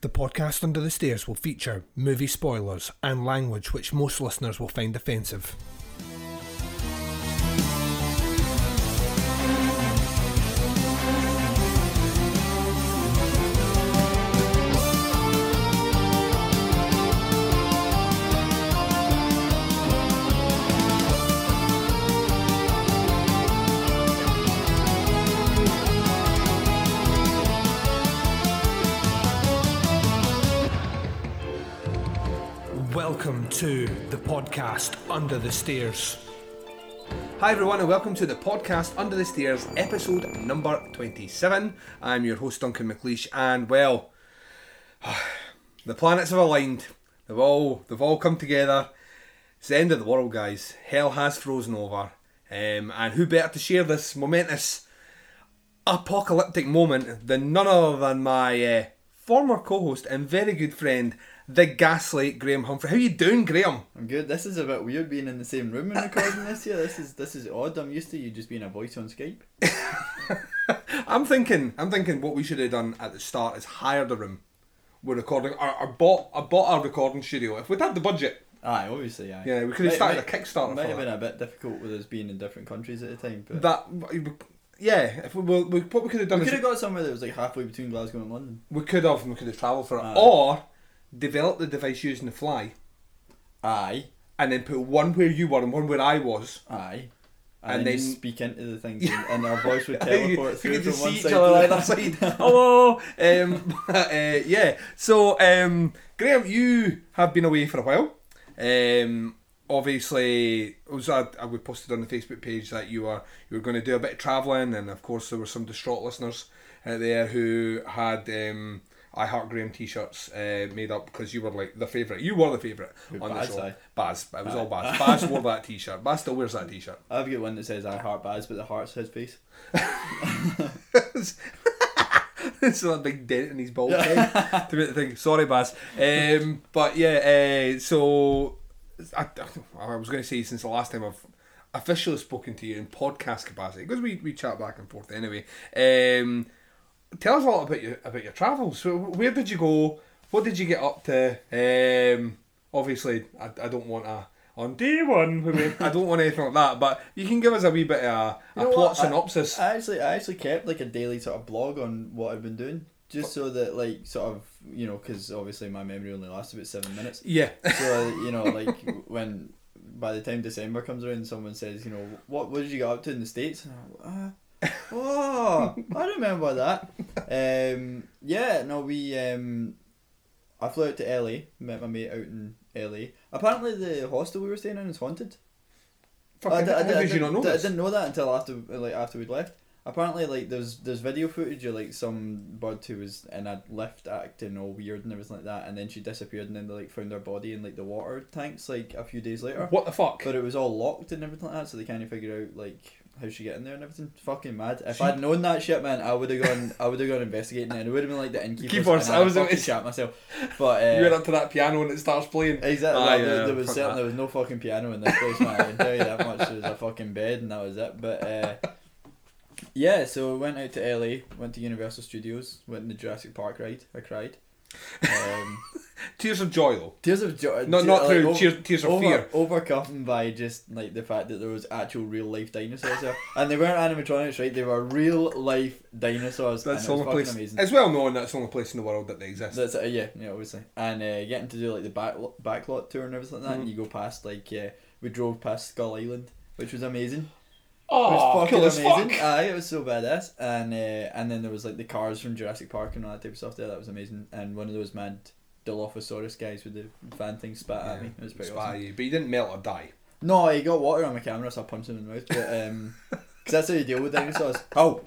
The podcast Under the Stairs will feature movie spoilers and language which most listeners will find offensive. Podcast Under the Stairs. Hi, everyone, and welcome to the podcast Under the Stairs, episode number 27. I'm your host, Duncan McLeish, and well, the planets have aligned. They've all, they've all come together. It's the end of the world, guys. Hell has frozen over. Um, and who better to share this momentous apocalyptic moment than none other than my uh, former co-host and very good friend, the Gaslight Graham Humphrey. How you doing, Graham? I'm good. This is a bit weird being in the same room and recording this here. This is this is odd. I'm used to you just being a voice on Skype. I'm thinking, I'm thinking, what we should have done at the start is hired a room. We're recording, or, or bought, I bought our recording studio. If we'd had the budget, Aye, obviously, aye. yeah, we could have started might- a Kickstarter Might have that. been a bit difficult with us being in different countries at the time, but That, yeah, if we, we, we what we could have done we is could have got somewhere that was like halfway between Glasgow and London. we could have, we could have travelled for it, Aye. or develop the device using the fly, Aye, and then put one where you were and one where I was. aye. And And, then, then- speak into the things, and, and our voice would teleport through from one see each side other to the other. side. Hello. Um, uh, yeah. So, um, Graham, you have been away for a while. Um, obviously, it was uh, we posted on the Facebook page that you were you were going to do a bit of travelling, and of course there were some distraught listeners out there who had. Um, I Heart Graham t-shirts uh, made up because you were like the favourite. You were the favourite Who, on Baz, the show. aye? Baz. It was all Baz. Baz wore that t-shirt. Baz still wears that t-shirt. I've got one that says "I heart Baz," but the heart's his face. it's a big dent in his bald head to make the thing. Sorry, Baz. Um, but yeah, uh, so I, I was going to say since the last time I've officially spoken to you in podcast capacity because we, we chat back and forth anyway. Um, tell us a lot about your about your travels. So where did you go? What did you get up to? Um, obviously, I, I don't want a on day one. I mean, I don't want anything like that. But you can give us a wee bit of a, a plot what? Synopsis. I actually, I actually kept like a daily sort of blog on what I've been doing, just so that like sort of you know, because obviously my memory only lasts about seven minutes. yeah. So you know, like when by the time December comes around, someone says, you know, what what did you get up to in the states? And I'm like, uh, oh, I remember that. Um, yeah, no, we um, I flew out to LA, met my mate out in LA. Apparently, the hostel we were staying in is haunted. Fucking, di- how di- did you not know di- I didn't know that until after like after we'd left. Apparently, like there's there's video footage of like some bird who was in a lift acting all weird and everything like that, and then she disappeared, and then they like found her body in like the water tanks like a few days later. What the fuck? But it was all locked and everything like that, so they kind of figured out like how she get in there and everything. Fucking mad. If She- I'd known that shit, man, I would have gone. I would have gone investigating it. and It would have been like the innkeepers. Keepers, I was going to- shat myself. But uh, you went up to that piano and it starts playing. Exactly. Aye, well, there, yeah, there was fuck certain, that. there was no fucking piano in this place, man. I can tell you that much. There was a fucking bed and that was it. But uh, yeah, so we went out to LA, went to Universal Studios, went in the Jurassic Park ride. I cried. Um, Tears of joy though. tears of joy. Not not like, through over- tears, tears of over, fear. Overcome by just like the fact that there was actual real life dinosaurs there, and they weren't animatronics, right? They were real life dinosaurs. That's the only place. amazing. It's well known that's the only place in the world that they exist. That's uh, yeah, yeah, obviously, and uh, getting to do like the back backlot tour and everything like that. Mhm. And you go past like uh, we drove past Skull Island, which was amazing. It oh, was cool fucking as amazing. Aye, it was so badass. And uh, and then there was like the cars from Jurassic Park and all that type of stuff there. That was amazing. And one of those mad Dilophosaurus guys with the fan thing spat at me. It was pretty Spy awesome. you, but he didn't melt or die. No, he got water on my camera, so I punched him in the mouth. But um, because that's how you deal with dinosaurs. Oh,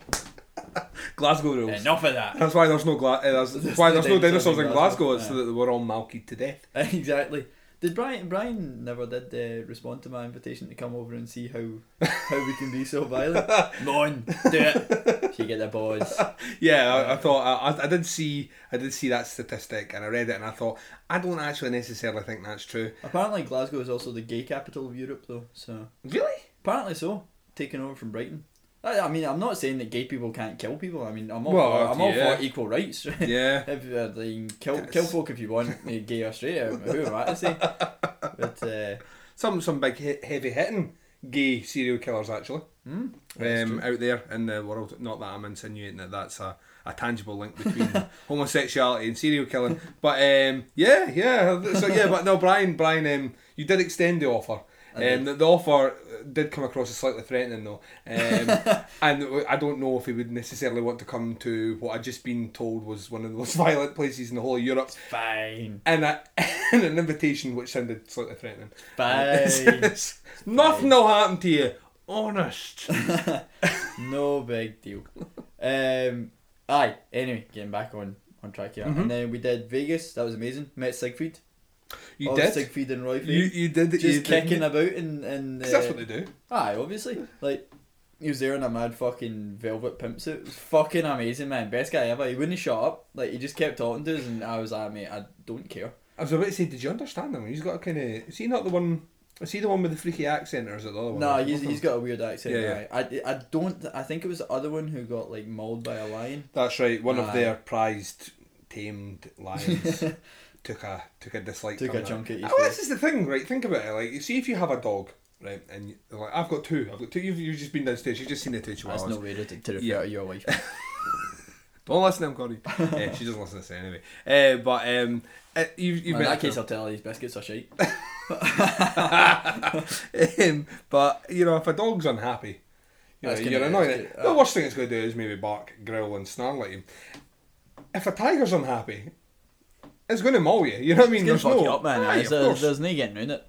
Glasgow rules. enough of that. That's why there's no gla- uh, that's There's why no there's no dinosaurs in Glasgow. Glasgow. It's so Yeah. that they were all malkied to death. exactly. Did Brian Brian never did uh, respond to my invitation to come over and see how how we can be so violent? Mon, do it. She get the boys. Yeah, I, I thought I, I did see I did see that statistic and I read it and I thought I don't actually necessarily think that's true. Apparently Glasgow is also the gay capital of Europe though, so Really? apparently so. Taken over from Brighton. I, I mean, I'm not saying that gay people can't kill people. I mean, I'm all Well, for, I'm all for equal rights. Yeah. if uh, can kill kill folk if you want, eh, gay or straight, who am I to say? But uh, Some some big he- heavy hitting gay serial killers actually that's um, out there in the world. Not that I'm insinuating that that's a, a tangible link between homosexuality and serial killing, but um, yeah, yeah. So yeah, but no, Brian, Brian, um, you did extend the offer. Um, the, the offer did come across as slightly threatening though, um, and I don't know if he would necessarily want to come to what I'd just been told was one of the most violent places in the whole of Europe, fine, and, a, and an invitation which sounded slightly threatening. It's- fine, nothing will happen to you. Honest. no big deal. Um, aye. Anyway, getting back on on track here, Mhm. and then we did Vegas. That was amazing. Met Siegfried. You Of did. Siegfried and Roy. You you did. just you did. kicking about and in. 'Cause that's uh, what they do. Aye, obviously. Like, he was there in a mad fucking velvet pimp suit. It was fucking amazing, man. Best guy ever. He wouldn't shut up. Like, he just kept talking to us, and I was like, mate, I don't care. I was about to say, did you understand him? He's got a kind of. Is he not the one? Is he the one with the freaky accent, or is it the other one? Nah, he's, he's got a weird accent. Yeah, Yeah, I, I don't. I think it was the other one who got like mauled by a lion. That's right. One of their prized tamed lions took a took a dislike. Took to a chunk at his Oh, this is the thing, right? Think about it. Like, you see, if you have a dog, right, and you, like, I've got two. I've got two. You've, you've just been downstairs. You've just seen the two That's no way to, to refer Yeah. to your wife. Don't listen to him, Corey. yeah, she doesn't listen to this anyway. Uh, but um, uh, you've, you've in met that case, I'll tell her these biscuits are shite. um, but you know, if a dog's unhappy, you know, you're annoyed. that's the worst thing it's going to do is maybe bark, growl, and snarl at you. If a tiger's unhappy, it's going to maul you. You know what I mean? It's gonna There's fuck no, you up, man. Aye, There's, of there's, no getting around it.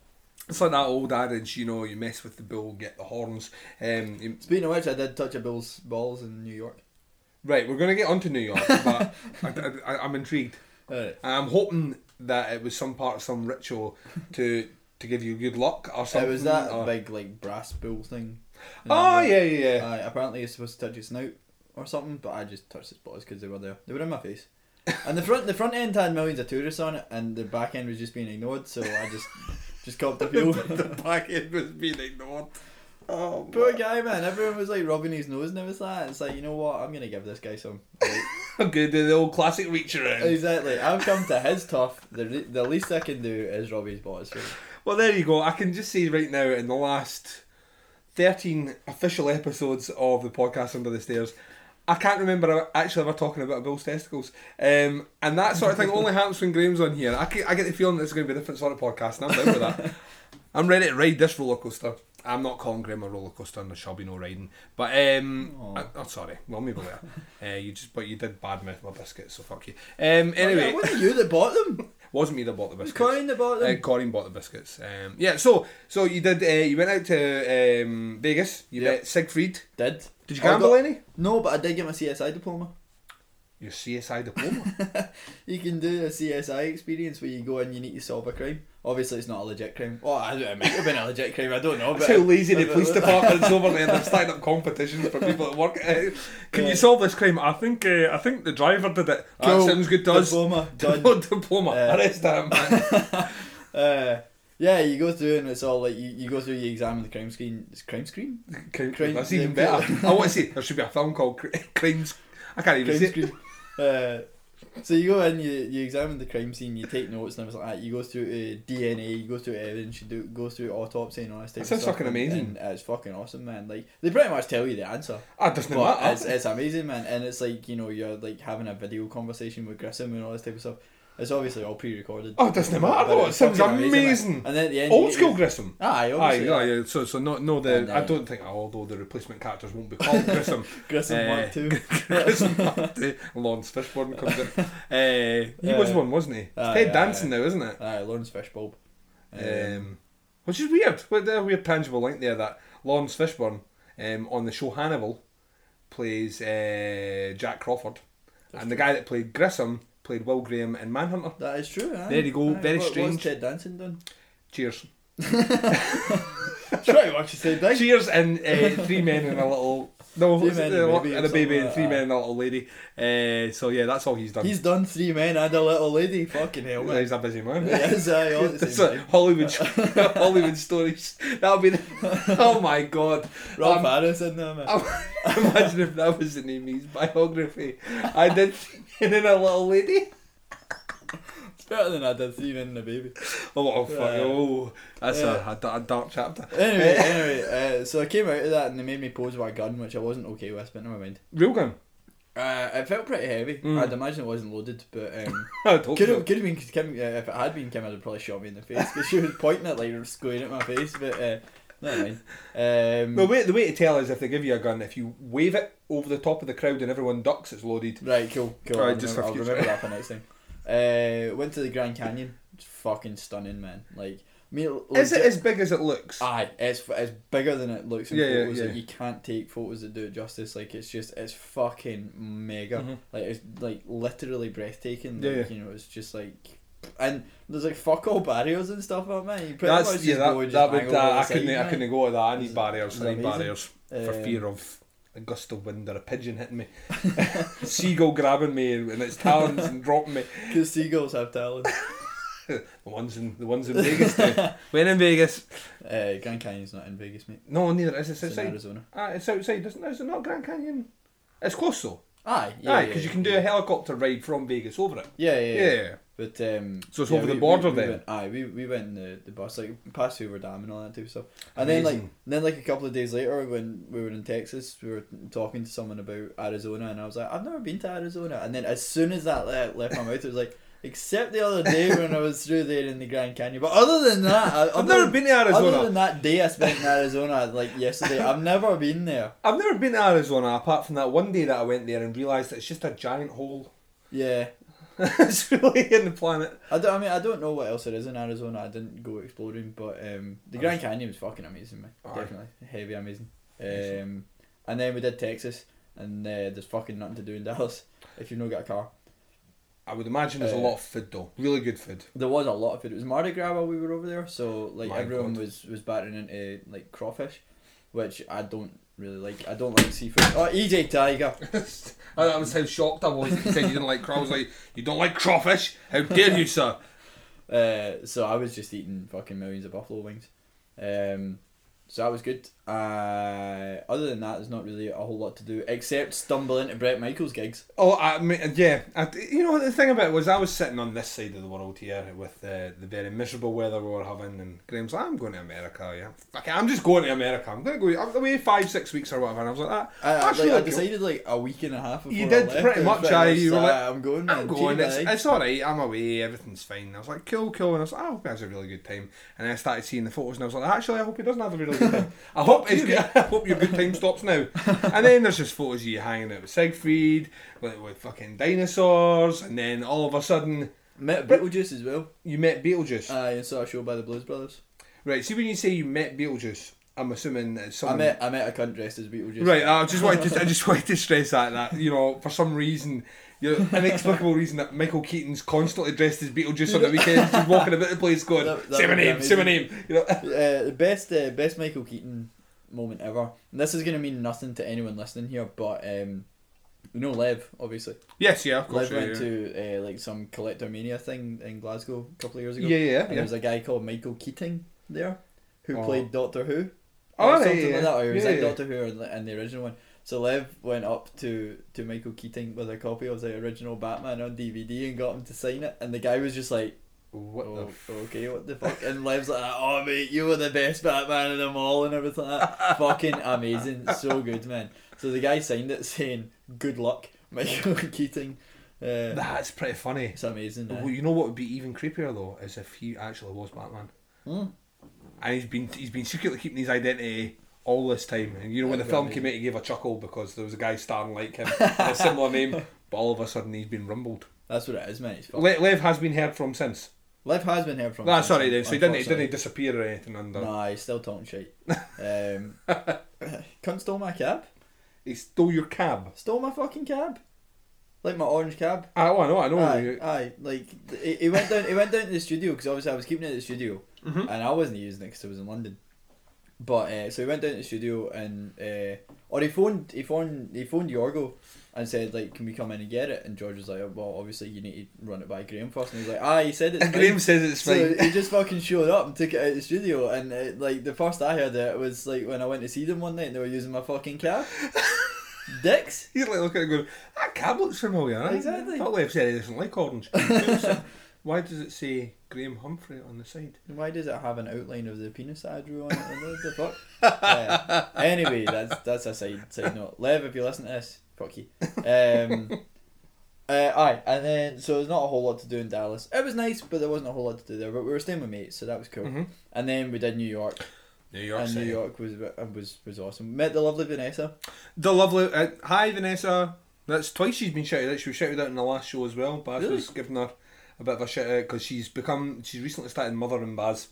It's like that old adage, you know, you mess with the bull, get the horns. Um, you- Speaking of which, I did touch a bull's balls in New York. right, we're going to get onto New York, but I, I, I'm intrigued. Alright. I'm hoping that it was some part of some ritual to to give you good luck or It something. was that or- big like brass bull thing. in Oh New yeah, yeah, yeah. Aye, apparently you're supposed to touch his snout or something, but I just touched his balls because they were there. They were in my face. And the front the front end had millions of tourists on it, and the back end was just being ignored. So I just just copped the feel. the back end was being ignored. Oh, Poor guy, man. Everyone was like rubbing his nose and everything. that. It's like you know what? I'm gonna give this guy some. Like, Okay, do the old classic reach around. exactly. I've come to his tough. The re- the least I can do is rub his balls. Well, there you go. I can just say right now, in the last 13 official episodes of the podcast Under the Stairs, I can't remember actually ever talking about Bill's testicles. Um, and that sort of thing only happens when Graham's on here. I, I get the feeling this is going to be a different sort of podcast, and I'm down with that. I'm ready to ride this roller coaster. I'm not calling Graham a roller coaster, and there shall be no riding. But um. I, oh, sorry. Well, maybe later. uh, you just, but you did badmouth my biscuits, so fuck you. Um, anyway, it wasn't you that bought them. wasn't me that bought the biscuits. Corinne that bought Uh, them. Corinne bought the biscuits. Um, yeah, so so you did. Uh, you went out to um, Vegas. You Yep. met Siegfried. Did Did you gamble got- any? no, but I did get my CSI diploma. Your CSI diploma. You can do a CSI experience where you go and you need to solve a crime. Obviously, it's not a legit crime. Oh, I, it might have been a legit crime. I don't know. That's But how lazy the police department's over there. They're starting up competitions for people that work. Uh, can Yeah. you solve this crime? I think. Uh, I think the driver did it. Cool. That sounds good to us. Diploma done. diploma. Yeah. Arrest that man. uh, yeah, you go through and it's all like you, you go through, you examine the crime screen. It's crime screen. Crime, Crime- that's even better. I want to say there should be a film called Cri- Crimes. I can't even Crime say. it. screen. Uh, so you go in, you, you examine the crime scene, you take notes and everything like that. You go through uh, DNA, you go through evidence, you do go through autopsy and all this type That of sounds fucking and- amazing. And it's fucking awesome, man. Like they pretty much tell you the answer. Ah, doesn't But matter. it's, it's amazing, man, and it's like you know you're like having a video conversation with Grissom and all this type of stuff. It's obviously all pre-recorded. Oh, it doesn't matter, though. It sounds man. amazing. And then at the end, Old school Grissom. Aye, Aye, obviously. yeah, yeah. yeah. So, so no, no. The And, uh, I don't think, although the replacement characters won't be called Grissom. Grissom Uh, Mark Two. Grissom, the Laurence Fishburne comes in. Uh, he Yeah. was one, wasn't he? It's Aye, Ted aye, Danson aye. now, isn't it? Aye, Lawrence Fishbulb. Um, which is weird. What a weird tangible link there that Laurence Fishburne um, on the show Hannibal plays uh, Jack Crawford, and the guy that played Grissom played Will Graham in Manhunter. that is true. Aye. There you go, Aye. very what, strange. What's Ted Danson done? Cheers. Much the same. Cheers and uh, three men in a little No, Three men and a baby and a baby and three like men and a little lady. Uh, so yeah, that's all he's done. He's done three men and a little lady. Fucking hell, man. He's a busy man. Yes, aye, all at the It's same like time. Hollywood, Hollywood stories. That'll be. The, oh my god! Rolf Um, Harris in there, man. Imagine if that was the name of his biography. I did and then a little lady. Better than I did and a baby. Oh, fuck! Yeah. Oh, that's Yeah. a, a, a dark chapter. Anyway, anyway, uh, so I came out of that and they made me pose with a gun, which I wasn't okay with, but never mind. Real gun. Uh, it felt pretty heavy. Mm. I'd imagine it wasn't loaded, but um, could have could have been Kim. Uh, if it had been Kim, I'd have probably shot me in the face because she was pointing it like squaring at my face. But uh, never mind. Um, The way, the way to tell is if they give you a gun, if you wave it over the top of the crowd and everyone ducks, it's loaded. Right, cool, cool. Right, I'll, just remember, I'll remember that for next time. Uh, went to the Grand Canyon. It's fucking stunning, man. Like, I mean, Is it as big as it looks? Aye, it's it's bigger than it looks in Yeah, yeah, photos. Like you can't take photos that do it justice. Like it's just it's fucking mega. Mhm. Like it's like literally breathtaking. Yeah, Like, yeah. you know, it's just like. And there's like fuck all barriers and stuff like that. You pretty much That's just yeah. That, that would. angle Uh, I couldn't. I couldn't go to that. I need barriers. I need barriers for Um, fear of a gust of wind or a pigeon hitting me, seagull grabbing me and its talons and dropping me. Because seagulls have talons. The ones in the ones in Vegas. do. when in Vegas? uh, Grand Canyon's not in Vegas, mate. No, neither is it. It's It's in outside. Arizona. Ah, it's outside. Isn't is it not Grand Canyon? It's close though. Aye, yeah, Aye, because yeah, you can do yeah. a helicopter ride from Vegas over it. Yeah, yeah, yeah. Yeah. But um, So it's yeah, over the border we, we then? Went, aye, we we went in the, the bus like past Hoover Dam and all that type of stuff. And then like Amazing. then like a couple of days later when we were in Texas, we were talking to someone about Arizona, and I was like, I've never been to Arizona. And then as soon as that le- left my mouth, it was like, except the other day when I was through there in the Grand Canyon. But other than that, I, I've never than- been to Arizona. Other than that day I spent in Arizona, like yesterday, I've never been there. I've never been to Arizona apart from that one day that I went there and realised that it's just a giant hole. Yeah, it's really in the planet. I, don't, I mean I don't know what else there is in Arizona. I didn't go exploring, but um, the Grand Canyon was fucking amazing, man. Aye. Definitely heavy amazing. Um, and then we did Texas, and uh, there's fucking nothing to do in Dallas if you've not got a car. I would imagine there's a Uh, lot of food though. Really good food. There was a lot of food. It was Mardi Gras while we were over there, so like My everyone God. was was battering into like crawfish, which I don't really like. I don't like seafood. Oh, EJ Tiger. that was how shocked I was. that You said you didn't like crawfish. I was like, you don't like crawfish? How dare you, sir? Uh, so I was just eating fucking millions of buffalo wings. Um, so that was good. Uh, other than that, there's not really a whole lot to do except stumble into Bret Michaels gigs. Oh, I mean, yeah. I, you know, the thing about it was I was sitting on this side of the world here with uh, the very miserable weather we were having, and Graham's like, I'm going to America, yeah. Fuck it, I'm just going to America. I'm going to go I'm away five, six weeks or whatever. And I was like, that. I, I, like, I cool. decided like a week and a half before You I did left, pretty much, aye, you were uh, like, I'm going, I'm going. It's, bye." it's all right. I'm away. Everything's fine. I was like, cool, cool. And I was like, I hope he has a really good time. And then I started seeing the photos, and I was like, actually, I hope he doesn't have a really good time. I hope his, I hope your good time stops now. And then there's just photos of you hanging out with Siegfried, with, with fucking dinosaurs, and then all of a sudden Met Beetlejuice as well. you met Beetlejuice. Aye, and saw a show by the Blues Brothers. right. See when you say you met Beetlejuice, I'm assuming it's someone. I met I met a cunt dressed as Beetlejuice. Right, I just wanted to, I just wanted to stress that that you know for some reason, you know, inexplicable reason that Michael Keaton's constantly dressed as Beetlejuice on the weekends, just walking about the place going, That- that "Say my name, say my name," you know. Uh, the best uh, best Michael Keaton moment ever. And this is gonna mean nothing to anyone listening here, but um, you know Lev obviously. Yes, yeah, of course. Lev Yeah, went yeah. to uh, like some collector mania thing in Glasgow a couple of years ago. yeah, yeah, And yeah. there was a guy called Michael Keating there, who Oh. played Doctor Who. Oh, or right, something yeah, like that, or he was yeah. Doctor Who or in the, in the original one. So Lev went up to, to Michael Keating with a copy of the original Batman on DVD and got him to sign it, and the guy was just like, What oh, the? F- okay, what the fuck? And Lev's like, oh mate, you were the best Batman of them all and everything like that. Fucking amazing, so good, man. So the guy signed it saying, "Good luck, Michael Keating." Uh, That's pretty funny. it's amazing. Well, eh? you know what would be even creepier though is if he actually was Batman, Hmm. and he's been he's been secretly keeping his identity all this time. And you know when the That'd film amazing. came out, he gave a chuckle because there was a guy starring like him, a similar name, but all of a sudden he's been rumbled. That's what it is, mate. Le- Lev has been heard from since. Lev has been heard from. Since, sorry then. So he didn't, he didn't disappear or anything under. Nah, he's still talking shit. Um, cunt stole my cab. He stole your cab. Stole my fucking cab. Like my orange cab. Ah, oh, I know, I know. Aye, aye. Like he, he went down. He went down to the studio because obviously I was keeping it at the studio, Mhm. and I wasn't using it because I was in London. But uh, so he went down to the studio and uh, or he phoned he phoned he phoned Yorgo and said like can we come in and get it and George was like well obviously you need to run it by Graham first and he was like ah he said it's And fine." Graham says it's So fine. he just fucking showed up and took it out of the studio, and uh, like the first I heard it was like when I went to see them one night and they were using my fucking cab. Dicks. He's like looking at it going, that cab looks familiar. Exactly. Not like I've said he doesn't like orange. Why does it say Graham Humphrey on the side? Why does it have an outline of the penis that I drew on it? The fuck? Uh, anyway, that's that's a side side note. Lev, if you listen to this, fuck you. Um, uh, aye, and then so there's not a whole lot to do in Dallas. It was nice, but there wasn't a whole lot to do there. But we were staying with mates, so that was cool. Mhm. And then we did New York, New York and City. New York was was was awesome. Met the lovely Vanessa. The lovely. Uh, hi, Vanessa. That's twice she's been shouted out. She was shouted out in the last show as well. Baz Really? was giving her a bit of a shout out because she's become. She's recently started mothering Baz.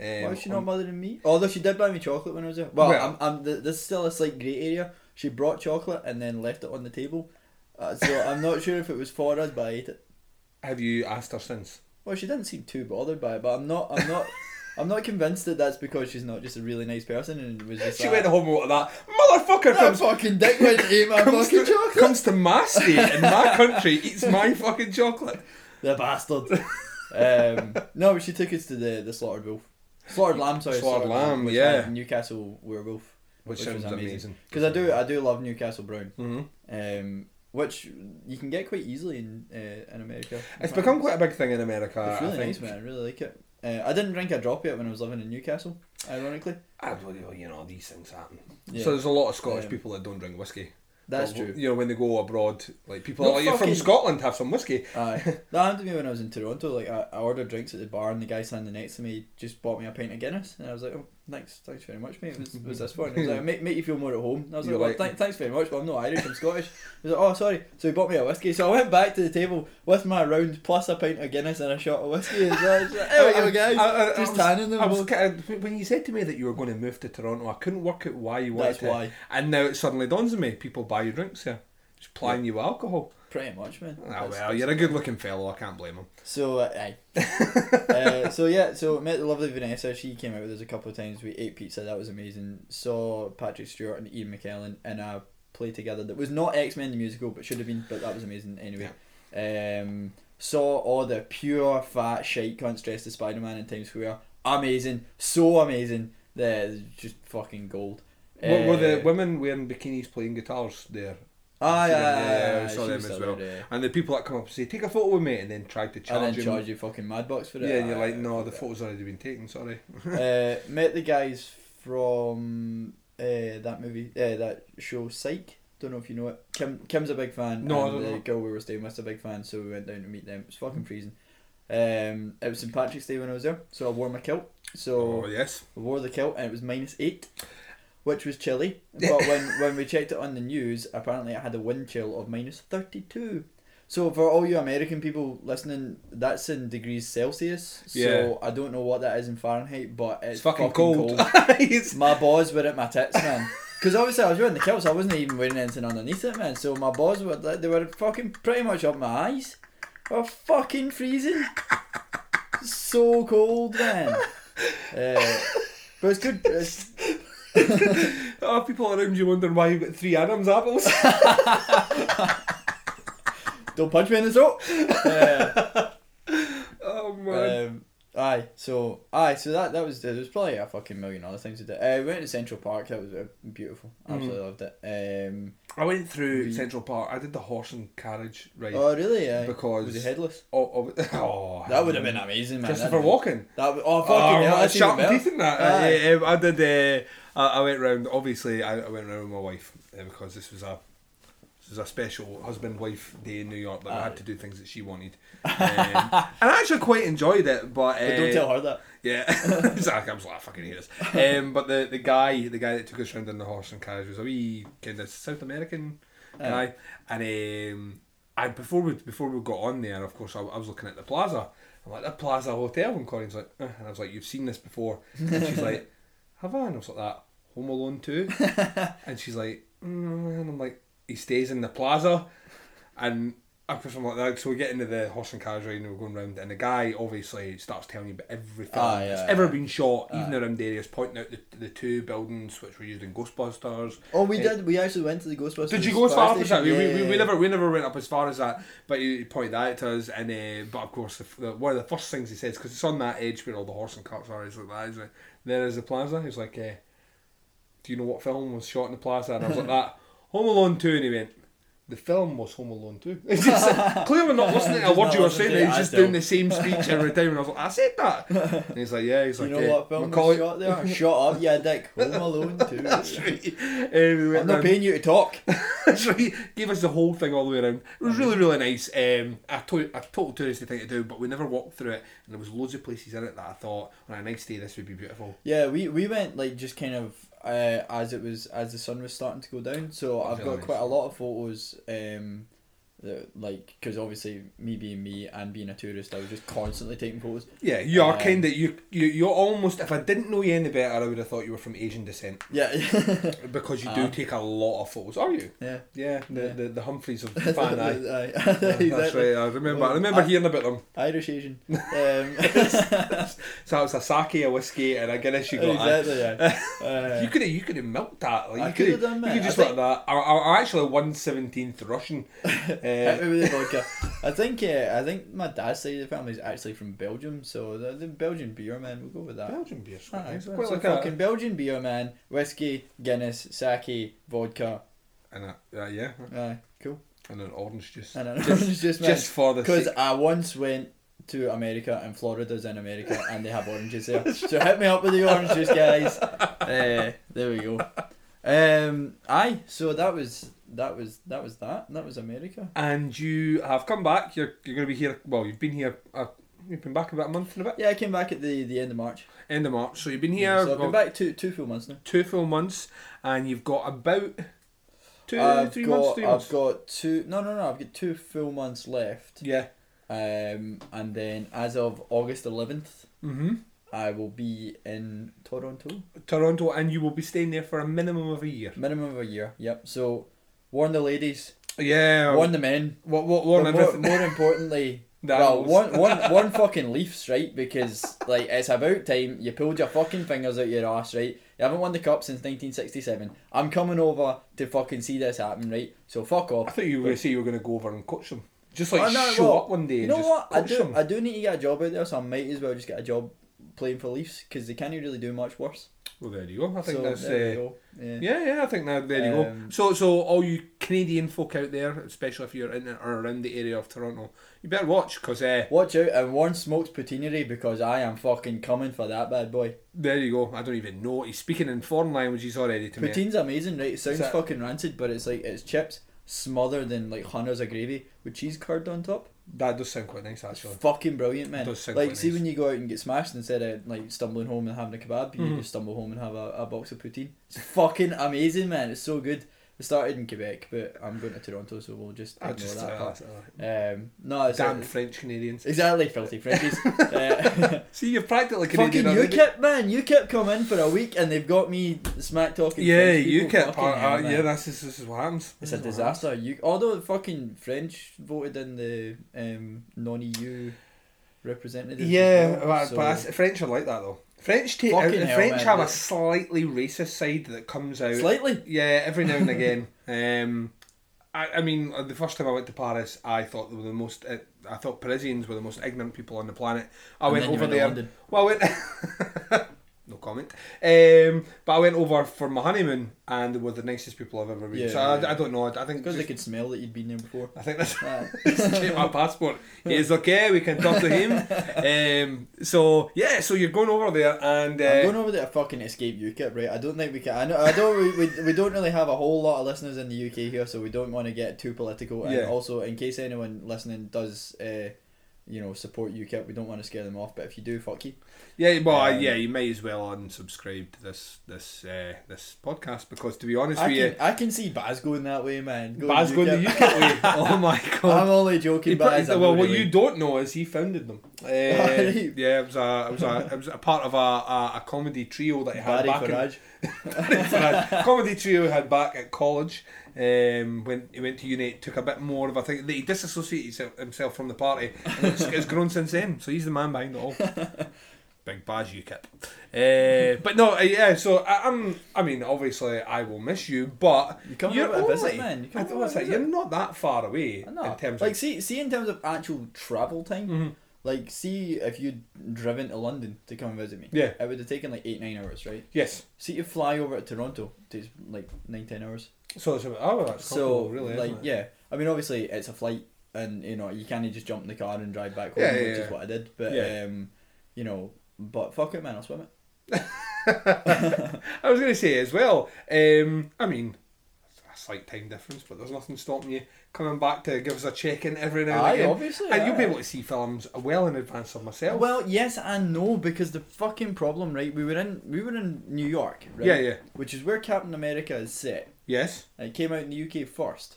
Um, Why is she on- not mothering me? Although she did buy me chocolate when I was there. Well, Well- I'm, I'm, this is still a slight grey area. She brought chocolate and then left it on the table. Uh, so I'm not sure if it was for us, but I ate it. Have you asked her since? Well, she didn't seem too bothered by it, but I'm not. I'm not. I'm not convinced that that's because she's not just a really nice person and was just. She went home with that motherfucker That comes, fucking dick went ate my fucking to, chocolate. comes to my state in my country, eats my fucking chocolate. The bastard. um, no, but she took us to the the slaughtered wolf, slaughtered lamb. Sorry, Slaughtered lamb, which yeah. Newcastle werewolf. Which, Which sounds amazing. amazing. Because I do, I do love Newcastle brown. hmm um, which you can get quite easily in uh, in America. It's become quite a big thing in America. It's really I think. nice, man. I really like it. Uh, I didn't drink a drop yet when I was living in Newcastle. Ironically, I, well, you know, these things happen. Yeah. So there's a lot of Scottish Um, people that don't drink whiskey. that's But, true. You know, when they go abroad, like people No are like, you're from Scotland, have some whiskey. Aye, that happened to me when I was in Toronto. Like I, I ordered drinks at the bar, and the guy standing next to me just bought me a pint of Guinness, and I was like, "Oh, thanks, thanks very much, mate. Was was this for?" And he was like, "Make, make you feel more at home." I was like, You're well, like- thank, "Thanks very much, but I'm not Irish. I'm Scottish." He was like, "Oh, sorry." So he bought me a whiskey. So I went back to the table with my round plus a pint of Guinness and a shot of whiskey. And so I was like, "There we go, guys." I- I- I was- tanning them. I was of, uh, when you said to me that you were going to move to Toronto, I couldn't work out why you wanted That's to. why. And now it suddenly dawns on me: people buy you drinks here, just plying you with alcohol. Pretty much, man. Ah, That's- well, that's- you're a good-looking fellow. I can't blame him. So uh, aye. uh, so yeah, so met the lovely Vanessa. She came out with us a couple of times. We ate pizza. That was amazing. Saw Patrick Stewart and Ian McKellen in a play together that was not X Men the musical, but should have been. But that was amazing anyway. Um, saw all the pure fat shite cunts dressed as Spider Man in Times Square. Amazing, so amazing. The just fucking gold. Were, were the Uh, women wearing bikinis playing guitars there? Aye, Yeah, yeah, aye, I saw them as well. there, yeah. And the people that come up and say, "Take a photo with me," and then try to charge And then you. charge you fucking mad bucks for it. Yeah, and you're like, "No, the photo's already been taken." Sorry. uh, met the guys from uh, that movie, uh, that show Psych. Don't know if you know it. Kim Kim's a big fan. No, I and don't the know. girl we were staying with is a big fan, so we went down to meet them. It was fucking freezing. Um, it was St Patrick's Day when I was there, so I wore my kilt. So oh yes. I wore the kilt, and it was minus eight, which was chilly. But when when we checked it on the news, apparently it had a wind chill of minus thirty two. So for all you American people listening, that's in degrees Celsius. Yeah. So I don't know what that is in Fahrenheit, but it's, It's fucking, cold. It's- my balls were at my tits, man. Because obviously I was wearing the kilt, so I wasn't even wearing anything underneath it, man. So my balls were they were fucking pretty much up my eyes. Were fucking freezing. so cold, man. Uh, but it's good. It's, oh, people around you wondering why you've got three Adam's apples. don't punch me in the throat. Uh, oh man. um, aye, so aye, so that that was there was probably a fucking million other things to do. Uh, we went to Central Park. That was uh, beautiful. Absolutely loved it. Um, I went through we- Central Park. I did the horse and carriage ride. oh really? Yeah. Because- was he headless? oh, oh, oh, That would have been amazing, man. Christopher Walken. That oh fucking oh, that's even sharp teeth in that. Aye. Uh, I did. Uh, I, I went round. Obviously, I, I went round with my wife uh, because this was a this was a special husband wife day in New York. But I had to do things that she wanted, um, and I actually quite enjoyed it. But, uh, But don't tell her that. Yeah, exactly. I was like, I fucking hate this. Um, but the, the guy, the guy that took us round in the horse and carriage was a wee kind of South American guy, and um, I before we before we got on there, of course, I, I was looking at the plaza. I'm like, the Plaza Hotel, and Corinne's like, uh, and I was like, you've seen this before, and she's like, have I? And I was like, that Home Alone two, and she's like, mm, and I'm like, he stays in the plaza, and After something like that, so we get into the horse and carriage ride and we're going round, and the guy obviously starts telling you about everything film Ah, that's yeah, ever yeah. been shot, even Ah. around areas, pointing out the, the two buildings which were used in Ghostbusters. Oh, we did. We actually went to the Ghostbusters. Did you go as far as that? We, we, we, we never we never went up as far as that, but he pointed that out to us, and uh, but of course the, the, one of the first things he says because it's on that edge where all the horse and carts are, he's like that. He's like, there is the plaza. He's like, uh, do you know what film was shot in the plaza? And I was like that Home Alone two, and he went. The film was Home Alone 2. It's just, clearly not listening to a word you were saying. He's just doing the same speech every time. And I was like, I said that. And he's like, yeah. He's You like, you know what film Macaulay- was shot there? Shut up, yeah, dick. Home Alone too. That's right. Eh, we went I'm not paying you to talk. That's right. Gave us the whole thing all the way around. It was really, really nice. Um, a, to- a total touristy thing to do, but we never walked through it, and there was loads of places in it that I thought on a nice day this would be beautiful. Yeah, we we went like just kind of uh, as it was as the sun was starting to go down. So I've got quite a lot of photos. Um, like because obviously me being me and being a tourist, I was just constantly taking photos. Yeah, you are Um, kind of you, you. You're almost. If I didn't know you any better, I would have thought you were from Asian descent Yeah, because you do Uh, take a lot of photos. Are you? yeah. Yeah, the Yeah. the, the Humphreys of Fan Eye. That's right. I remember. I remember I- hearing about them. Irish Asian. Um, So it was a sake, a whiskey, and a Guinness. You got. exactly. Yeah. Uh, You could have you could have milked that. Like, I you could have done, You mate. could I just think- like that. I, I, I'm actually one seventeenth Russian. Uh, me with the vodka. I think uh, I think my dad's side of the family is actually from Belgium, so the, the Belgian beer man. We'll go with that. Belgian beer. Aye, It's so quite it's a like a, fucking Belgian beer man. Whiskey, Guinness, sake, vodka. and a, uh, yeah, Aye, cool. and an orange juice. And an just, orange juice man. just for the Because. I once went to America and Florida's in America and they have oranges there. so hit me up with the orange juice, guys. Uh, there we go. Um, aye. So that was that was that was that. That was America. And you have come back. You're you're going to be here. Well, you've been here. Uh, you've been back about a month and a bit. Yeah, I came back at the, the end of March. End of March. So you've been here so I've well, been back two two full months now. two full months, and you've got about two, I've three got months. Three I've months. got two no no no I've got two full months left. Yeah. Um, and then as of August eleventh, Mm-hmm. I will be in Toronto. Toronto, and you will be staying there for a minimum of a year. Minimum of a year. Yep. So warn the ladies, Yeah. warn the men. What? What? Warn but more, everything. more importantly, The well, one, one, one fucking Leafs, right? Because like it's about time you pulled your fucking fingers out your ass, right? You haven't won the cup since 1967. I'm coming over to fucking see this happen, right? So fuck off. I thought you were going to say you were going to go over and coach them. Just like Oh, no, show well, up one day You and know just what? I do. them. I do need to get a job out there, so I might as well just get a job playing for Leafs because they can't really do much worse. Well, there you go. I think so that's. there Uh, go. Yeah. yeah, yeah, I think that there you go. Um, So, so all you Canadian folk out there, especially if you're in or around the area of Toronto, you better watch because uh, Watch out and warn Smoke's Poutinerie because I am fucking coming for that bad boy. there you go. I don't even know he's speaking in foreign languages already to me. Poutine's amazing, right? It sounds that- fucking rancid, but it's like it's chips smothered in like hundreds of gravy with cheese curd on top. That does sound quite nice It's actually. fucking brilliant, man. Does sound Like, see nice. when you go out and get smashed instead of like stumbling home and having a kebab, you Mhm. just stumble home and have a, a box of poutine. It's fucking amazing, man. It's so good. It started in Quebec, but I'm going to Toronto, so we'll just ignore just that uh, part. uh, Um, no, it's damn French Canadians. exactly filthy Frenchies. uh, See, you're practically fucking Canadian. already. UKIP, man. UKIP come in for a week and they've got me smack talking. Yeah, French. UKIP. Fucking Uh, yeah, that's this, this is what happens. It's This a is what happens. disaster. You, although the fucking French voted in the um, non-EU representative. Yeah, well, so- but French are like that though. French take Fucking the hell, French man, have a slightly racist side that comes out. slightly. Yeah, every now and again. um, I, I mean, uh, the first time I went to Paris, I thought they were the most. Uh, I thought Parisians were the most ignorant people on the planet. I And went over went to there. London. Well, I went. no comment. Um, but I went over for my honeymoon, and they were the nicest people I've ever met. Yeah, so I, yeah. I don't know. I, I think Because they could smell that you'd been there before. I think that's Ah. check my passport. It's okay. We can talk to him. Um, so yeah, so you're going over there, and uh, I'm going over there to fucking escape UKIP, right? I don't think we can. I know. I don't. We, we, we don't really have a whole lot of listeners in the UK here, so we don't want to get too political. And Yeah. also, in case anyone listening does, uh, you know, support UKIP, we don't want to scare them off. But if you do, fuck you. yeah, well, Um, yeah, you might as well unsubscribe to this this uh, this podcast because to be honest I with you, I can see Baz going that way, man. Going Baz going the UK way. Oh my god. I'm only joking, He Baz. put- well, not what you don't know is he founded them. Uh, yeah, it was a it was a it was a part of a, a, a comedy trio that he had Barry back in, Farage. a comedy trio had back at college. Um, when he went to uni, took a bit more of a thing. He disassociated himself from the party, and it's, it's grown since then. So he's the man behind it all. Big Baz UKIP. Uh, but no, uh, yeah. So I, I'm. I mean, obviously, I will miss you, but You come you're visit, man. You come I, like, You're not that far away in terms like of. see see in terms of actual travel time. Mhm. Like see if you'd driven to London to come visit me. Yeah. It would have taken like eight nine hours, right? Yes. See you fly over to Toronto takes like nine ten hours. So it's about, oh, that's So really. like yeah, I mean obviously it's a flight and you know you can't just jump in the car and drive back home, Yeah, yeah, which yeah. is what I did. But Yeah. um, you know, but fuck it, man, I'll swim it. I was going to say as well. Um, I mean, slight time difference, but there's nothing stopping you coming back to give us a check in every now and Aye, again. obviously. And you'll be able to see films well in advance of myself. Well, yes and no because the fucking problem, right? We were in we were in New York, right? yeah, yeah, Which is where Captain America is set. yes. And it came out in the UK first.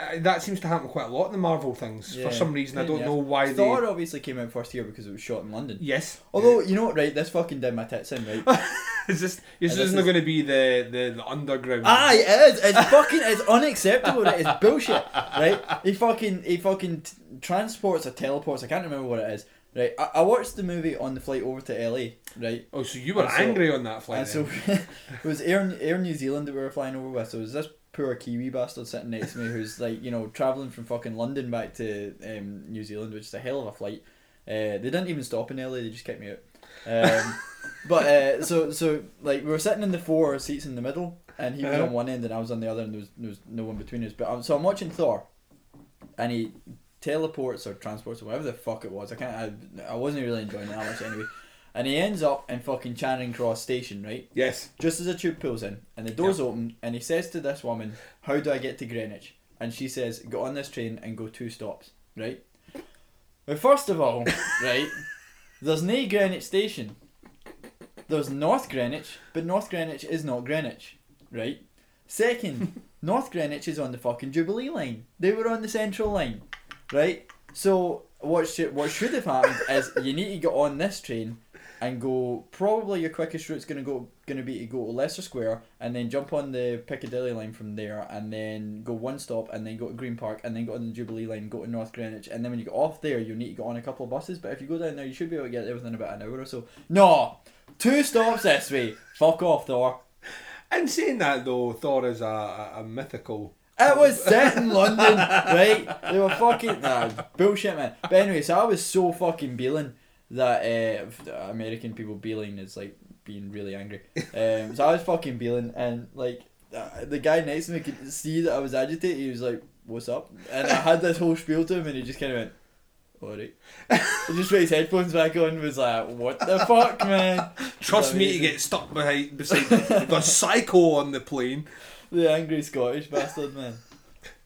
Uh, that seems to happen quite a lot in the Marvel things. Yeah. For some reason, I don't Yeah. know why Thor they. obviously came out first here because it was shot in London. Yes. Although you know what, right? This fucking did my tits in, right? is this? This this isn't is- going to be the, the, the underground. Aye, it is. It's fucking. It's unacceptable. Right? It's bullshit. Right? He fucking. He fucking t- transports or teleports. I can't remember what it is. Right? I, I watched the movie on the flight over to LA. Right? Oh, so you were And so- angry on that flight? and so it was Air Air New Zealand that we were flying over with. So it was this poor Kiwi bastard sitting next to me who's like you know traveling from fucking London back to um, New Zealand, which is a hell of a flight. Uh, they didn't even stop in LA. They just kept me out. Um, but uh, so so like we were sitting in the four seats in the middle, and he was Uh-huh. on one end and I was on the other, and there was, there was no one between us. But I'm, so I'm watching Thor, and he teleports or transports or whatever the fuck it was. I can't. I, I wasn't really enjoying it that much anyway. And he ends up in fucking Charing Cross Station, right? yes. Just as a tube pulls in and the doors open, and he says to this woman, "How do I get to Greenwich?" And she says, "Get on this train and go two stops." Right. Well, first of all, right, there's no Greenwich station. There's North Greenwich, but North Greenwich is not Greenwich, right? Second, North Greenwich is on the fucking Jubilee line. They were on the Central line, right? So what should what should have happened is you need to get on this train and go. Probably your quickest route's gonna go gonna be to go to Leicester Square and then jump on the Piccadilly line from there and then go one stop and then go to Green Park and then go on the Jubilee line, go to North Greenwich and then when you get off there you need to go on a couple of buses. But if you go down there, you should be able to get there within about an hour or so. No, two stops this way. Fuck off, Thor. And saying that though, Thor is a, a, a mythical. It was set in London, right? They were fucking nah, bullshit, man. But anyway, so I was so fucking beeling that uh, American people beeling is like being really angry. Um, so I was fucking beeling, and like uh, the guy next to me could see that I was agitated. He was like, "What's up?" And I had this whole spiel to him, and he just kind of went. Alright. he just put his headphones back on and was like, What the fuck, man? Trust me to get stuck behind beside the psycho on the plane, The angry Scottish bastard, man.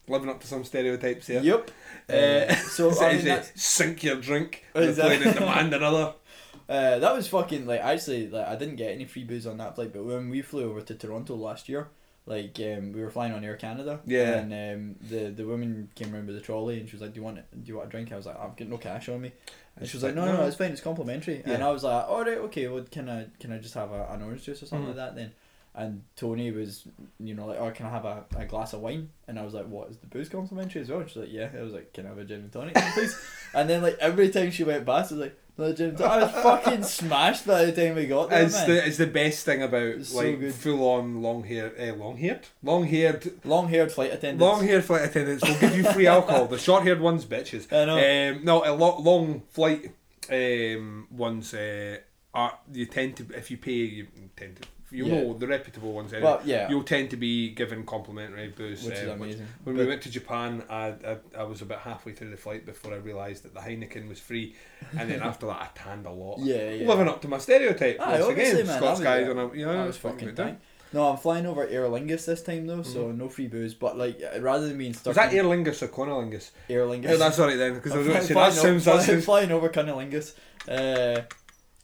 living up to some stereotypes here. Yep. Uh, so, I mean, that's- sink your drink. Exactly. and demand another. Uh, that was fucking like actually like I didn't get any free booze on that flight, but when we flew over to Toronto last year, like um, we were flying on Air Canada, Yeah. and um, the the woman came around with a trolley and she was like, "Do you want? Do you want a drink?" I was like, "I've got no cash on me," and she was like, "No, no, no it's fine, it's complimentary." Yeah. And I was like, "All right, okay, well, can I can I just have a, an orange juice or something Mhm. like that then?" And Tony was, you know, like, "Oh, can I have a, a glass of wine?" And I was like, "What is the booze complimentary as well?" And she's like, "Yeah." I was like, "Can I have a gin and tonic, please?" and then like every time she went past, I was like. No, gin and tonic. I was fucking smashed by the time we got there, It's man. the it's the best thing about It's so like good. full on long hair, uh, long haired, long haired, Long haired flight attendants. long haired flight attendants will give you free alcohol. The short haired ones, bitches. I know. Um, no, a lot long flight um, ones uh, are you tend to if you pay you tend to you Yeah. know the reputable ones anyway. well, yeah, You'll tend to be given complimentary booze. which is uh, which- amazing. When But- we went to Japan, I, I I was about halfway through the flight before I realised that the Heineken was free, and then after that I tanned a lot. yeah, yeah. Living up to my stereotype Aye, once again, man, Scots guys, there. and I, you know, I was fucking fucking good time. No, I'm flying over Aer Lingus this time though, so no free booze. But like, rather than being stuck Was that Aer Lingus or Cunnilingus? Aer Lingus, Yeah, that's alright then, because I was going to say that sounds that flying, sounds. flying over Cunnilingus. Uh,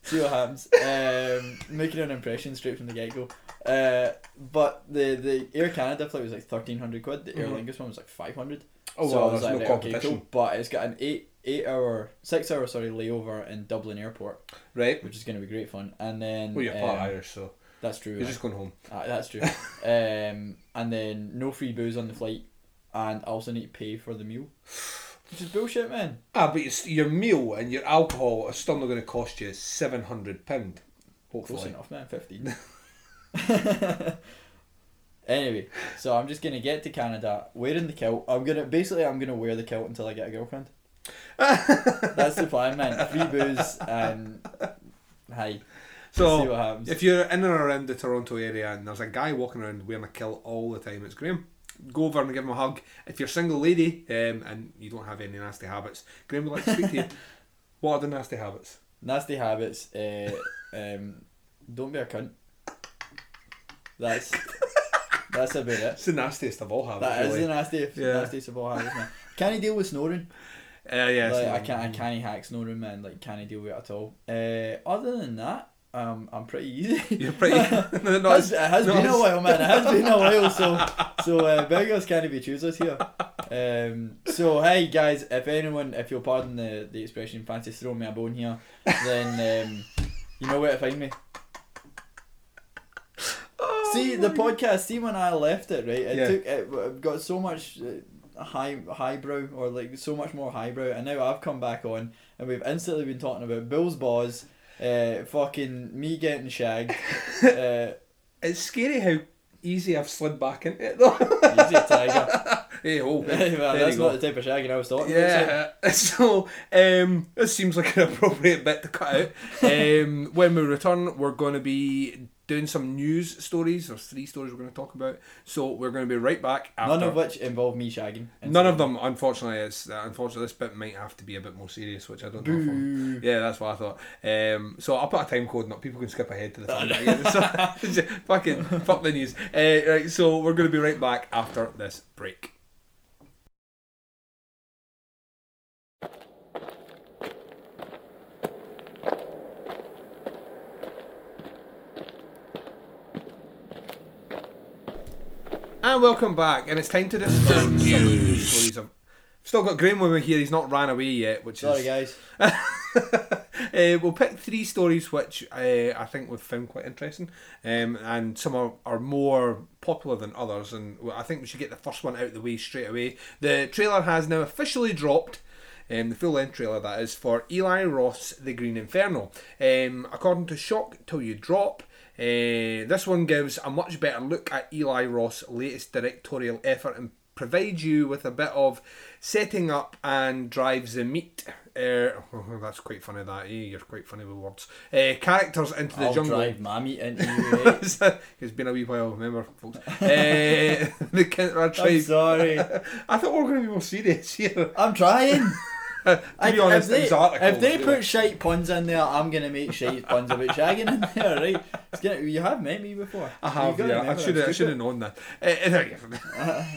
see what happens. Um, making an impression straight from the get go. Uh, but the the Air Canada flight was like thirteen hundred quid. The Aer Mhm. Lingus one was like five hundred. Oh so well, there's like, no right, okay, competition, cool. But it's got an eight eight hour six hour sorry layover in Dublin Airport, right? which is going to be great fun. And then Well, you're part um, Irish, so That's true. You're just going home. Aye, that's true. um, and then no free booze on the flight, and I also need to pay for the meal, which is bullshit, man. Ah, but it's, your meal and your alcohol are still not going to cost you seven hundred pound. Close Hopefully. enough, man. Fifteen. anyway, so I'm just gonna get to Canada wearing the kilt. I'm gonna basically I'm gonna wear the kilt until I get a girlfriend. That's the plan, man. Free booze and hi. So, see what happens. If you're in and around the Toronto area and there's a guy walking around wearing a kilt all the time, it's Graham. Go over and give him a hug. If you're a single lady um, and you don't have any nasty habits, Graham would like to speak to you. What are the nasty habits? Nasty habits. Uh, um, don't be a cunt. That's that's about it. It's the nastiest of all habits. That is really. the nastiest, Yeah. nastiest of all habits, man. Can he deal with snoring? Uh, yeah, like, I can't, I can't hack snoring, man. Like, can he deal with it at all? Uh, other than that, um, I'm pretty easy. You're pretty. no, no, has, it has no, been a while, man. It has been a while. So, so uh, beggars can't be choosers here. Um, so, hey guys, if anyone, if you'll pardon the, the expression, fancies throwing me a bone here, then um, you know where to find me. Oh See the God. podcast. See when I left it, right? It Yeah. took it got so much uh, high highbrow or like so much more highbrow, and now I've come back on, and we've instantly been talking about Bill's balls, uh, fucking me getting shagged, uh, It's scary how easy I've slid back into it though. easy tiger. hey, oh, Well, that's not the type of shagging I was talking about. Yeah, so um, this seems like an appropriate bit to cut out. Um, when we return, we're going to be doing some news stories. There's three stories we're going to talk about. So we're going to be right back after. none of which involve me shagging. None of them, unfortunately. It's uh, unfortunately this bit might have to be a bit more serious, which I don't know. If I'm- yeah, that's what I thought. Um, so I'll put a time code up. People can skip ahead to the time. So, fucking fuck the news. Uh, right, so we're going to be right back after this break. And welcome back, and it's time to discuss some of the stories. I've still got Graham with me here. He's not ran away yet, which Sorry, is guys. uh, we'll pick three stories which uh, I think we've found quite interesting, um, and some are, are more popular than others. And I think we should get the first one out of the way straight away. The trailer has now officially dropped. Um, the full length trailer that is for Eli Roth's The Green Inferno. Um, according to Shock Till You Drop, uh, this one gives a much better look at Eli Roth's latest directorial effort and provides you with a bit of setting up and drives the meat. Uh, that's quite funny. That eh? you're quite funny with words. Uh, characters into the I'll jungle. drive my meat into you. Right? it's been a wee while, remember, folks. The I'm sorry. I thought we were going to be more serious here. I'm trying. to I- be honest, if they, if they put shite puns in there, I'm gonna make shite puns about shagging in there, right? Gonna, you have met me before. I have, yeah. I should have. I should have known that. Uh,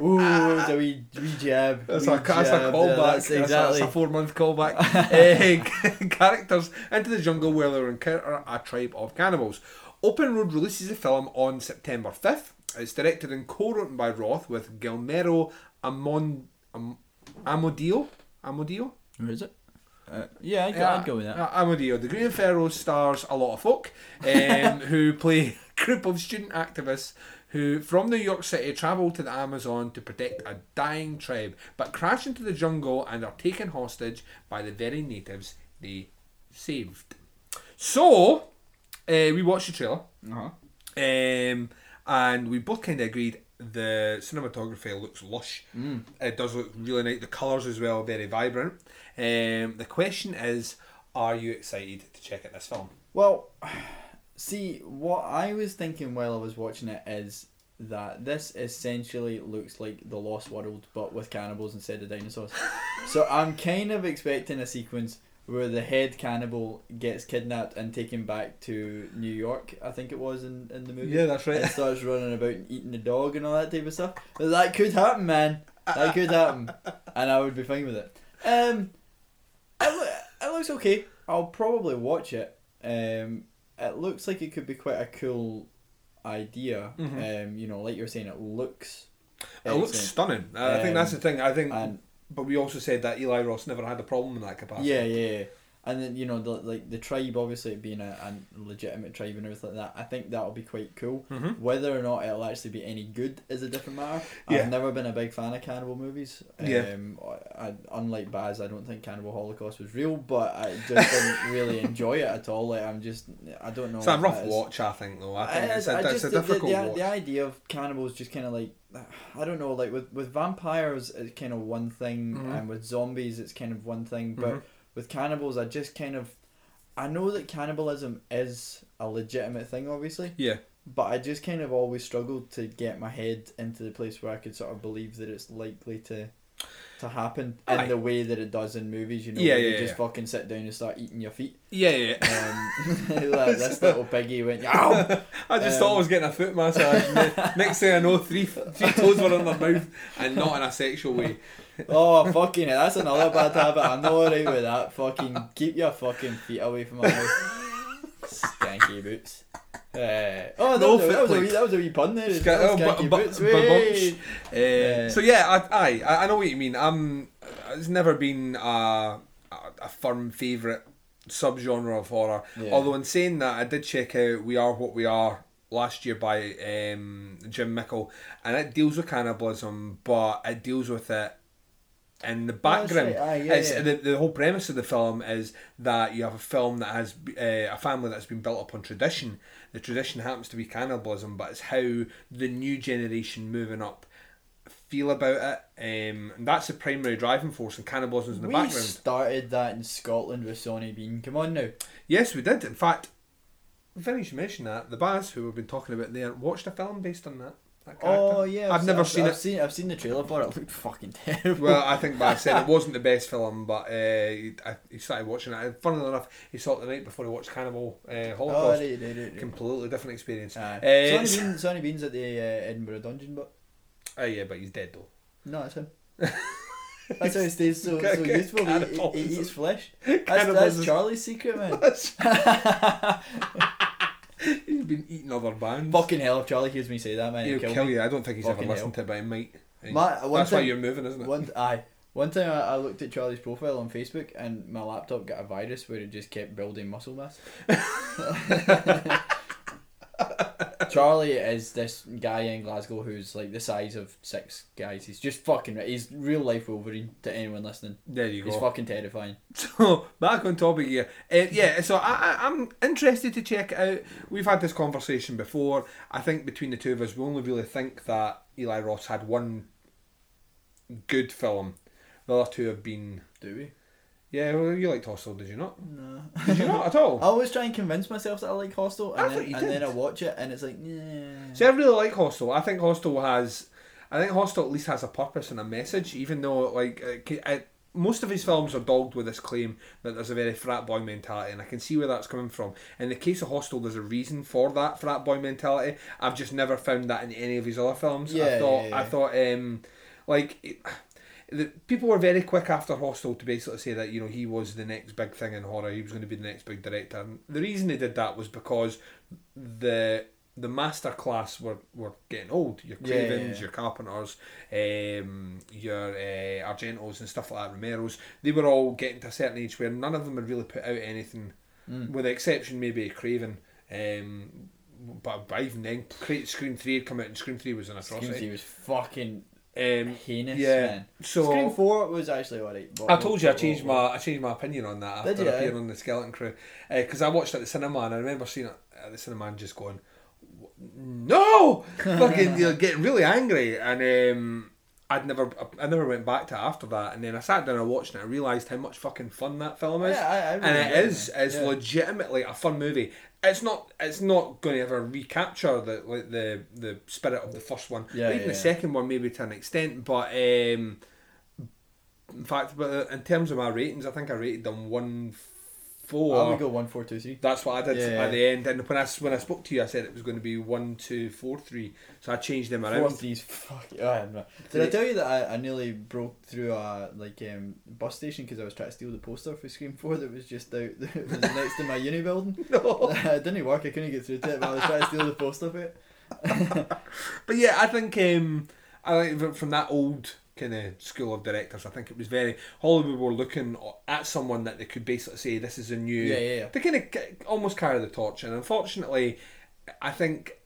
Ooh, it's a wee, wee jab. That's wee a, that's a callback. That's, That's a- exactly. that's a four month callback. uh, characters into the jungle where they encounter a tribe of cannibals. Open Road releases the film on September 5th. It's directed and co written by Roth with Guillermo Amon, Am, Amodio. Amodio? Where is it? Uh, yeah, I'd go, Yeah, I'd go with that. uh, Amodio. The Green Inferno stars a lot of folk um, who play a group of student activists who, from New York City, travel to the Amazon to protect a dying tribe, but crash into the jungle and are taken hostage by the very natives they saved. So, uh, we watched the trailer. Uh-huh. Um, and we both kind of agreed the cinematography looks lush. Mm. It does look really nice. The colours as well, very vibrant. Um, the question is, are you excited to check out this film? Well, see, what I was thinking while I was watching it is that this essentially looks like The Lost World, but with cannibals instead of dinosaurs. so I'm kind of expecting a sequence where the head cannibal gets kidnapped and taken back to New York, I think it was in, in the movie. Yeah, that's right. And starts running about and eating the dog and all that type of stuff. That could happen, man. That could happen. and I would be fine with it. Um, it, loo- it looks okay. I'll probably watch it. Um, it looks like it could be quite a cool idea. Mhm. Um, you know, like you're saying, it looks. It looks excellent. stunning. I think that's the thing. I think, And but we also said that Eli Roth never had a problem in that capacity. yeah, yeah. And then you know the like the tribe obviously being a, a legitimate tribe and everything like that. I think that'll be quite cool. Mhm. Whether or not it'll actually be any good is a different matter. Yeah. I've never been a big fan of cannibal movies. Yeah. Um, I, unlike Baz, I don't think Cannibal Holocaust was real, but I just didn't really enjoy it at all. Like I'm just, I don't know. It's a rough watch, I think, though. I think I- it's a, I it's just- a the- difficult the, the, watch. the idea of cannibals just kind of like I don't know, like with with vampires it's kind of one thing, Mhm. and with zombies it's kind of one thing, but Mhm. With cannibals I just kind of I know that cannibalism is a legitimate thing, obviously, yeah. but I just kind of always struggled to get my head into the place where I could sort of believe that it's likely to to happen Aye. in the way that it does in movies. You know, Yeah, where yeah, you just yeah. fucking sit down and start eating your feet. Yeah, yeah. Um, like this little piggy went, ow! I just Um, thought I was getting a foot massage. next thing I know, three three toes were in my mouth, and not in a sexual way. Oh fucking hell, that's another bad habit. I'm not alright with that. Fucking keep your fucking feet away from my mouth. Skanky boots. Uh, oh, that, No was a, that, was a wee, that was a wee pun there. Ska- oh, Skanky bu- bu- boots. bu- Way. Uh, So yeah, I, I, I know what you mean. I'm. It's never been a a, a firm favourite subgenre of horror. Yeah. Although in saying that, I did check out "We Are What We Are" last year by um, Jim Mickle, and it deals with cannibalism, but it deals with it in the Oh, background. right. Aye, yeah, it's, yeah. The, the whole premise of the film is that you have a film that has uh, a family that's been built up on tradition. The tradition happens to be cannibalism, but it's how the new generation moving up feel about it. Um, and that's the primary driving force, and cannibalism is in the we background. started that in Scotland with Sawney Bean. Come on now. Yes, we did. In fact, funny you mention that. The Baz, who we've been talking about there, watched a film based on that. That character. Oh yeah, I've never seen I've it. Seen, I've seen the trailer for it. It looked fucking terrible. Well, I think I said it wasn't the best film, but uh, he, I, he started watching it. And funnily enough, he saw it the night before he watched Cannibal uh, oh, Holocaust. right, right, right, right. Completely different experience. Aye. Uh, Sonny, Bean, Sawney Bean's at the uh, Edinburgh Dungeon, but Oh yeah, but he's dead though. no, that's him. That's how he stays so, so useful. He, he, he eats flesh. That's, that's Charlie's secret, man. he's been eating other bands. Fucking hell, if Charlie hears me say that, man, He'll he'll kill, me. you. I don't think he's Fucking ever listened to it, but he might. My- That's why you're moving, isn't it? One, aye. One time I, I looked at Charlie's profile on Facebook and my laptop got a virus where it just kept building muscle mass. Charlie is this guy in Glasgow who's like the size of six guys. He's just fucking. He's real life Wolverine to anyone listening. There you He's go. fucking terrifying. So back on topic here. Uh, yeah, so I, I, I'm interested to check it out. We've had this conversation before. I think between the two of us, we only really think that Eli Roth had one good film. The other two have been. Do we? Yeah, well, you liked Hostel, did you not? No. Did you not at all? I always try and convince myself that I like Hostel, and, thought then, and then. I watch it, and it's like, yeah. See, I really like Hostel. I think Hostel has, I think Hostel at least has a purpose and a message, even though like uh, ca- I, most of his films are dogged with this claim that there's a very frat boy mentality, and I can see where that's coming from. In the case of Hostel, there's a reason for that frat boy mentality. I've just never found that in any of his other films. I Yeah, thought, yeah, yeah. I thought, um, like. It, the people were very quick after Hostel to basically say that you know he was the next big thing in horror. He was going to be the next big director. And the reason they did that was because the the master class were, were getting old. Your Yeah, yeah, Cravens, yeah. your Carpenters, um, your uh, Argentos and stuff like that, Romeros. They were all getting to a certain age where none of them had really put out anything, Mm. with the exception maybe of Craven. Um, but, but even then, Scream Three had come out, and Scream Three was an Scream atrocity. was fucking Um, heinous, yeah, man. so Scream Four was actually alright. I told you I changed my I changed my opinion on that after Did you? appearing on the Skeleton Crew because I watched it at the cinema and I remember seeing it at the cinema and just going, no, fucking you know, getting really angry and um, I'd never I never went back to it after that and then I sat down and watched it and I realised how much fucking fun that film is Yeah, I, I really and it is it's Yeah. legitimately a fun movie. It's not it's not going to ever recapture the like the the spirit of the first one. Yeah, even yeah, the yeah. second one maybe to an extent, but um, in fact, but in terms of my ratings, I think I rated them one I four. would go one, four, two, three. That's what I did Yeah. at the end. And when I when I spoke to you, I said it was going to be one, two, four, three. So I changed them Four around. threes, fuck. Oh. Did I tell you that I, I nearly broke through a like um bus station because I was trying to steal the poster for Scream Four that was just out was next to my uni building. No. it didn't work. I couldn't get through to it, but I was trying to steal the poster for it. But yeah, I think um, I from- from that old kind of school of directors. I think it was very Hollywood were looking at someone that they could basically say this is a new. Yeah, yeah, yeah. They kind of almost carry the torch, and unfortunately, I think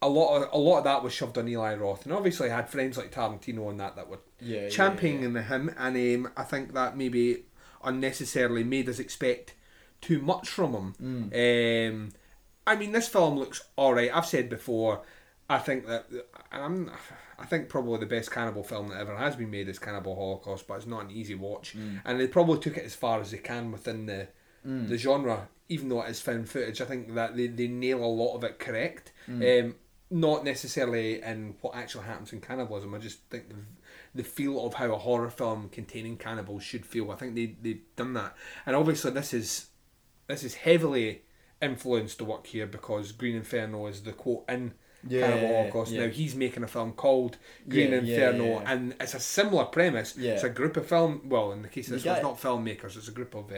a lot of a lot of that was shoved on Eli Roth, and obviously I had friends like Tarantino and that that were Yeah, yeah, championing him, and um, I think that maybe unnecessarily made us expect too much from him. Mm. Um, I mean, this film looks all right. I've said before, I think that I'm, I think probably the best cannibal film that ever has been made is Cannibal Holocaust, but it's not an easy watch, Mm. and they probably took it as far as they can within the Mm. the genre, even though it is found footage. I think that they, they nail a lot of it correct. Mm. Um, not necessarily in what actually happens in cannibalism. I just think the, the feel of how a horror film containing cannibals should feel. I think they they've done that, and obviously this is this is heavily influenced the work here because Green Inferno is the quote in Yeah, Cannibal yeah, Holocaust. yeah. Now he's making a film called Green Yeah, Inferno, yeah. and it's a similar premise. It's a group of film. Well, in the case of this, one, it's not filmmakers. It's a group of uh,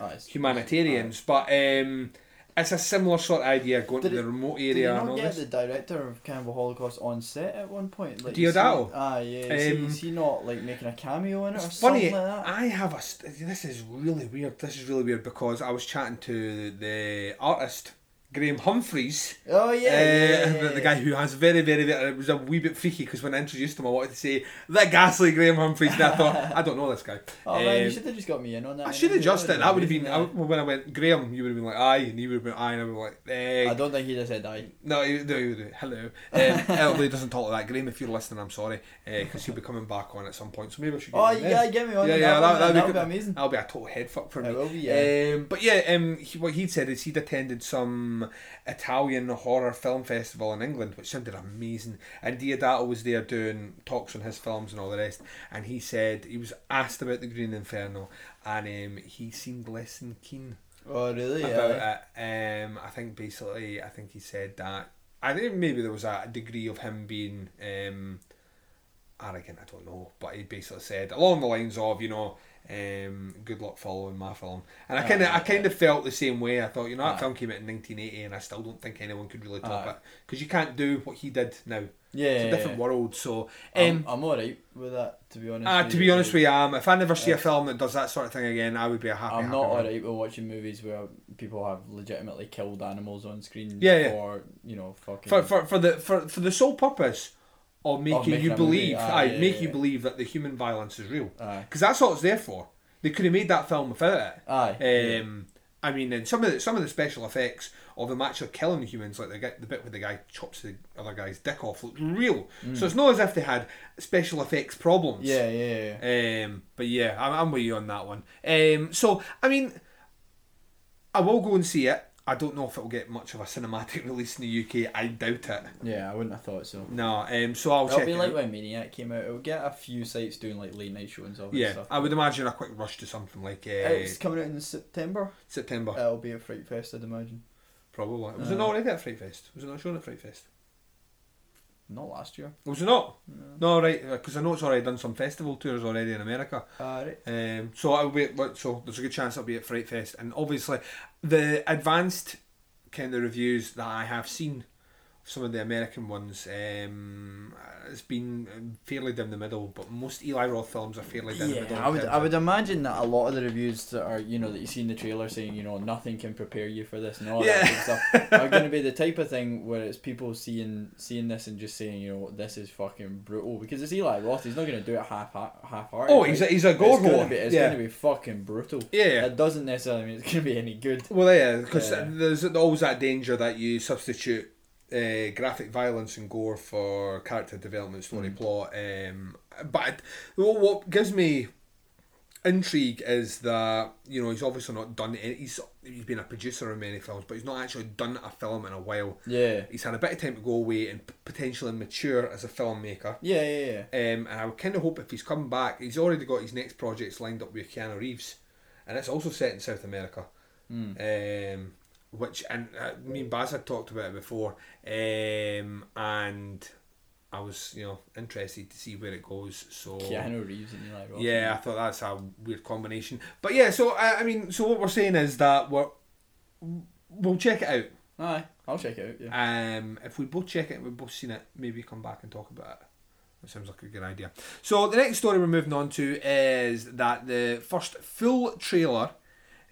it's- humanitarians, but um, it's a similar sort of idea going Did to it- the remote Did area you and all get this. the director of Cannibal Holocaust on set at one point? Like, Deodato? Ah, yeah. Is, he, Um, is he not like making a cameo in it or funny. something like that? I have a. St- this is really weird. This is really weird because I was chatting to the artist Graham Humphreys. Oh yeah, uh, yeah, the, yeah, the guy who has very, very, very. It was a wee bit freaky because when I introduced him, I wanted to say the ghastly Graham Humphreys, and I thought I don't know this guy. Oh man, you Um, should have just got me in on that. I should have just it. That would have been I, when I went Graham. You would have been like aye, and he would have been aye, and I would have been like eh. I don't think he just said aye. No, he, no, he would do. Hello. Um, he doesn't talk like that. Graham, if you're listening, I'm sorry, because he'll be coming back on at some point. So maybe I should. Get Oh, him you gotta get me on. Yeah, yeah, that, that, one, that'd, be, be amazing. That'll be a total head fuck for me. It will be, yeah. Um, but yeah, um, he, what he'd said is he'd attended some Italian horror film festival in England, which sounded amazing. And Deodato was there doing talks on his films and all the rest. And he said he was asked about the Green Inferno, and um, he seemed less than keen Oh really? about Yeah. it. Um, I think basically, I think he said that. I think maybe there was a degree of him being um, arrogant. I don't know, but he basically said along the lines of, you know, um, good luck following my film. And I kind of, I kind of felt the same way. I thought, you know, that Aye. film came out in 1980, and I still don't think anyone could really top Aye. it because you can't do what he did now. Yeah. It's a different yeah. world. So, I'm, um, I'm alright with that. To be honest. uh, to be honest with you, um, if I never see a film that does that sort of thing again, I would be a happy. I'm happy not man. alright with watching movies where people have legitimately killed animals on screen. Yeah, yeah. For you know fucking. for, for, for the for, for the sole purpose of making, making you a movie, believe, aye, yeah, make yeah, you yeah. believe that the human violence is real, because that's what it's there for. They could have made that film without it. Aye. Um, I mean, and some of the, some of the special effects of them actually killing humans, like the guy, the bit where the guy chops the other guy's dick off, looked real. So it's not as if they had special effects problems. Mm. yeah, yeah, yeah. Um, but yeah, I'm, I'm with you on that one. Um, so I mean, I will go and see it. I don't know if it will get much of a cinematic release in the UK. I doubt it. Yeah, I wouldn't have thought so. No, um, so I'll It'll check be it like out. when Maniac came out. It'll get a few sites doing like late night showings of it. Yeah, and stuff. I would imagine a quick rush to something like uh, It's coming out in September. September, It'll be a Fright Fest, I'd imagine. probably. Was it Uh, not already at Fright Fest? Was it not shown at Fright Fest? Not last year. Was it not? No, right, because I know it's already done some festival tours already in America. Uh, right. Um, so I'll be so there's a good chance I'll be at Fright Fest, and obviously the advanced kind of reviews that I have seen, some of the American ones, um, it's been fairly down the middle. But most Eli Roth films are fairly down the middle. Yeah, I would I would imagine that a lot of the reviews that are you know that you see in the trailer saying you know nothing can prepare you for this and all Yeah. that good stuff are going to be the type of thing where it's people seeing seeing this and just saying you know this is fucking brutal because it's Eli Roth he's not going to do it half half hearted. Oh, he's a, he's a gore it's be it's yeah. gonna be fucking brutal. yeah. That doesn't necessarily mean it's gonna be any good. Well, yeah, because Yeah. there's always that danger that you substitute uh, graphic violence and gore for character development, story Mm. plot. Um, but what what gives me intrigue is that you know he's obviously not done any, he's he's been a producer of many films, but he's not actually done a film in a while. Yeah. He's had a bit of time to go away and p- potentially mature as a filmmaker. Yeah, yeah, yeah. Um, and I would kind of hope if he's come back, he's already got his next projects lined up with Keanu Reeves, and it's also set in South America. Mm. Um, which and uh, me and Baz had talked about it before, um, and I was you know interested to see where it goes. So Keanu Reeves and Eli Roth. yeah, I thought that's a weird combination. But yeah, so I, I mean, so what we're saying is that we're we'll check it out. Aye, I'll check it out. Yeah. Um, if we both check it, we've both seen it, maybe come back and talk about it. That sounds like a good idea. So the next story we're moving on to is that the first full trailer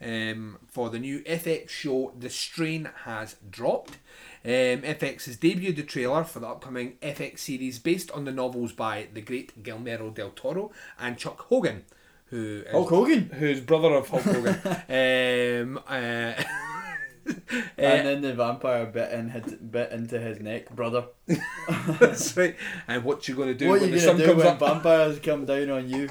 um, for the new FX show The Strain has dropped. Um, FX has debuted the trailer for the upcoming FX series based on the novels by the great Guillermo del Toro and Chuck Hogan, who is, Hulk Hogan. who's brother of Hulk Hogan. um, uh, and then the vampire bit in hit, bit into his neck, brother. That's right. And what you gonna do what when you the sun do comes when up? vampires come down on you?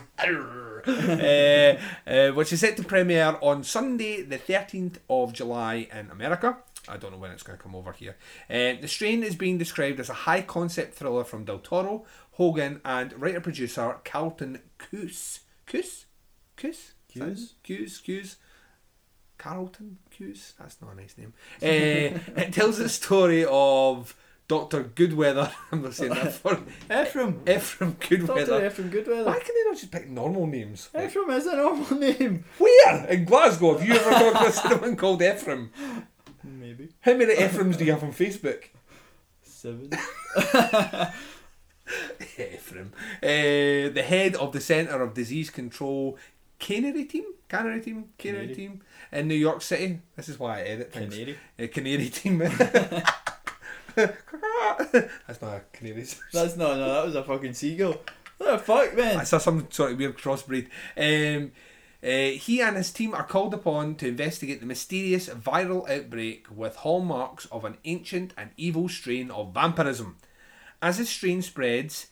Uh, uh, which is set to premiere on Sunday, the 13th of July in America. I don't know when it's going to come over here. Uh, the Strain is being described as a high concept thriller from Del Toro, Hogan, and writer producer Carlton Cuse. Cuse? Cuse? Cuse? Cuse? Cuse? Carlton Cuse? That's not a nice name. It tells the story of Dr. Goodweather. I'm not saying that for Ephraim. Ephraim Goodweather. Ephraim Goodweather. Why can they not just pick normal names? Ephraim is a normal name. where in Glasgow have you ever gone to someone called Ephraim? Maybe How many Ephraims do you have on Facebook? seven. Ephraim, uh, the head of the Centre of Disease Control Canary Team, Canary Team, Canary, Canary. Team in New York City. This is why I edit things. Canary. Uh, canary Team. That's not a canary. That's not, no. That was a fucking seagull. What the fuck, man? I saw some sort of weird crossbreed. Um, uh, he and his team are called upon to investigate the mysterious viral outbreak with hallmarks of an ancient and evil strain of vampirism. As the strain spreads,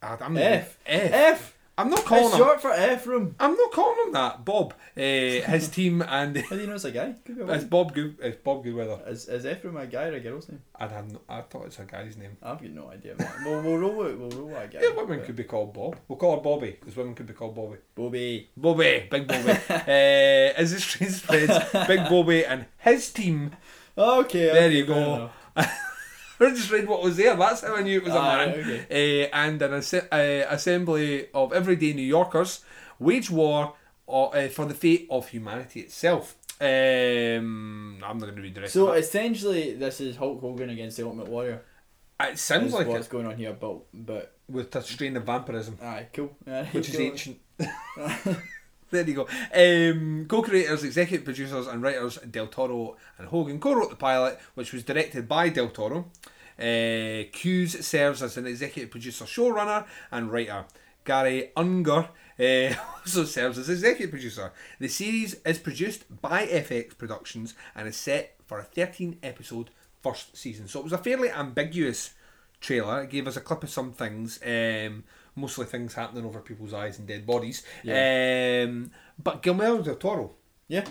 I'm F. F. F. I'm not calling It's him. short for Ephraim. I'm not calling him that. Bob. Uh, his team and How do you know it's a guy? Could be a it's woman. Bob Good. It's Bob Goodweather. Is, is Ephraim a guy or a girl's name? I have no, I thought it's a guy's name. I've got no idea, man. We'll, we'll roll it. We'll roll it a guy. Yeah, women could be called Bob. We'll call her Bobby because women could be called Bobby. Bobby. Bobby, Big Bobby. uh, as the strain spreads, Big Bobby and his team. Okay. There okay, you go. enough. I just read what was there. That's how I knew it was a Ah, man. okay. Uh, and an uh, assembly of everyday New Yorkers wage war uh, uh, for the fate of humanity itself. Um, I'm not going to read the rest So essentially, this is Hulk Hogan against the Ultimate Warrior. It sounds like what's it going on here, but but with a strain of vampirism, aye, cool. Which is cool. ancient. There you go. Um, co-creators, executive producers, and writers Del Toro and Hogan co-wrote the pilot, which was directed by Del Toro. Uh, Cuse serves as an executive producer, showrunner, and writer. Gary Ungar uh, also serves as executive producer. The series is produced by FX Productions and is set for a 13-episode first season. So it was a fairly ambiguous trailer. It gave us a clip of some things, um, mostly things happening over people's eyes and dead bodies. Um, but Guillermo del Toro, Yeah,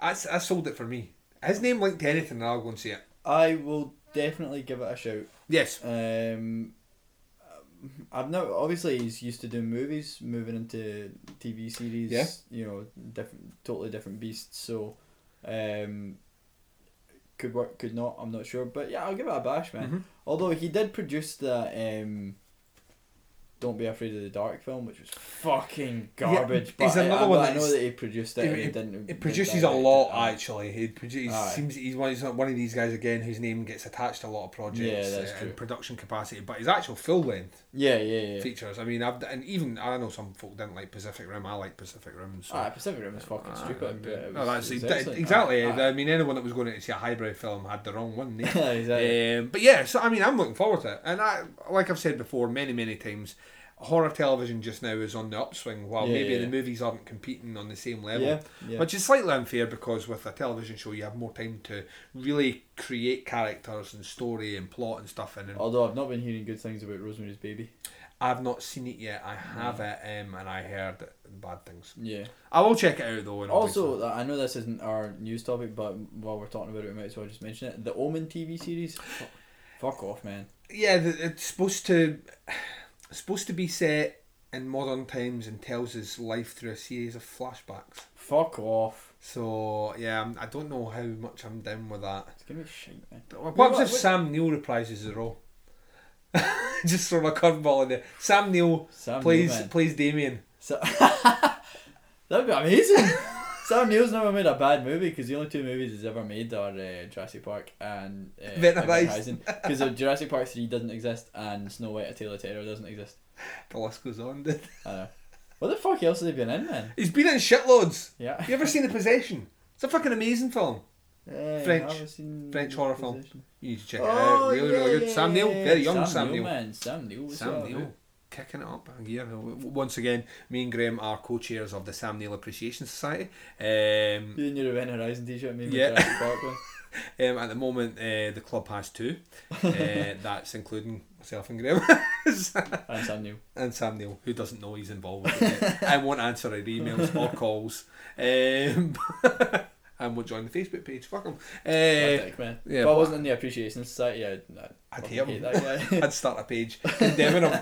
that's, that sold it for me. His name linked to anything, and I'll go and see it. I will definitely give it a shout. Yes. Um, I've not obviously he's used to doing movies, moving into TV series. Yeah. you know, different, totally different beasts. So, um, could work, could not. I'm not sure, but yeah, I'll give it a bash, man. Mhm. Although he did produce the um, "Don't Be Afraid of the Dark" film, which was fucking garbage. there's but another I, one I know that he produced it. and He- he didn't. Didn't produces a lot, it. Actually. He produces, Aye. seems he's one, he's one of these guys again whose name gets attached to a lot of projects Yeah, that's uh, true. in production capacity. But his actual full length Yeah, yeah, yeah. features, I mean, I've and even I know some folk didn't like Pacific Rim. I like Pacific Rim. So. Ah, Pacific Rim is fucking Uh, stupid. it no, that's was exactly. Aye, I mean, anyone that was going to see a highbrow film had the wrong one. exactly. Um, but yeah, so I mean, I'm looking forward to it, and I, like I've said before, many many times, horror television just now is on the upswing, while Yeah, maybe yeah. the movies aren't competing on the same level. Yeah. Which is slightly unfair because with a television show you have more time to really create characters and story and plot and stuff. And Although I've not been hearing good things about Rosemary's Baby. I've not seen it yet. I have it, um, and I heard bad things. Yeah. I will check it out though. And Also, I know this isn't our news topic, but while we're talking about it, we might as well just mention it. The Omen TV series. Fuck off, man. yeah, it's supposed to supposed to be set in modern times and tells his life through a series of flashbacks. Fuck off. So yeah, I'm, I don't know how much I'm down with that. It's gonna be shite, man. What if Sam Neill reprises the role? Just throw a curveball in there. Sam Neill Sam plays Neill, plays Damien. So that'd be amazing. Sam Neill's never made a bad movie because the only two movies he's ever made are uh, Jurassic Park and uh, Event Horizon. Because Jurassic Park 3 doesn't exist and Snow White A Tale of Terror doesn't exist. The list goes on. Dude. I know. What the fuck else has he been in, man? He's been in shitloads. Yeah. You ever seen The Possession? It's a fucking amazing film. Uh, French- French horror film. You need to check it Oh, out. Really, yeah, really good. Sam Neill, very young Sam, Sam, Neill, man. Sam Neill. Sam Neill? Kicking it up a year. Once again, me and Graham are co-chairs of the Sam Neill Appreciation Society. Um, You and your Event Horizon t-shirt, maybe Yeah. Jurassic Park one. um, at the moment, uh, the club has two. Uh, that's including myself and Graham And Sam Neill. and Sam Neill, who doesn't know he's involved. I won't answer our emails or calls. Um, and won't join the Facebook page. Fuck him. Uh, dick, man. yeah, if I wasn't in the Appreciation Society, I'd, I'd, I'd hate hate him. that guy. I'd start a page condemning him.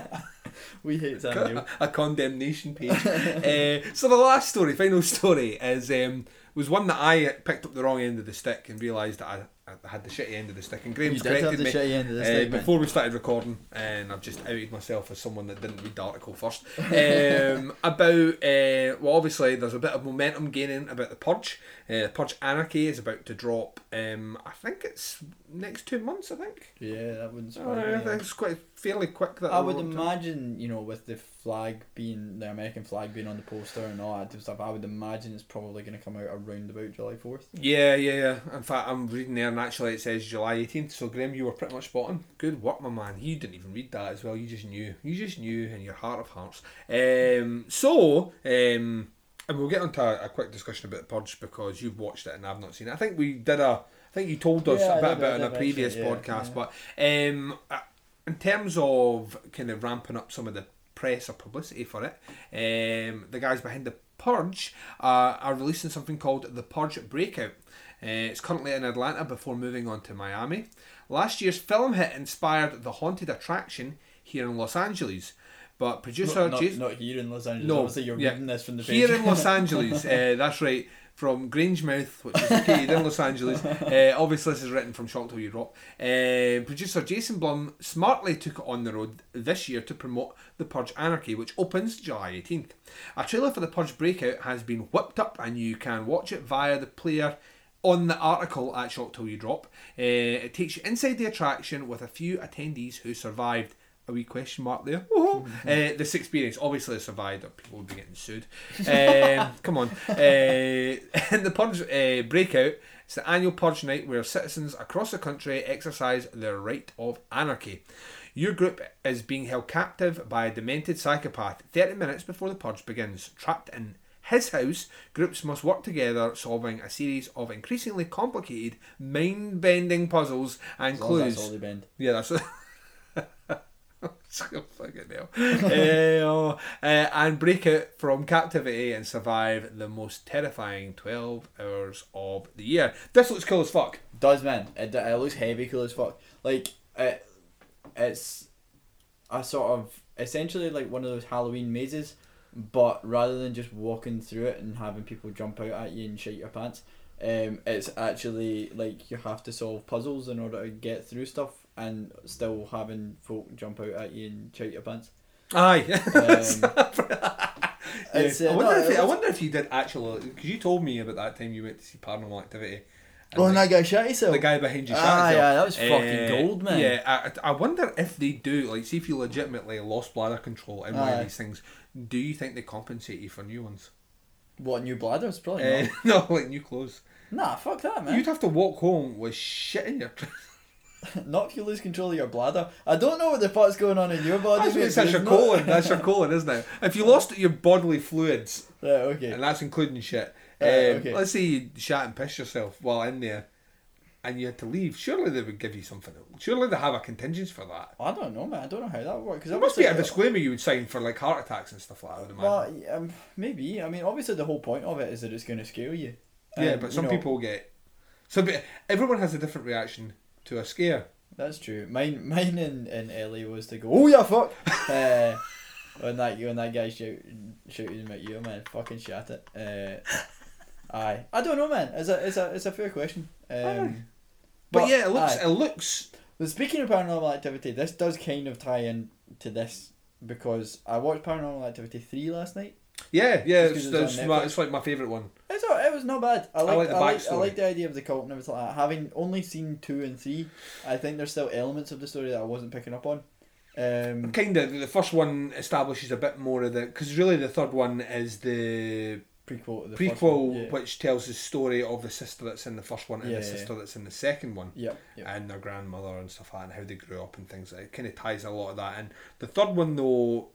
we hate Sam a condemnation page. uh, so the last story, final story, is um, was one that I picked up the wrong end of the stick and realised that I, I had the shitty end of the stick, and Graham's corrected me. shitty end of this uh, before we started recording, and I've just outed myself as someone that didn't read the article first. Um, about uh, well, obviously there's a bit of momentum gaining about the Purge. Uh, the Purge Anarchy is about to drop. Um, I think it's next two months. I think. Yeah, that wouldn't I me. think it's quite fairly quick. That I would roll to- imagine, you know, with the flag being the American flag being on the poster and all that stuff, I would imagine it's probably going to come out around about July fourth. Yeah, yeah, yeah. In fact, I'm reading there, and actually it says July 18th. So, Graham, you were pretty much spot on. Good work, my man. You didn't even read that as well. You just knew. You just knew in your heart of hearts. Um, so, um, and we'll get onto a, a quick discussion about the Purge because you've watched it and I've not seen it. I think we did a. I think you told us Yeah, a bit about it in a previous yeah, podcast, yeah. but um, uh, in terms of kind of ramping up some of the press or publicity for it, um, the guys behind the Purge uh, are releasing something called the Purge Breakout. Uh, it's currently in Atlanta before moving on to Miami. Last year's film hit inspired the haunted attraction here in Los Angeles, but producer Not, not, Jason not here in Los Angeles. No, Obviously, you're yeah. reading this from the page. here in Los Angeles, uh, that's right, from Grangemouth, which is located in Los Angeles. Uh, obviously, this is written from Shock Till You Drop. Uh, producer Jason Blum smartly took it on the road this year to promote The Purge Anarchy, which opens July 18th. A trailer for The Purge Breakout has been whipped up, and you can watch it via the player on the article at Shock Till You Drop. Uh, it takes you inside the attraction with a few attendees who survived. A wee question mark there. uh, this experience obviously survived, or people would be getting sued. Um, come on. Uh, the Purge uh, Breakout, it's the annual Purge night where citizens across the country exercise their right of anarchy. Your group is being held captive by a demented psychopath 30 minutes before the Purge begins. Trapped in his house, groups must work together, solving a series of increasingly complicated, mind bending puzzles and As long as clues. That's all they bend. Yeah, that's. Fucking hell. Oh, uh, and break out from captivity and survive the most terrifying 12 hours of the year. This looks cool as fuck. Does man? It, it looks heavy, cool as fuck. Like it, it's a sort of essentially like one of those Halloween mazes, but rather than just walking through it and having people jump out at you and shit your pants, um, it's actually like you have to solve puzzles in order to get through stuff and still having folk jump out at you and shit your pants. Aye. Um, Yeah. It's, uh, I, wonder no, if it I wonder if you did actually because you told me about that time you went to see Paranormal Activity. and Oh, and that guy shot himself. the guy behind you. shot Ah, himself. yeah, that was fucking Eh, gold, man. Yeah, I, I wonder if they do like see if you legitimately lost bladder control in one of these things. Do you think they compensate you for new ones? What new bladders? Probably Eh, no, like new clothes. Nah, fuck that, man. You'd have to walk home with shit in your. Not if you lose control of your bladder. I don't know what the fuck's going on in your body. That's, that's your colon. That's your colon, isn't it? If you lost your bodily fluids, Right, okay. and that's including shit. Uh, um, okay. Let's say you shat and pissed yourself while in there, and you had to leave. Surely they would give you something. Surely they have a contingency for that. I don't know, man. I don't know how that works. Cause There must be a disclaimer you would sign for like heart attacks and stuff like that. Would. Well, um, maybe. I mean, obviously the whole point of it is that it's going to scare you. yeah, And, but some know, people get. So, everyone has a different reaction to a scare. That's true. Mine, mine in, in LA was to go, oh yeah, fuck. uh, when that you when that guy shout, shouted at you, man, fucking shut it. Uh, aye, I don't know, man. It's a it's a it's a fair question. Um, But, yeah, it looks. aye. It looks. But speaking of paranormal activity, this does kind of tie in to this because I watched Paranormal Activity three last night. Yeah, yeah. It's, it's it's, my, it's like my favorite one. It's a, it was not bad. I like, like the I like, I like the idea of the cult and everything like that. Having only seen two and three, I think there's still elements of the story that I wasn't picking up on. Um, Kind of. The first one establishes a bit more of the because really the third one is the prequel the prequel, one, yeah. which tells the story of the sister that's in the first one and Yeah, the yeah. sister that's in the second one. Yep. and their grandmother and stuff like that, and how they grew up and things. It kind of ties a lot of that. And the third one though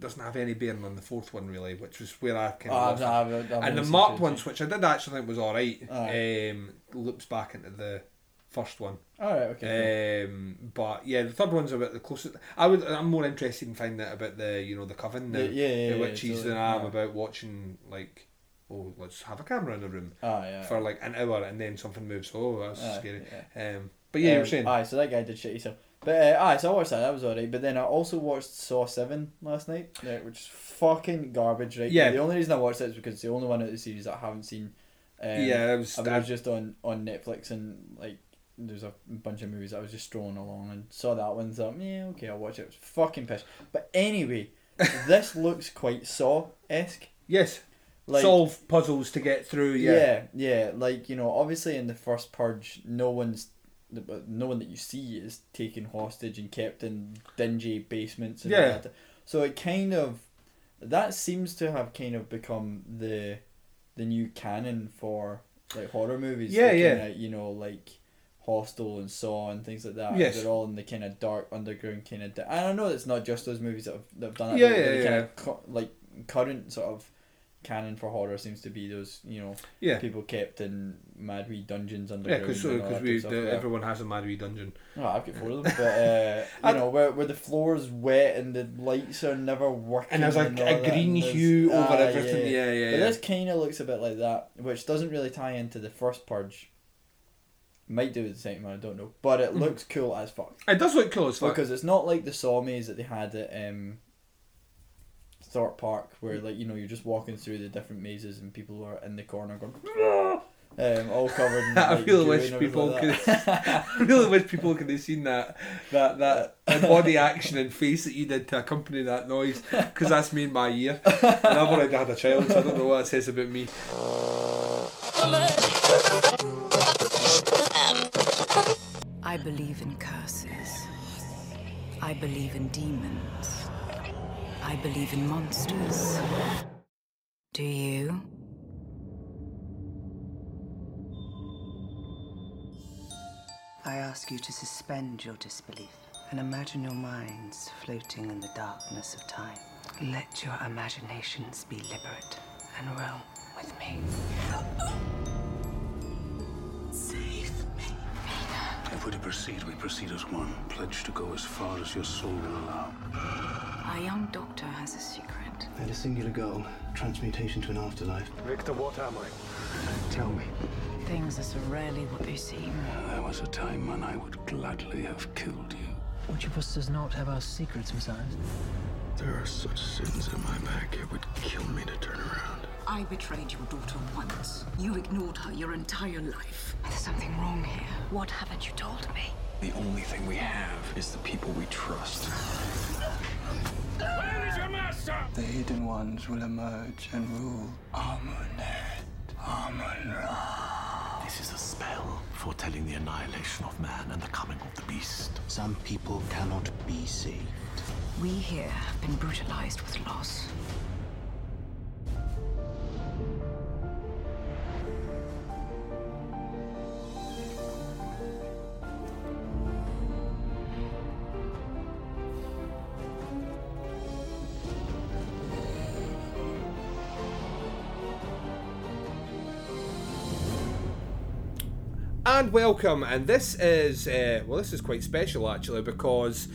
doesn't have any bearing on the fourth one really, which was where I kind Oh, of. I've, I've, I've and the marked ones, which I did actually think was all right, um, loops back into the first one. All right, okay. Um, but yeah, the third one's about the closest. I would. I'm more interested in finding out about the you know the coven, Yeah, the, yeah, yeah, the yeah, totally. than I am Aye. about watching like, oh, let's have a camera in the room ah, yeah. for like an hour and then something moves. Oh, that's Aye, scary. yeah. Um, but yeah, you were Um, saying. Aye, so that guy did shit himself. But uh, aye, so I watched that. That was alright. But then I also watched Saw Seven last night, uh, which is fucking garbage. Right? Yeah. The only reason I watched it is because it's the only one of the series that I haven't seen. Um, yeah, it was. I mean, it was just on on Netflix and like there's a bunch of movies I was just strolling along and saw that one. Thought, yeah, okay, I'll watch it. It was fucking piss. But anyway, this looks quite Saw esque. yes, Like solve puzzles to get through. Yeah, yeah, yeah, like you know, obviously in the first purge, no one's, the- no one that you see is taken hostage and kept in dingy basements. And Yeah. that. So it kind of, that seems to have kind of become the, the new canon for like horror movies. Yeah, yeah. kinda, you know, like Hostel and Saw and things like that. Yes. They're all in the kind of dark underground kind of. Di- and I know it's not just those movies that have, that have done it. Yeah, but yeah, yeah. Kind of like current sort of canon for horror seems to be those you know yeah, people kept in mad wee dungeons yeah. underground. Because because that we stuff, the, yeah. everyone has a mad wee dungeon. Oh, I've got four of them, but uh, I- you know where where the floor's wet and the lights are never working, And there's a, all a green hue over ah, everything. Yeah, yeah, But yeah. this kind of looks a bit like that, which doesn't really tie into the first purge. Might do it the same, one, I don't know, but it Mhm. looks cool as fuck It does look cool as fuck. because it's not like the saw maze that they had at um, Thorpe Park, where like you know you're just walking through the different mazes and people are in the corner going, um, all covered. In, I like, really wish people like that. I really wish people could have seen that that that body action and face that you did to accompany that noise because that's made my year. And I've already had a child, so I don't know what that says about me. I believe in curses. I believe in demons. I believe in monsters. Do you? I ask you to suspend your disbelief and imagine your minds floating in the darkness of time. Let your imaginations be liberate and roam with me. We're to proceed, we proceed as one. Pledge to go as far as your soul will allow. Our young doctor has a secret. I had a singular goal transmutation to an afterlife. Victor, what am I? Tell me. Things are so rarely what they seem. There was a time when I would gladly have killed you. Which of us does not have our secrets, Messiah? There are such sins in my back, it would kill me to turn around. I betrayed your daughter once. You ignored her your entire life. There's something wrong here. What haven't you told me? The only thing we have is the people we trust. Where is your master? The hidden ones will emerge and rule. Amunet. Amun-Ra. This is a spell foretelling the annihilation of man and the coming of the beast. Some people cannot be saved. We here have been brutalized with loss. And welcome, and this is uh, well, this is quite special actually because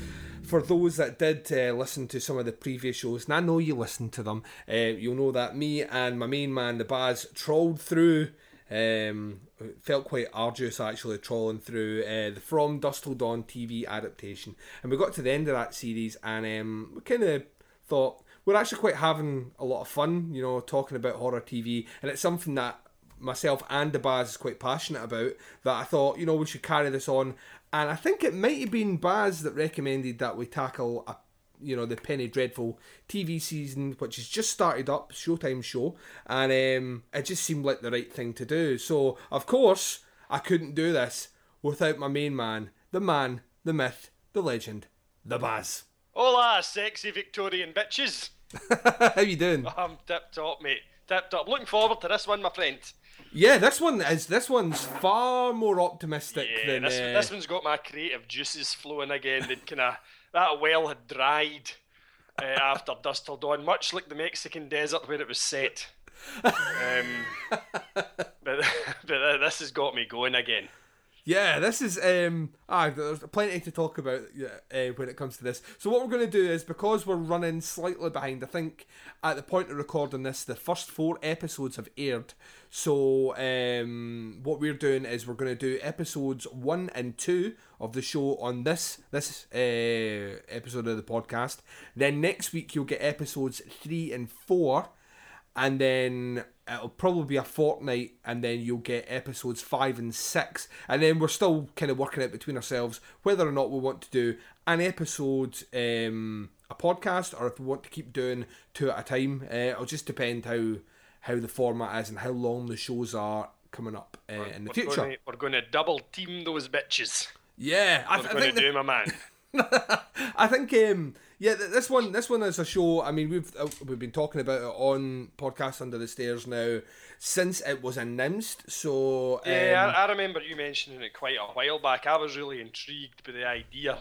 for those that did uh, listen to some of the previous shows, and I know you listened to them, uh, you'll know that me and my main man, the Baz, trawled through. Um, felt quite arduous actually trawling through uh, the From Dusk Till Dawn TV adaptation, and we got to the end of that series, and um, we kind of thought we're actually quite having a lot of fun, you know, talking about horror TV, and it's something that myself and the Baz is quite passionate about that I thought, you know, we should carry this on. And I think it might have been Baz that recommended that we tackle a you know the Penny Dreadful TV season, which has just started up, Showtime show, and um, it just seemed like the right thing to do. So of course I couldn't do this without my main man, the man, the myth, the legend, the Baz. Hola, sexy Victorian bitches. How you doing? I'm tip top, mate. Tip top. Looking forward to this one, my friend. Yeah, this one is this one's far more optimistic Yeah, than this, uh, this one's got my creative juices flowing again. That kind of that well had dried uh, after dusk Till Dawn, much like the Mexican desert where it was set. Um, but but this has got me going again. Yeah, this is um ah there's plenty to talk about uh, when it comes to this. So what we're going to do is because we're running slightly behind, I think at the point of recording this, the first four episodes have aired. So um what we're doing is we're going to do episodes one and two of the show on this this uh, episode of the podcast. Then next week you'll get episodes three and four and then it'll probably be a fortnight, and then you'll get episodes five and six, and then we're still kind of working out between ourselves whether or not we want to do an episode, um, a podcast, or if we want to keep doing two at a time. Uh, it'll just depend how how the format is and how long the shows are coming up uh, in the we're future. Gonna, we're going to double team those bitches. Yeah, I, I going think to the- do, my man. I think um yeah this one this one is a show I mean we've uh, we've been talking about it on podcast under the stairs now since it was announced so um, Yeah, I, I remember you mentioning it quite a while back. I was really intrigued by the idea.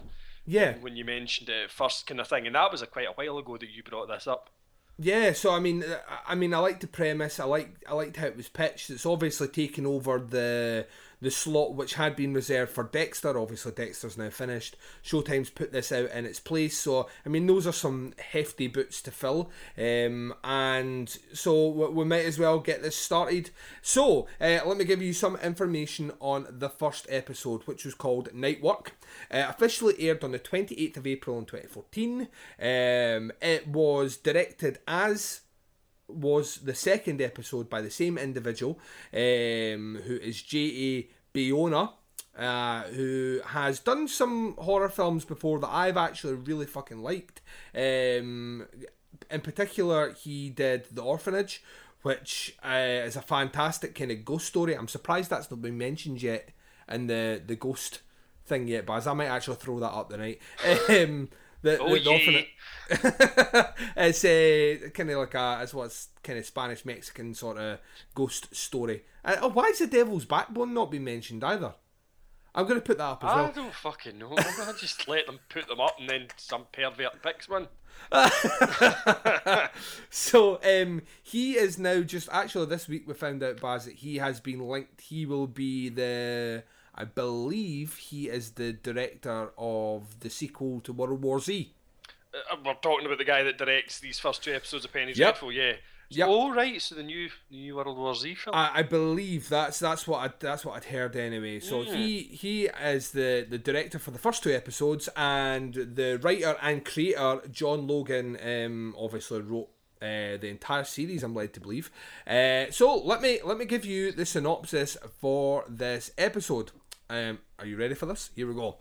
Yeah. When you mentioned it first, kind of thing, and that was a quite a while ago that you brought this up. Yeah, so I mean, uh, I mean, I like the premise. I like, I liked how it was pitched. It's obviously taken over the the slot which had been reserved for Dexter. Obviously, Dexter's now finished. Showtime's put this out in its place. So I mean, those are some hefty boots to fill. Um, and so we, might as well get this started. So uh, let me give you some information on the first episode, which was called Night Work. Uh, officially aired on the 28th of April in 2014. Um, it was directed as was the second episode by the same individual, um, who is J.A. Bayona, uh, who has done some horror films before that I've actually really fucking liked. Um, in particular, he did The Orphanage, which uh, is a fantastic kind of ghost story. I'm surprised that's not been mentioned yet in the, the ghost thing yet, but I might actually throw that up tonight. Um, the, Oh, yeah. orphanage it's uh, kind of like a it's what's kind of Spanish Mexican sort of ghost story. Uh, oh, why is the Devil's Backbone not been mentioned either? I'm going to put that up as I well. I don't fucking know. I just let them put them up, and then some pervert picks one. so um, he is now just actually this week we found out Baz that he has been linked. He will be the I believe he is the director of the sequel to World War Z. Uh, we're talking about the guy that directs these first two episodes of Penny Yep. Dreadful, yeah. Yep. Oh right, so the new the new World War Z film. I, I believe that's that's what I, that's what I'd heard anyway. So Hmm. he he is the the director for the first two episodes, and the writer and creator John Logan um, obviously wrote uh, the entire series. I'm led to believe. Uh, so let me let me give you the synopsis for this episode. Um, are you ready for this? Here we go.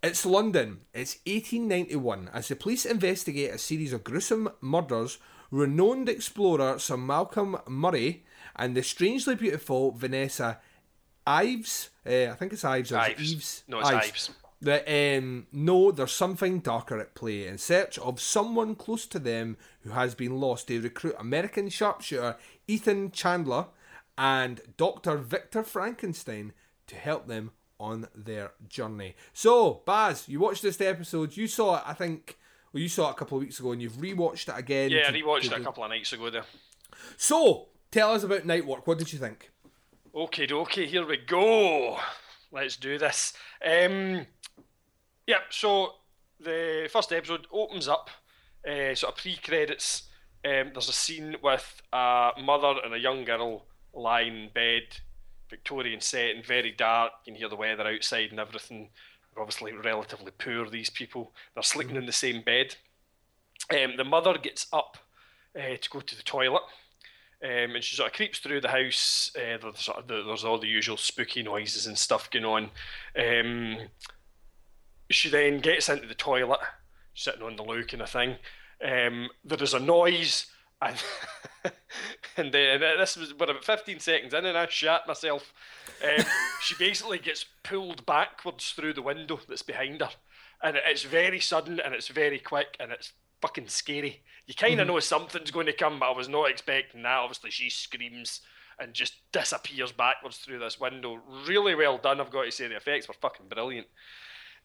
It's London. It's 1891. As the police investigate a series of gruesome murders, renowned explorer Sir Malcolm Murray and the strangely beautiful Vanessa Ives, uh, I think it's Ives or Ives. Eves? No, it's Ives. That um, know there's something darker at play. In search of someone close to them who has been lost, they recruit American sharpshooter Ethan Chandler and Dr. Victor Frankenstein to help them on their journey. So, Baz, you watched this episode. You saw it, I think. Well, you saw it a couple of weeks ago, and you've rewatched it again. yeah, I to- rewatched to it a couple of nights ago there. So, tell us about Night Work. What did you think? Okay, okay, here we go. Let's do this. Um, yeah, so the first episode opens up, uh, sort of pre-credits. Um, there's a scene with a mother and a young girl lying in bed, Victorian setting, very dark. You can hear the weather outside and everything. They're obviously relatively poor. These people. They're sleeping in the same bed. Um, the mother gets up uh, to go to the toilet. Um, and she sort of creeps through the house. Uh, there's, sort of the, there's all the usual spooky noises and stuff going on. Um, she then gets into the toilet sitting on the loo kind of thing. Um, there is a noise, and and then and this was but about 15 seconds in, and I shat myself. Um, she basically gets pulled backwards through the window that's behind her, and it's very sudden and it's very quick and it's fucking scary. You kind of Mhm. know something's going to come, but I was not expecting that. Obviously, she screams and just disappears backwards through this window. Really well done, I've got to say. The effects were fucking brilliant.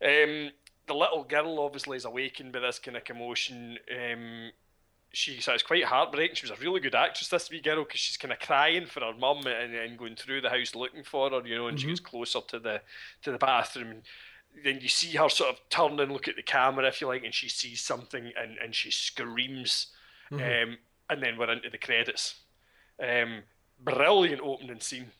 Um, the little girl obviously is awakened by this kind of commotion. Um, she so it's quite heartbreaking. She was a really good actress, this wee girl, because she's kind of crying for her mum and, and going through the house looking for her, you know. And she Mhm. gets closer to the to the bathroom. And then you see her sort of turn and look at the camera, if you like, and she sees something and, and she screams. Mhm. Um, and then we're into the credits. Um, brilliant opening scene.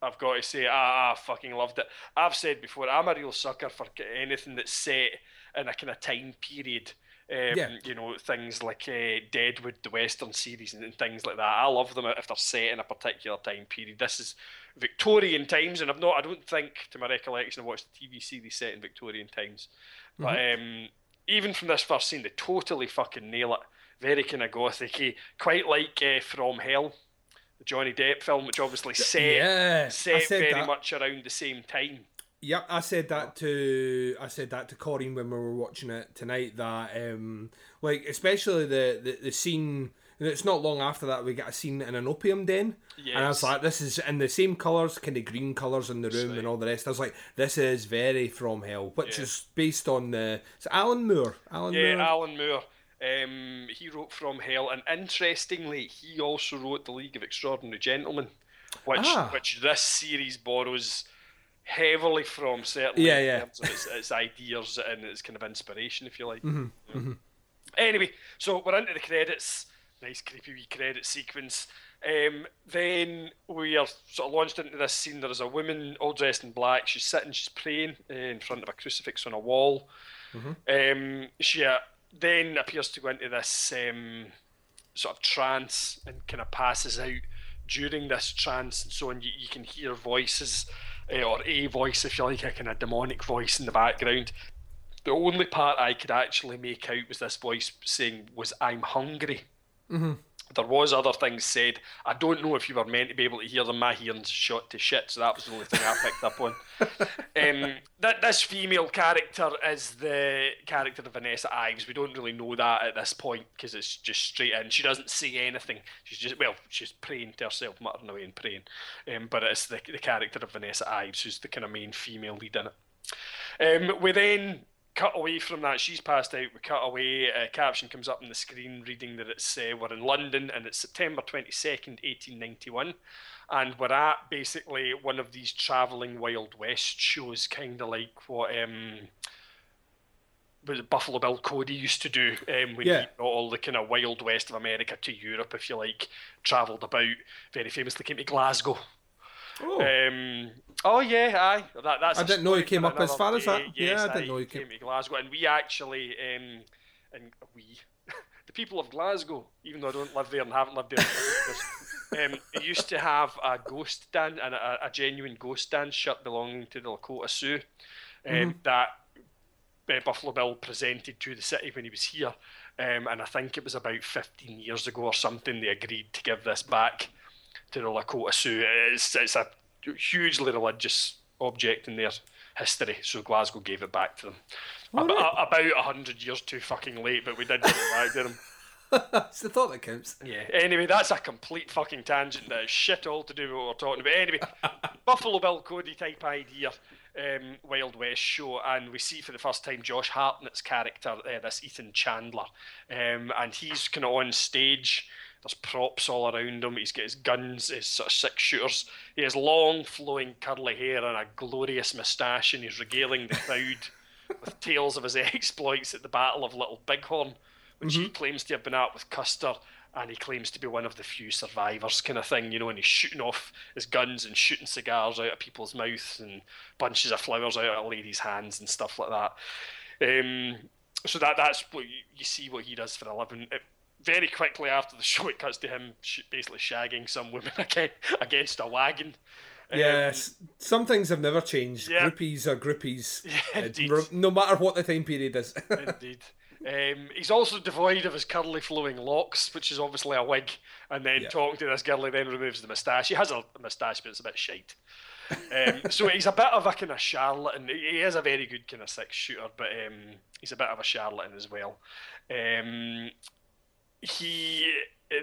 I've got to say, I, I fucking loved it. I've said before, I'm a real sucker for anything that's set in a kind of time period. Um, Yeah. You know, things like uh, Deadwood, the Western series, and, and things like that. I love them if they're set in a particular time period. This is Victorian times, and I've not, I don't think, to my recollection, I watched the TV series set in Victorian times. But um, even from this first scene, they totally fucking nail it. Very kind of gothic quite like uh, From Hell, the Johnny Depp film, which obviously set yeah, set very that. much around the same time. Yep, I said that to I said that to Corinne when we were watching it tonight. That um, like especially the the, the scene. and It's not long after that we get a scene in an opium den, and I was like, "This is in the same colours, kind of green colours in the room and all the rest." I was like, "This is very From Hell," which Yeah. is based on the it's Alan Moore. Alan yeah, Moore. Alan Moore. Um, he wrote From Hell, and interestingly, he also wrote The League of Extraordinary Gentlemen, which Ah. which this series borrows heavily from. Certainly, Yeah, in yeah. terms of its, its ideas and its kind of inspiration, if you like. Mhm, mhm. Anyway, so we're into the credits. Nice creepy wee credit sequence. Um, then we are sort of launched into this scene. There is a woman all dressed in black. She's sitting, she's praying uh, in front of a crucifix on a wall. Um, she uh, then appears to go into this um, sort of trance and kind of passes out during this trance and so on. You, you can hear voices, or a voice, if you like, a kind of demonic voice in the background. The only part I could actually make out was this voice saying, "Was I'm hungry." Mhm. There was other things said. I don't know if you were meant to be able to hear them. My hearing's shot to shit, so that was the only thing I picked up on. Um, that this female character is the character of Vanessa Ives. We don't really know that at this point because it's just straight in. She doesn't say anything. She's just well, she's praying to herself, muttering away and praying. Um, but it's the the character of Vanessa Ives who's the kind of main female lead in it. Um, we then cut away from that. She's passed out. We cut away. A caption comes up on the screen reading that it's uh, we're in London and it's September twenty second, eighteen ninety one, and we're at basically one of these travelling Wild West shows, kind of like what um. Was Buffalo Bill Cody used to do um, when Yeah. he brought all the kind of Wild West of America to Europe, if you like, travelled about, very famously came to Glasgow. Oh. Um, oh yeah, aye. That, that's I didn't know he came up as far as that. day. Yeah, I didn't know he came came- to Glasgow, and we actually, um, and we, the people of Glasgow, even though I don't live there and haven't lived there, um, used to have a ghost dance and a, a genuine ghost dance shirt belonging to the Lakota Sioux um, Mhm. that uh, Buffalo Bill presented to the city when he was here, um, and I think it was about 15 years ago or something. They agreed to give this back to the Lakota Sioux. It's, it's a hugely religious object in their history, so Glasgow gave it back to them. About a hundred years too fucking late, but we did give it back to them. it's the thought that counts. Yeah. Anyway, that's a complete fucking tangent. That is shit all to do with what we're talking about. Anyway, Buffalo Bill Cody type idea, um, Wild West show, and we see for the first time Josh Hartnett's character, uh, this Ethan Chandler, um, and he's kind of on stage. There's props all around him. He's got his guns, his sort of six shooters. He has long, flowing, curly hair and a glorious moustache, and he's regaling the crowd with tales of his exploits at the Battle of Little Bighorn, which he claims to have been at with Custer, and he claims to be one of the few survivors, kind of thing, you know. And he's shooting off his guns and shooting cigars out of people's mouths and bunches of flowers out of ladies' hands and stuff like that. Um, so that that's what you, you see what he does for a living. It, very quickly after the show, it cuts to him sh- basically shagging some woman again against a wagon. Um, Yes, some things have never changed. Yeah. Groupies are groupies, Yeah, uh, no matter what the time period is. Indeed. Um, he's also devoid of his curly flowing locks, which is obviously a wig. And then Yeah. talking to this girl, he then removes the moustache. He has a moustache, but it's a bit shite. Um, so he's a bit of a kind of charlatan. He is a very good kind of six shooter, but um, he's a bit of a charlatan as well. Um, he,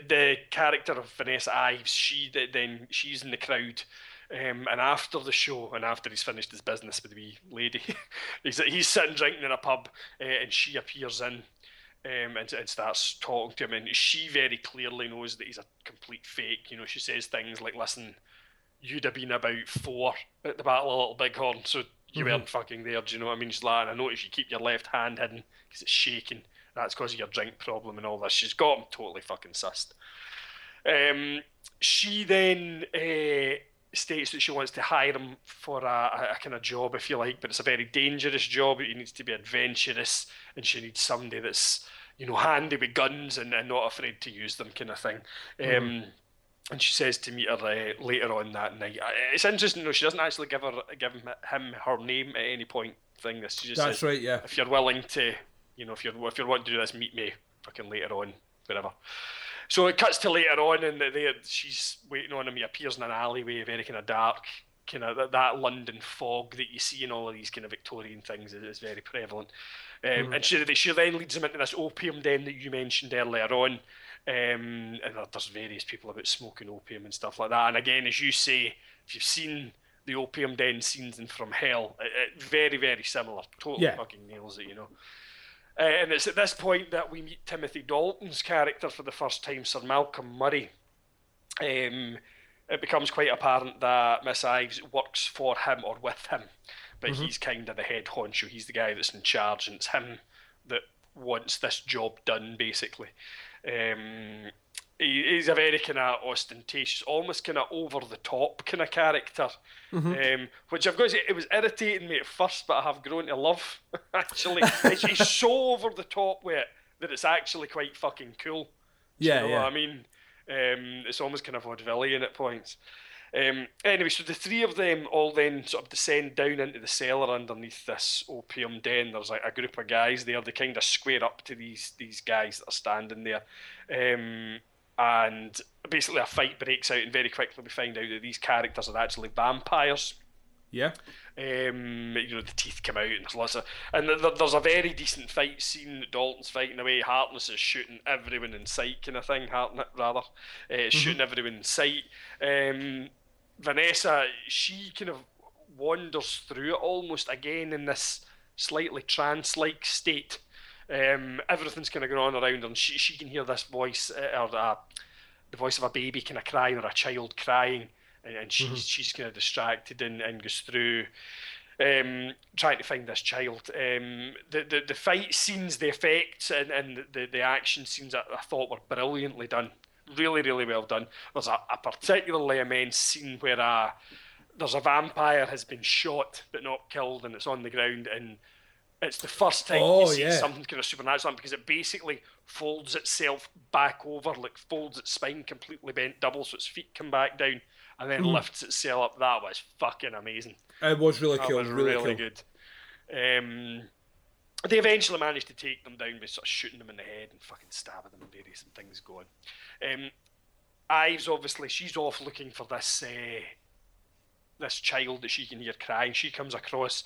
the character of Vanessa Ives, she then she's in the crowd. Um, and after the show, and after he's finished his business with the wee lady, he's he's sitting drinking in a pub, uh, and she appears in, um, and, and starts talking to him, and she very clearly knows that he's a complete fake. You know, she says things like, "Listen, you'd have been about four at the Battle of Little Bighorn, so you Mhm. weren't fucking there." Do you know what I mean? She's like, I notice you keep your left hand hidden because it's shaking. That's because of your drink problem and all this." She's got him totally fucking sussed. Um, she then uh, states that she wants to hire him for a, a, a kind of job, if you like, but it's a very dangerous job. He needs to be adventurous, and she needs somebody that's you know handy with guns and, and not afraid to use them, kind of thing. Um, Mhm. and she says to meet her uh, later on that night. It's interesting, though. She doesn't actually give her give him, him her name at any point. Thing this, she just That's says, right, yeah. If you're willing to, you know, if you're if you're wanting to do this, meet me fucking later on, whatever. So it cuts to later on, and they she's waiting on him. He appears in an alleyway, very kind of dark, kind of that, that London fog that you see in all of these kind of Victorian things is, is very prevalent. Um, Mhm. And she she then leads him into this opium den that you mentioned earlier on. Um, and there's various people about smoking opium and stuff like that. And again, as you say, if you've seen the opium den scenes in From Hell, it, it, very very similar. Totally Yeah. fucking nails it, you know. Uh, and it's at this point that we meet Timothy Dalton's character for the first time, Sir Malcolm Murray. Um, it becomes quite apparent that Miss Ives works for him or with him, but Mhm. he's kind of the head honcho. He's the guy that's in charge, and it's him that wants this job done, basically. Um, he, he's a very kind of ostentatious, almost kind of over the top kind of character, Mhm. um, which I've got to say, it was irritating me at first, but I have grown to love. Actually, it's, he's so over the top with it that it's actually quite fucking cool. Yeah, you know yeah. what I mean? Um, it's almost kind of vaudevillian at points. Um, anyway, so the three of them all then sort of descend down into the cellar underneath this opium den. There's like a group of guys there. They kind of square up to these these guys that are standing there, um, and basically a fight breaks out. And very quickly we find out that these characters are actually vampires. Yeah. Um, you know, the teeth come out and there's lots of, and th- th- there's a very decent fight scene. That Dalton's fighting away. Hartness is shooting everyone in sight, kind of thing. Hartnett rather, uh, shooting everyone in sight. Um, Vanessa, she kind of wanders through it almost again in this slightly trance-like state. Um, everything's kind of going on around her, and she she can hear this voice uh, or uh, the voice of a baby kind of crying or a child crying, and, and she's Mhm. she's kind of distracted and, and goes through um, trying to find this child. Um, the, the the fight scenes, the effects, and, and the, the action scenes I, I thought were brilliantly done. Really, really well done. There's a, a particularly immense scene where uh, there's a vampire has been shot but not killed, and it's on the ground, and it's the first time Oh, you see yeah. something kind of supernatural because it basically folds itself back over, like folds its spine completely bent double, so its feet come back down, and then Mhm. lifts itself up. That was fucking amazing. It was really That cool. was really, really cool. good. Um, they eventually managed to take them down by sort of shooting them in the head and fucking stabbing them and various things going. Um, Ives obviously she's off looking for this uh, this child that she can hear crying. She comes across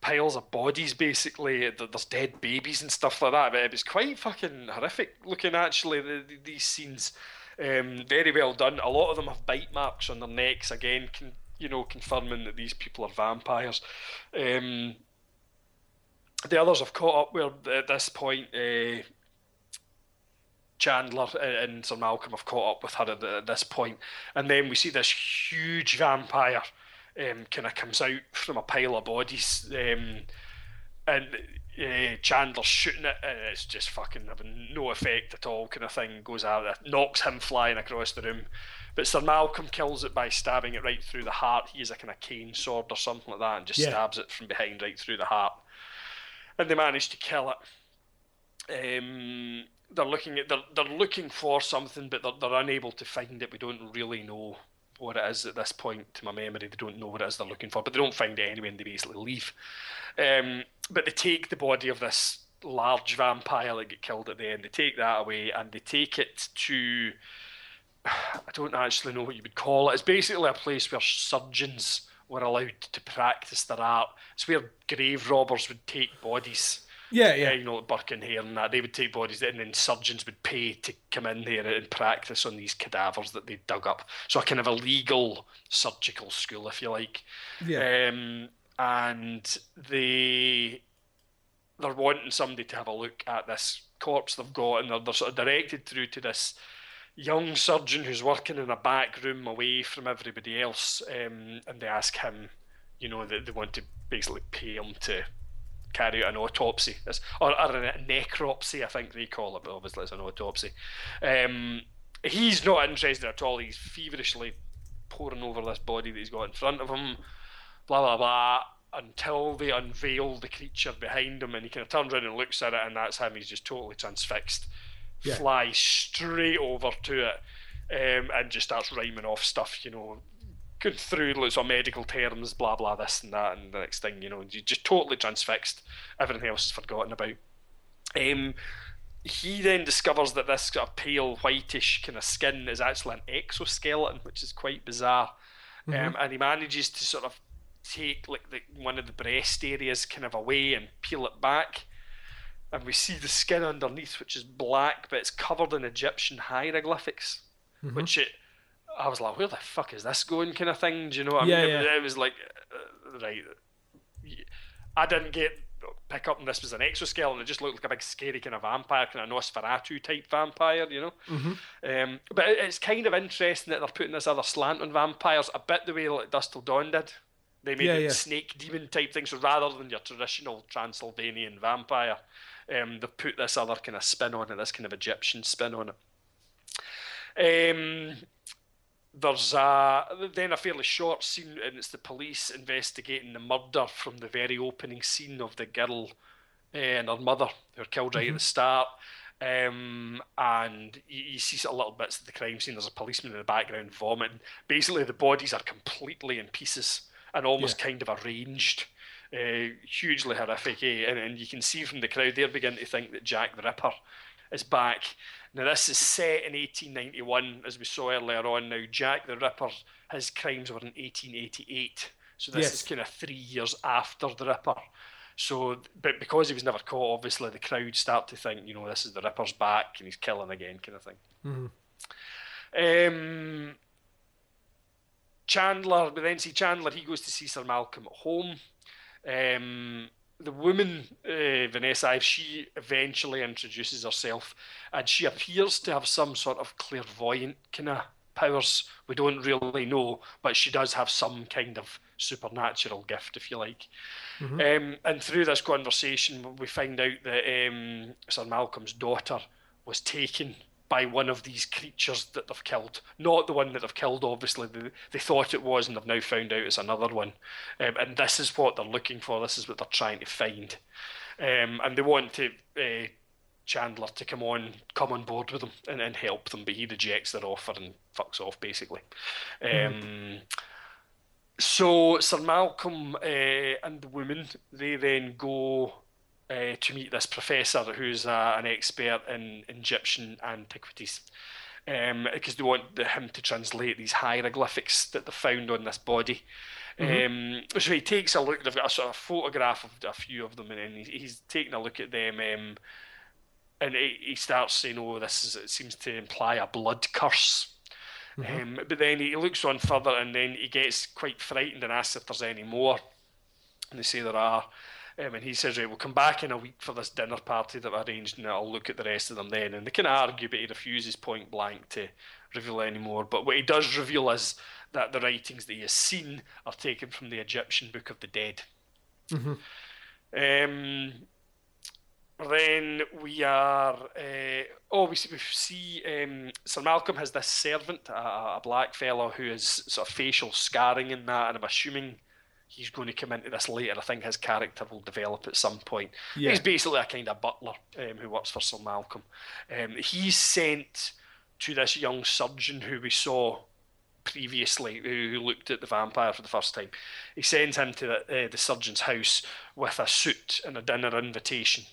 piles of bodies basically. There's dead babies and stuff like that. But it was quite fucking horrific looking actually. The, the, these scenes, um, very well done. A lot of them have bite marks on their necks again. You know confirming that these people are vampires. Um, the others have caught up with at this point. Uh, Chandler and Sir Malcolm have caught up with her at this point, and then we see this huge vampire um, kind of comes out from a pile of bodies, um, and uh, Chandler's shooting it, and it's just fucking having no effect at all, kind of thing. Goes out, it knocks him flying across the room, but Sir Malcolm kills it by stabbing it right through the heart. He has a kind of cane sword or something like that, and just Yeah. stabs it from behind right through the heart, and they manage to kill it um, they're looking at they're, they're looking for something, but they're, they're unable to find it. We don't really know what it is at this point. To my memory, they don't know what it is they're looking for, but they don't find it anyway, and they basically leave. Um, but they take the body of this large vampire that get killed at the end. They take that away and they take it to. I don't actually know what you would call it. It's basically a place where surgeons were allowed to practice their art. It's where grave robbers would take bodies. Yeah, yeah. you know, Burke and Hare and that. They would take bodies and then surgeons would pay to come in there and practice on these cadavers that they dug up. So a kind of a legal surgical school, if you like. Yeah. Um, and they they're wanting somebody to have a look at this corpse they've got, and they're, they're sort of directed through to this young surgeon who's working in a back room away from everybody else, um, and they ask him, you know, that they want to basically pay him to carry out an autopsy, It's- or, or a necropsy, I think they call it, but obviously it's an autopsy. Um, he's not interested at all. He's feverishly poring over this body that he's got in front of him, blah blah blah, until they unveil the creature behind him, and he kind of turns around and looks at it, and that's him. He's just totally transfixed, Yeah. flies straight over to it, um, and just starts rhyming off stuff, you know. Going through lots of medical terms, blah blah, this and that, and the next thing, you know, you just totally transfixed. Everything else is forgotten about. Um, he then discovers that this sort of pale whitish kind of skin is actually an exoskeleton, which is quite bizarre. Um, Mhm. and he manages to sort of take like the, one of the breast areas kind of away and peel it back. And we see the skin underneath, which is black, but it's covered in Egyptian hieroglyphics. Mhm. Which it, I was like, where the fuck is this going, kind of thing? Do you know what I Yeah, mean? yeah. It, was- it was like, uh, right. I didn't get pick up on this was an exoskeleton. It just looked like a big scary kind of vampire, kind of Nosferatu type vampire, you know. Mhm. Um, but it- it's kind of interesting that they're putting this other slant on vampires, a bit the way like Dusk Till Dawn did. They made Yeah, yeah. snake demon type thing, so rather than your traditional Transylvanian vampire, um, they've put this other kind of spin on it, this kind of Egyptian spin on it. Um, there's a, then a fairly short scene, and it's the police investigating the murder from the very opening scene of the girl eh, and her mother who are killed right at the start. Um, and you, you see sort of little bits of the crime scene. There's a policeman in the background vomiting. Basically, the bodies are completely in pieces and almost kind of arranged. Uh, hugely horrific, eh? and, and you can see from the crowd they're beginning to think that Jack the Ripper is back. Now, this is set in 1891, as we saw earlier on. Now, Jack the Ripper, his crimes were in 1888, so this Yes. is kind of three years after the Ripper. So, but because he was never caught, obviously the crowd start to think, you know, this is the Ripper's back and he's killing again, kind of thing. Mhm. Um, Chandler, we then see Chandler. He goes to see Sir Malcolm at home. Um, the woman, uh, Vanessa Ives, she eventually introduces herself, and she appears to have some sort of clairvoyant kind of powers. We don't really know, but she does have some kind of supernatural gift, if you like. Um, and through this conversation, we find out that um, Sir Malcolm's daughter was taken by one of these creatures that they've killed. Not the one that they've killed, obviously. They, they thought it was, and they've now found out it's another one. Um, and this is what they're looking for. This is what they're trying to find. Um, and they want to uh, Chandler to come on, come on board with them and, and help them, but he rejects their offer and fucks off, basically. Um, so Sir Malcolm uh, and the woman, they then go uh, to meet this professor who's uh, an expert in Egyptian antiquities. Um, because they want the, him to translate these hieroglyphics that they found on this body. Um, so he takes a look. They've got a sort of photograph of a few of them, and he, he's taking a look at them. Um, and he, he starts saying, "Oh, this is, it seems to imply a blood curse." Um, but then he looks on further, and then he gets quite frightened and asks if there's any more. And they say there are. Um, and he says, "Right, we'll come back in a week for this dinner party that I arranged, and I'll look at the rest of them then." And they can argue, but he refuses point blank to reveal any more. But what he does reveal is that the writings that he has seen are taken from the Egyptian Book of the Dead. Um, then we are. Uh, oh, we see, we see um, Sir Malcolm has this servant, a, a black fellow who has sort of facial scarring in that, and I'm assuming he's going to come into this later. I think his character will develop at some point. Yeah. He's basically a kind of butler um, who works for Sir Malcolm. Um, he's sent to this young surgeon who we saw previously who, looked at the vampire for the first time. He sends him to the, uh, the surgeon's house with a suit and a dinner invitation.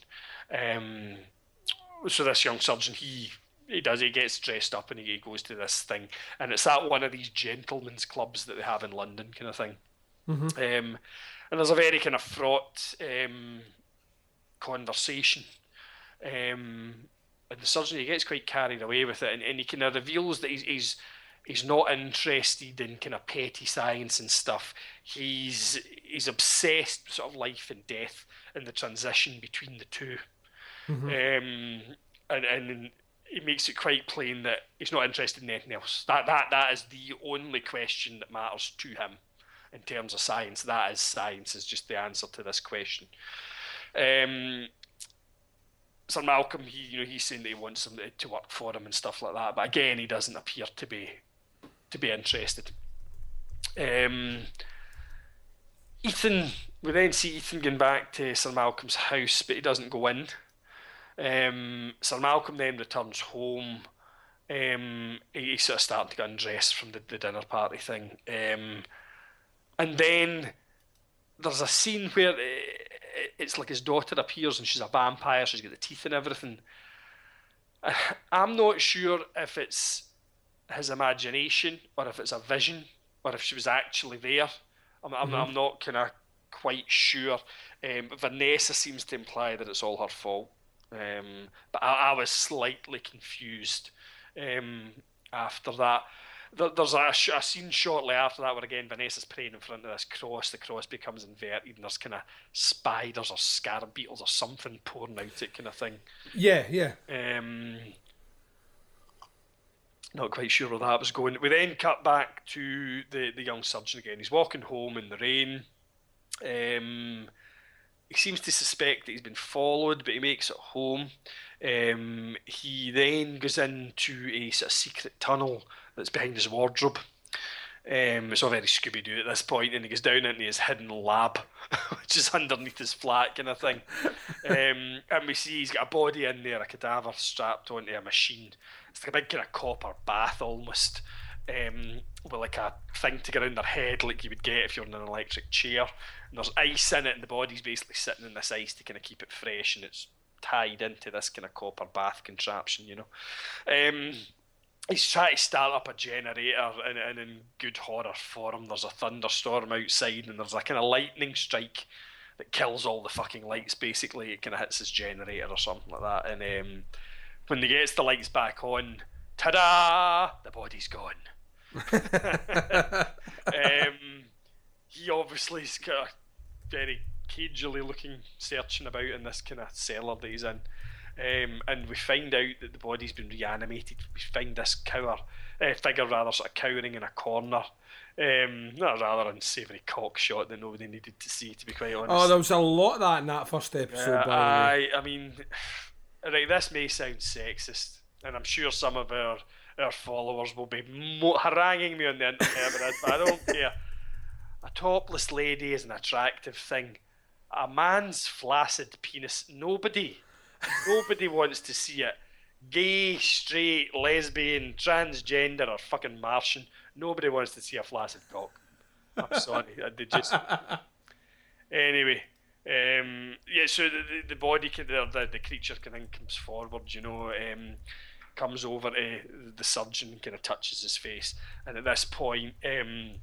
Um, so this young surgeon, he he does he gets dressed up and he goes to this thing, and it's at one of these gentlemen's clubs that they have in London, kind of thing. Mhm. Um, and there's a very kind of fraught um, conversation. Um, and the surgeon he gets quite carried away with it, and, and he kind of reveals that he's, he's he's not interested in kind of petty science and stuff. He's he's obsessed with sort of life and death and the transition between the 2 Um, and and he makes it quite plain that he's not interested in anything else. That that that is the only question that matters to him in terms of science. That is science is just the answer to this question. Um, Sir Malcolm, he you know he's saying that he wants somebody to work for him and stuff like that, but again he doesn't appear to be to be interested. Um, Ethan, we then see Ethan going back to Sir Malcolm's house, but he doesn't go in. Um, Sir Malcolm then returns home. Um, he- he's sort of starting to get undressed from the, the dinner party thing. Um, and then there's a scene where i- i- it's like his daughter appears and she's a vampire, she's got the teeth and everything. I'm not sure if it's his imagination or if it's a vision or if she was actually there. I'm, I'm, Mhm. I'm not kind of quite sure. Um, Vanessa seems to imply that it's all her fault. Um, but I, I was slightly confused um, after that. There, there's a, a scene shortly after that where again Vanessa's praying in front of this cross. The cross becomes inverted and there's kind of spiders or scarab beetles or something pouring out it kind of thing. Yeah, yeah. Um, not quite sure where that was going. We then cut back to the, the young surgeon again. He's walking home in the rain. Um, he seems to suspect that he's been followed, but he makes it home. Um, he then goes into a sort of secret tunnel that's behind his wardrobe. Um, it's all very Scooby Doo at this point, and he goes down into his hidden lab, which is underneath his flat, kind of thing. Um, and we see he's got a body in there, a cadaver strapped onto a machine. It's like a big kind of copper bath almost, um, with like a thing to get around their head, like you would get if you're in an electric chair. And there's ice in it, and the body's basically sitting in this ice to kind of keep it fresh, and it's tied into this kind of copper bath contraption, you know. Um, he's trying to start up a generator and, and in good horror for him there's a thunderstorm outside and there's a kind of lightning strike that kills all the fucking lights basically. It kind of hits his generator or something like that. And um, when he gets the lights back on ta-da the body's gone. Um, he obviously has got a very cagily looking searching about in this kind of cellar that he's in um, and we find out that the body's been reanimated. We find this cower, uh, figure rather, sort of cowering in a corner. Um, not a rather unsavoury cock shot that nobody needed to see, to be quite honest. Oh, there was a lot of that in that first episode. Uh, by. I, I mean, right, this may sound sexist, and I'm sure some of our our followers will be mo- haranguing me on the internet but I don't care. A topless lady is an attractive thing. A man's flaccid penis, nobody, nobody wants to see it. Gay, straight, lesbian, transgender, or fucking Martian, nobody wants to see a flaccid cock. I'm sorry, they just anyway, um, yeah. So the, the, body, can, the, the creature kind of comes forward, you know, um, comes over to the surgeon, kind of touches his face, and at this point, um,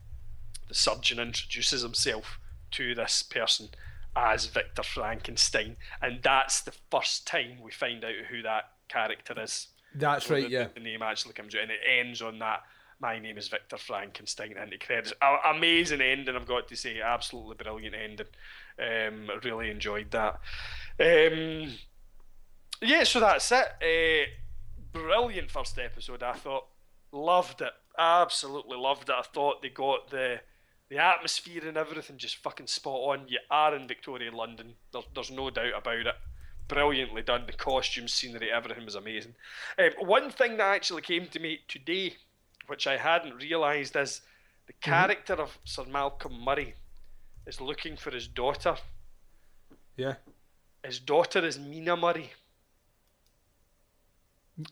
the surgeon introduces himself to this person as Victor Frankenstein, and that's the first time we find out who that character is. That's right, the, yeah. The name actually comes out, and it ends on that. My name is Victor Frankenstein, and it credits. A- amazing ending, I've got to say. Absolutely brilliant ending. Um, really enjoyed that. Um, yeah, so that's it. Uh, brilliant first episode, I thought. Loved it. Absolutely loved it. I thought they got the the atmosphere and everything just fucking spot on. You are in Victorian London. There's, there's no doubt about it. Brilliantly done. The costumes, scenery, everything was amazing. Um, one thing that actually came to me today, which I hadn't realised, is the character of Sir Malcolm Murray is looking for his daughter. Yeah. His daughter is Mina Murray.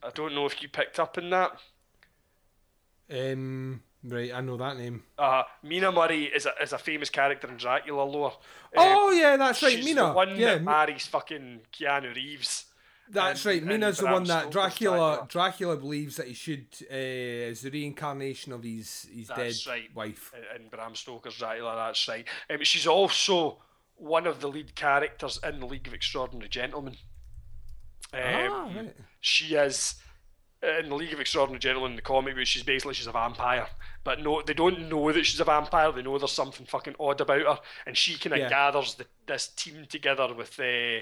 I don't know if you picked up on that. Um, Right, I know that name. Uh, Mina Murray is a, is a famous character in Dracula lore. Oh yeah, that's right, she's Mina. the one yeah, that marries fucking Keanu Reeves. That's and- right. Mina's the one that Stoker's Dracula Dracula believes that he should uh, is the reincarnation of his his That's dead right. wife. in- in Bram Stoker's Dracula. That's right. Um, she's also one of the lead characters in the League of Extraordinary Gentlemen. Um, Ah, right. She is in the League of Extraordinary Gentlemen in the comic book. She's basically she's a vampire, but no, they don't know that she's a vampire. They know there's something fucking odd about her, and she kind of Yeah. gathers the, this team together with. Uh,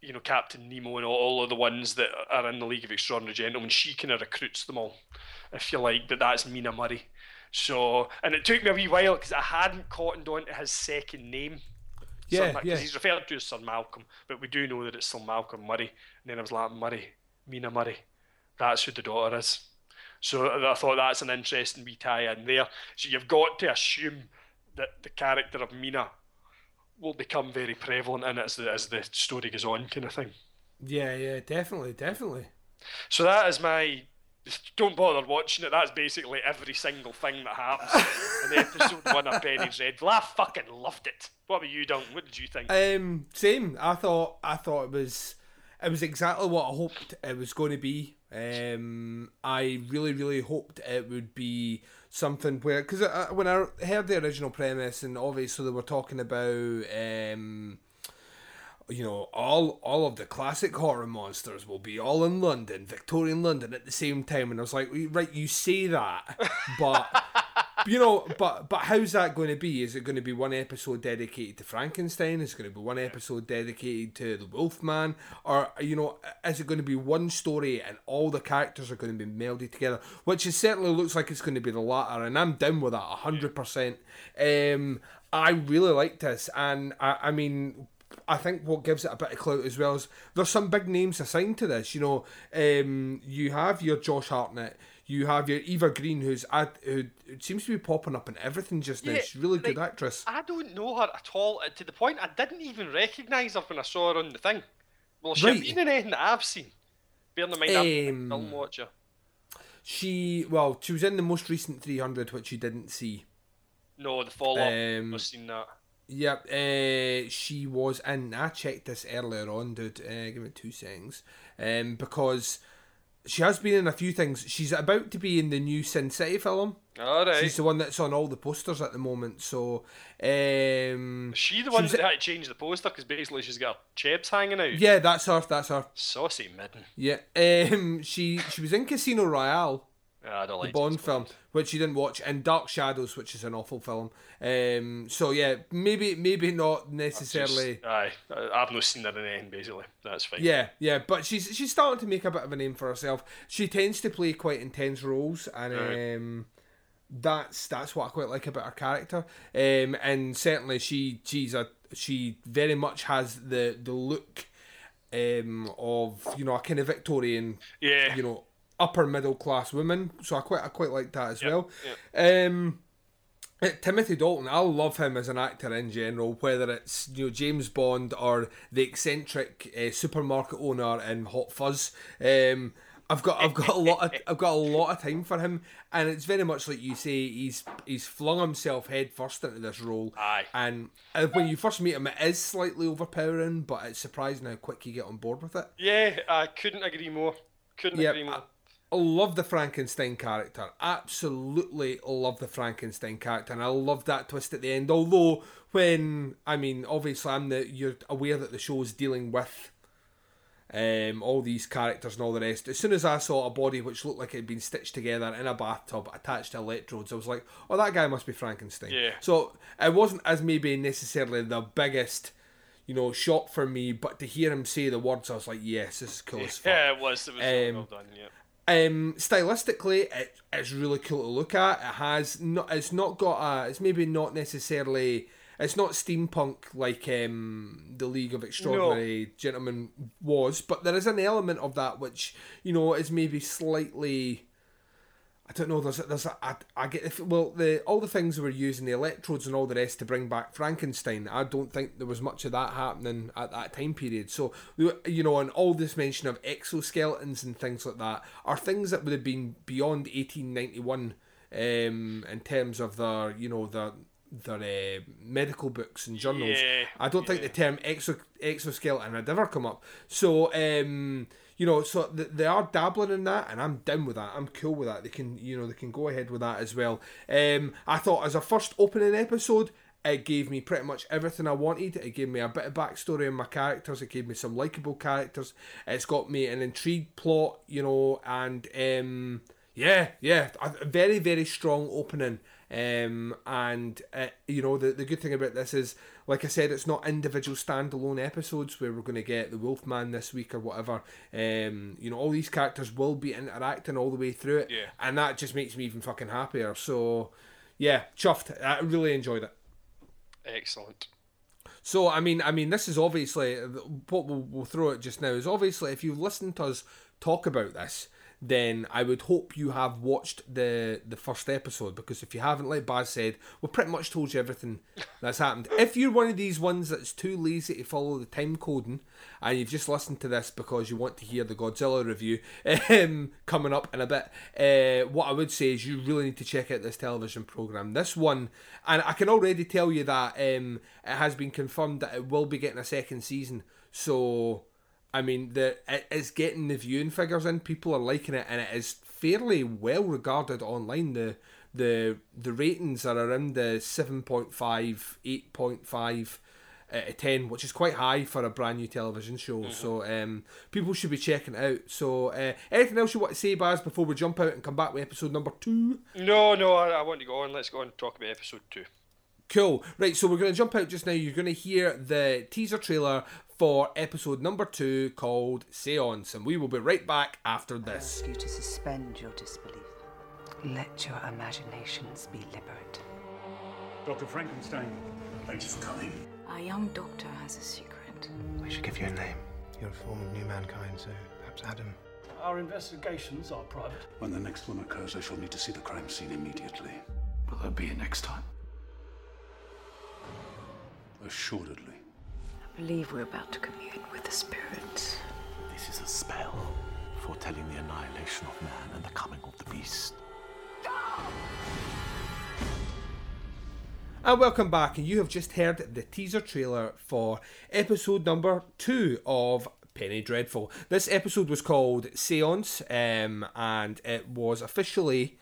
you know, Captain Nemo and all, all of the ones that are in the League of Extraordinary Gentlemen, she kind of recruits them all, if you like. But that's Mina Murray. So, and it took me a wee while because I hadn't cottoned on to his second name. Yeah, because yeah. he's referred to as Sir Malcolm, but we do know that it's Sir Malcolm Murray. And then I was like, Murray, Mina Murray. That's who the daughter is. So I thought that's an interesting wee tie in there. So you've got to assume that the character of Mina will become very prevalent in it as the, as the story goes on, kind of thing. Yeah, yeah, definitely, definitely. So that is my. Don't bother watching it. That's basically every single thing that happens in the episode one of Penny Dreadful. I fucking loved it. What about you, Duncan? What did you think? Um, same. I thought I thought it was it was exactly what I hoped it was going to be. Um, I really, really hoped it would be something where because when I heard the original premise and obviously they were talking about um, you know all all of the classic horror monsters will be all in London, Victorian London at the same time, and I was like, right, you say that, but. You know, but but how's that going to be? Is it going to be one episode dedicated to Frankenstein? Is it going to be one episode dedicated to the Wolfman? Or you know, is it going to be one story and all the characters are going to be melded together? Which is certainly looks like it's going to be the latter, and I'm down with that hundred percent. Um, I really like this, and I, I mean, I think what gives it a bit of clout as well is there's some big names assigned to this. You know, um, you have your Josh Hartnett, you have your Eva Green, who's ad, who seems to be popping up in everything just now. Yeah, She's a really good actress. I don't know her at all, to the point I didn't even recognise her when I saw her on the thing. Well, she Right. been in anything that I've seen. Bearing in mind, I'm a Um, film watcher. She well, she was in the most recent 300, which you didn't see. No, the follow up. um, I've seen that. Yep, uh, she was in. I checked this earlier on, dude. Uh, give me two seconds. Um, because she has been in a few things. She's about to be in the new Sin City film. Alright. She's the one that's on all the posters at the moment. So, um, Is she the one was- that had to change the poster because basically she's got her chebs hanging out? Yeah, that's her. That's her. Saucy midden. Yeah. Um, she she was in Casino Royale. Ah, I don't the like Bond film, which you didn't watch, and Dark Shadows, which is an awful film. Um, so yeah, maybe maybe not necessarily. Just- aye, I've not seen her in anything basically. That's fine. Yeah, yeah, but she's she's starting to make a bit of a name for herself. She tends to play quite intense roles, and Right. um, that's that's what I quite like about her character. Um, and certainly she she's a she very much has the the look um of you know a kind of Victorian Yeah. you know upper middle class woman. So I quite I quite like that as Yep, well. Um. uh, Timothy Dalton, I love him as an actor in general, whether it's you know James Bond or the eccentric uh, supermarket owner in Hot Fuzz. Um, I've got I've got a lot of I've got a lot of time for him, and it's very much like you say. He's he's flung himself head first into this role, Aye. and uh, when you first meet him, it is slightly overpowering, but it's surprising how quick you get on board with it. Yeah, I couldn't agree more. Couldn't Yeah, agree more. I love the Frankenstein character. Absolutely love the Frankenstein character, and I love that twist at the end. Although, when I mean, obviously, I'm the you're aware that the show is dealing with um, all these characters and all the rest. As soon as I saw a body which looked like it had been stitched together in a bathtub attached to electrodes, I was like, "Oh, that guy must be Frankenstein." Yeah. So it wasn't as maybe necessarily the biggest. You know, shock for me, but to hear him say the words, I was like, "Yes, this is cool as fuck." Yeah, it was. It was Um, well done. Yeah. Um, stylistically, it, it's really cool to look at. It has not. It's not got a. It's maybe not necessarily. It's not steampunk like um, the League of Extraordinary Gentlemen was, but there is an element of that which you know is maybe slightly. I don't know. There's a, there's a, I, I get if well the all the things we were using the electrodes and all the rest to bring back Frankenstein. I don't think there was much of that happening at that time period. So you know, and all this mention of exoskeletons and things like that are things that would have been beyond 1891 um, in terms of their you know their their uh, medical books and journals. Yeah, I don't think the term exo- exoskeleton had ever come up. So um, you know, so th- they are dabbling in that, and I'm down with that. I'm cool with that. They can you know they can go ahead with that as well. Um, I thought as a first opening episode. It gave me pretty much everything I wanted. It gave me a bit of backstory on my characters. It gave me some likable characters. It's got me an intrigue plot, you know, and um, yeah, yeah, a very very strong opening. Um, and uh, you know the the good thing about this is, like I said, it's not individual standalone episodes where we're going to get the Wolfman this week or whatever. Um, you know, all these characters will be interacting all the way through it, Yeah. and that just makes me even fucking happier. So, yeah, chuffed. I really enjoyed it. Excellent. So I mean, I mean, this is obviously what we'll, we'll throw it just now is obviously if you've listened to us talk about this, then I would hope you have watched the the first episode because if you haven't, like Baz said, we pretty much told you everything that's happened. If you're one of these ones that's too lazy to follow the time coding and you've just listened to this because you want to hear the Godzilla review um, coming up in a bit, uh, what I would say is you really need to check out this television program. This one, and I can already tell you that um, it has been confirmed that it will be getting a second season. So I mean, the it is getting the viewing figures in. People are liking it, and it is fairly well regarded online. The the the ratings are around the 7.5, 8.5 out of 10, which is quite high for a brand new television show. So um, people should be checking it out. So uh, anything else you want to say, Baz, before we jump out and come back with episode number two? No, no, I, I want to go on. Let's go on and talk about episode two. Cool. Right, so we're going to jump out just now. You're going to hear the teaser trailer for episode number two called Seance, and we will be right back after this. ask you to suspend your disbelief. Let your imaginations be liberate. Dr. Frankenstein. Thank you for coming. Our young doctor has a secret. We should give you a name. You're a form of new mankind, so perhaps Adam. Our investigations are private. When the next one occurs, I shall need to see the crime scene immediately. Will there be a next time? Assuredly. I believe we're about to commune with the spirits. This is a spell foretelling the annihilation of man and the coming of the beast. And welcome back, and you have just heard the teaser trailer for episode number two of Penny Dreadful. This episode was called Seance, um, and it was officially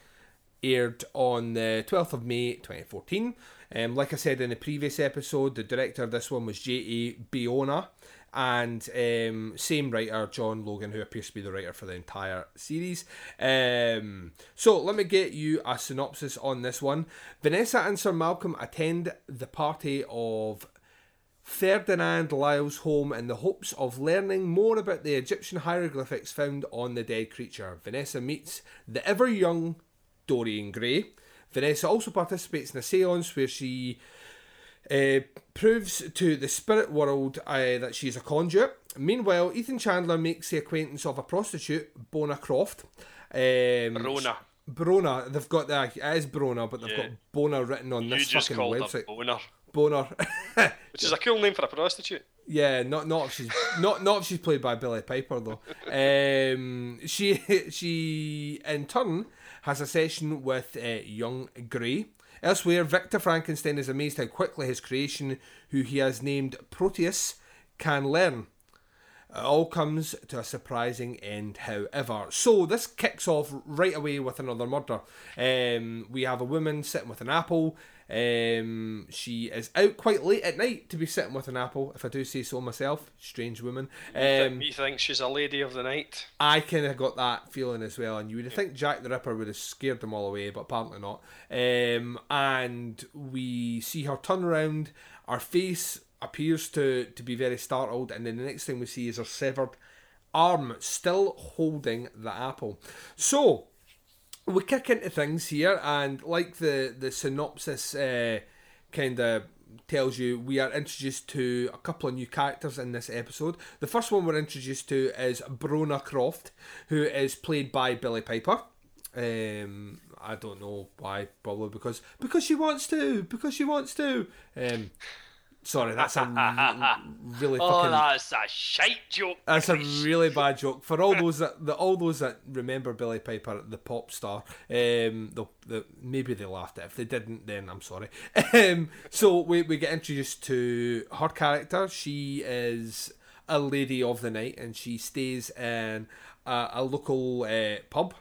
aired on the 12th of May 2014. Um, like I said in the previous episode, the director of this one was J.A. Bayona, and um, same writer, John Logan, who appears to be the writer for the entire series. Um, so let me get you a synopsis on this one. Vanessa and Sir Malcolm attend the party of Ferdinand Lyle's home in the hopes of learning more about the Egyptian hieroglyphics found on the dead creature. Vanessa meets the ever young Dorian Gray. Vanessa also participates in a seance where she uh, proves to the spirit world uh, that she is a conduit. Meanwhile, Ethan Chandler makes the acquaintance of a prostitute, Bona Croft. Um, Brona. Brona. They've got that. It is Brona, but they've Yeah. got Bona written on You this fucking website. boner, Boner. which is a cool name for a prostitute. Yeah, not not if she's not not if she's played by Billie Piper though. Um, she she in turn has a session with uh, young Gray. Elsewhere, Victor Frankenstein is amazed how quickly his creation, who he has named Proteus, can learn. It all comes to a surprising end, however. So this kicks off right away with another murder. Um, we have a woman sitting with an apple. Um, she is out quite late at night to be sitting with an apple, if I do say so myself. Strange woman. Um, he thinks she's a lady of the night. I kind of got that feeling as well, and you would think Jack the Ripper would have scared them all away, but apparently not. Um, and we see her turn around. her face appears to to be very startled, and then the next thing we see is her severed arm still holding the apple. So we kick into things here, and like the the synopsis uh, kind of tells you, we are introduced to a couple of new characters in this episode. The first one we're introduced to is Brona Croft, who is played by Billie Piper. Um, I don't know why, probably because because she wants to, because she wants to. Um, Sorry, that's a re- really oh, that's a shite joke. That's a really bad joke for all those that the, all those that remember Billie Piper, the pop star. Um, the, the maybe they laughed at. It. If they didn't, then I'm sorry. Um, so we we get introduced to her character. She is a lady of the night, and she stays in a, a local uh, pub.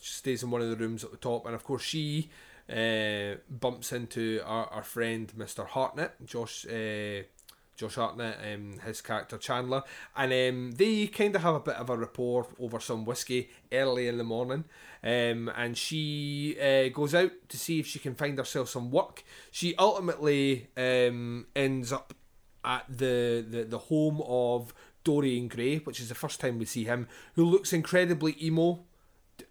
She stays in one of the rooms at the top, and of course she uh, bumps into our, our friend Mr. Hartnett, Josh. Uh, Josh Hartnett, um, his character Chandler, and um, they kind of have a bit of a rapport over some whiskey early in the morning. Um, and she uh, goes out to see if she can find herself some work. She ultimately um, ends up at the, the, the home of Dorian Gray, which is the first time we see him, who looks incredibly emo.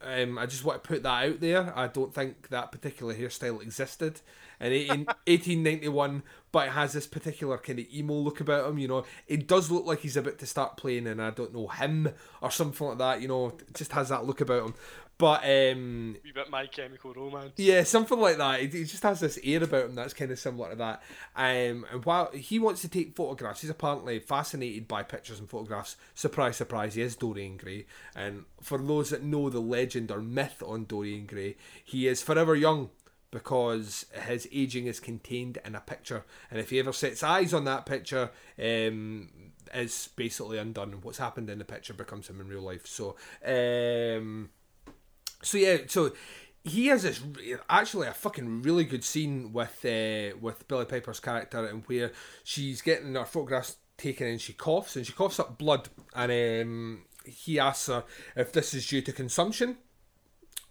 Um, I just want to put that out there. I don't think that particular hairstyle existed in 18, 1891, but it has this particular kind of emo look about him. You know, it does look like he's about to start playing, and I don't know him or something like that. You know, just has that look about him. But um, Wee bit My Chemical Romance. yeah, something like that. He just has this air about him that's kind of similar to that. Um, and while he wants to take photographs, he's apparently fascinated by pictures and photographs. Surprise, surprise, he is Dorian Gray. And for those that know the legend or myth on Dorian Gray, he is forever young because his aging is contained in a picture. And if he ever sets eyes on that picture, um, is basically undone. What's happened in the picture becomes him in real life. So, um, so yeah, so he has this actually a fucking really good scene with uh, with Billie Piper's character and where she's getting her photographs taken and she coughs and she coughs up blood and um, he asks her if this is due to consumption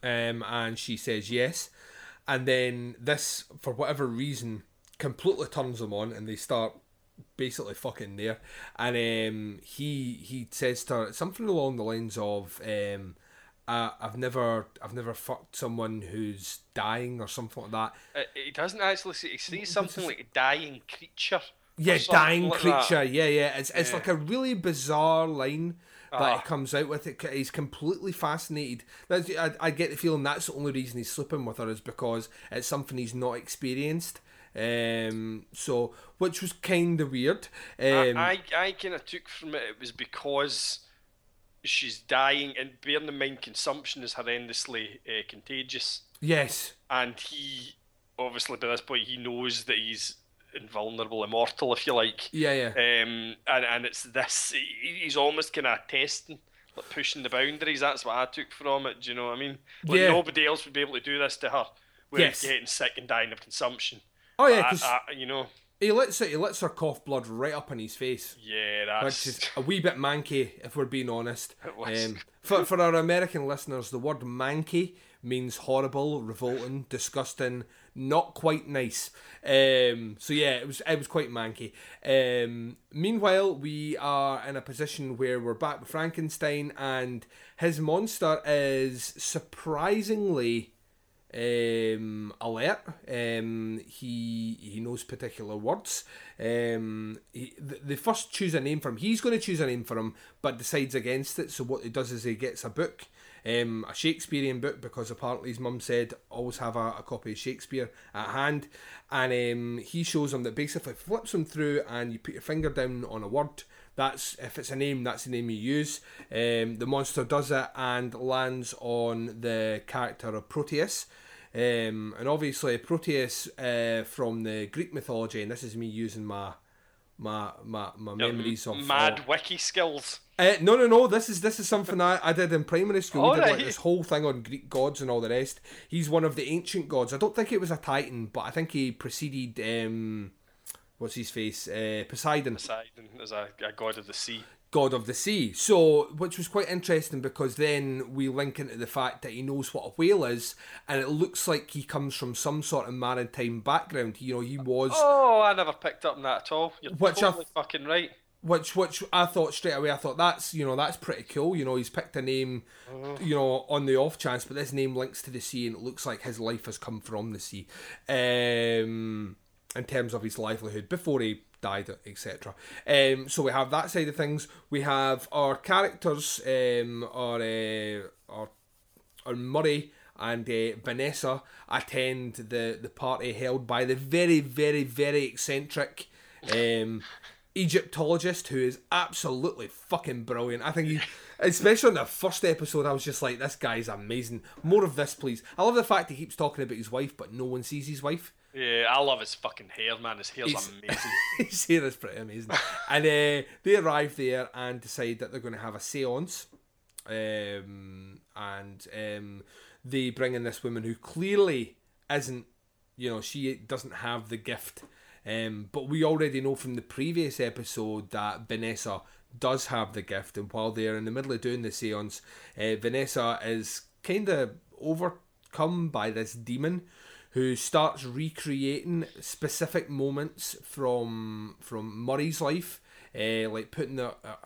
um, and she says yes and then this for whatever reason completely turns them on and they start basically fucking there and um, he he says to her something along the lines of um, uh, I've never I've never fucked someone who's dying or something like that. Uh, he doesn't actually say. He says something like a dying creature. Yeah, dying like creature. that. Yeah, yeah. It's it's Yeah. like a really bizarre line that it comes out with. It he's completely fascinated. That's, I, I get the feeling that's the only reason he's sleeping with her is because it's something he's not experienced. Um, so which was kind of weird. Um, I, I, I kind of took from it it was because she's dying, and bearing in mind consumption is horrendously uh, contagious. yes. And he, obviously, by this point, he knows that he's invulnerable, immortal, if you like. Yeah, yeah. Um, and and it's this. He's almost kind of testing, like pushing the boundaries. That's what I took from it. Do you know what I mean? Like Yeah. nobody else would be able to do this to her. Yes. getting sick and dying of consumption. Oh yeah, I- 'cause I- you know. he lets it, he lets her cough blood right up in his face. Yeah, that's which is a wee bit manky, if we're being honest. Um, for for our American listeners, the word manky means horrible, revolting, disgusting, not quite nice. Um, so yeah, it was it was quite manky. Um, meanwhile, we are in a position where we're back with Frankenstein, and his monster is surprisingly um, alert. Um, he he knows particular words. Um, he, th- they first choose a name for him. He's going to choose a name for him, but decides against it. So what he does is he gets a book, um, a Shakespearean book, because apparently his mum said always have a, a copy of Shakespeare at hand, and um, he shows him that basically flips him through, and you put your finger down on a word. That's if it's a name, that's the name you use. Um, the monster does it and lands on the character of Proteus. Um, and obviously Proteus uh, from the Greek mythology, and this is me using my my my, my Your memories of mad of- wiki skills. uh, no, no, no. This is this is something I, I did in primary school. we did like this whole thing on Greek gods and all the rest. He's one of the ancient gods. I don't think it was a Titan, but I think he preceded um, what's his face, uh, Poseidon Poseidon is a, a god of the sea. God of the sea. So, which was quite interesting because then we link into the fact that he knows what a whale is, and it looks like he comes from some sort of maritime background. You know, he was, Oh, I never picked up on that at all. You're Which I- totally fucking right. which which I thought straight away. I thought that's you know that's pretty cool. You know, he's picked a name, you know, on the off chance, but this name links to the sea, and it looks like his life has come from the sea. Um, in terms of his livelihood before he died, etc. Um, so we have that side of things. We have our characters, um, our, uh, our, our Murray and uh, Vanessa attend the, the party held by the very, very, very eccentric um, Egyptologist who is absolutely fucking brilliant. I think he, especially in the first episode, I was just like, this guy's amazing. More of this, please. I love the fact he keeps talking about his wife, but no one sees his wife. Yeah, I love his fucking hair, man. His hair's He's- amazing. his hair is pretty amazing. and uh, they arrive there and decide that they're going to have a seance. Um, and um, they bring in this woman who clearly isn't, you know, she doesn't have the gift. Um, but we already know from the previous episode that Vanessa does have the gift. And while they're in the middle of doing the seance, uh, Vanessa is kind of overcome by this demon who starts recreating specific moments from from Murray's life, uh, like putting the uh,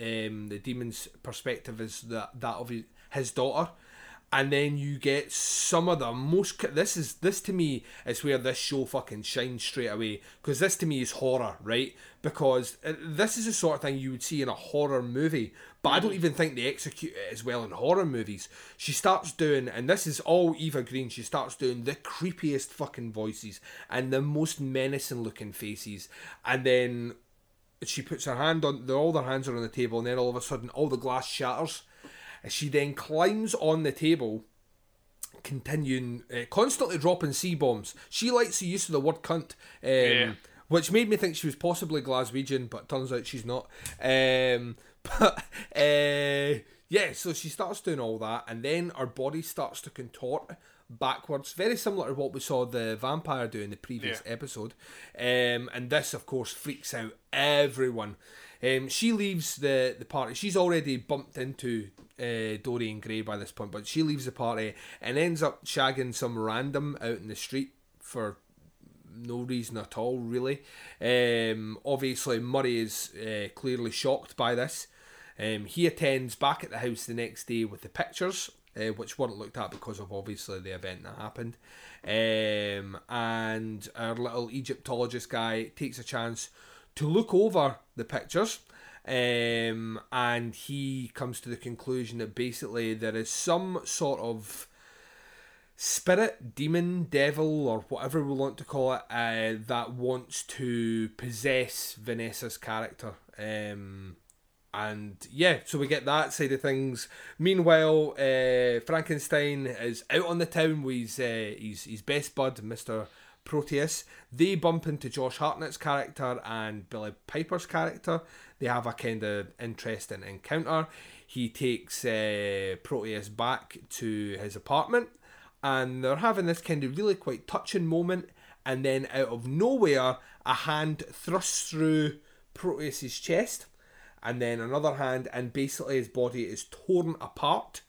um, the demon's perspective as that that of his, daughter, and then you get some of the most. This is this to me is where this show fucking shines straight away because this to me is horror, right? Because uh, this is the sort of thing you would see in a horror movie, but I don't even think they execute it as well in horror movies. She starts doing, and this is all Eva Green. She starts doing the creepiest fucking voices and the most menacing looking faces, and then she puts her hand on the, all their hands are on the table and then all of a sudden all the glass shatters and she then climbs on the table continuing uh, constantly dropping c bombs she likes the use of the word cunt um, Yeah. which made me think she was possibly glaswegian but turns out she's not um, but uh, yeah so she starts doing all that and then her body starts to contort backwards very similar to what we saw the vampire do in the previous episode um, and this of course freaks out everyone um, she leaves the, the party. She's already bumped into uh, Dorian Gray by this point, but she leaves the party and ends up shagging some random out in the street for no reason at all, really. Um, obviously, Murray is uh, clearly shocked by this. Um, he attends back at the house the next day with the pictures, uh, which weren't looked at because of obviously the event that happened. Um, and our little Egyptologist guy takes a chance to look over the pictures. Um, and he comes to the conclusion that basically there is some sort of spirit, demon, devil, or whatever we want to call it, uh, that wants to possess Vanessa's character. Um, and yeah, so we get that side of things. Meanwhile, uh, Frankenstein is out on the town with his, uh, his, his best bud, Mister Proteus. They bump into Josh Hartnett's character and Billie Piper's character. They have a kind of interesting encounter. He takes uh, Proteus back to his apartment and they're having this kind of really quite touching moment. And then out of nowhere, a hand thrusts through Proteus's chest, and then another hand, and basically his body is torn apart.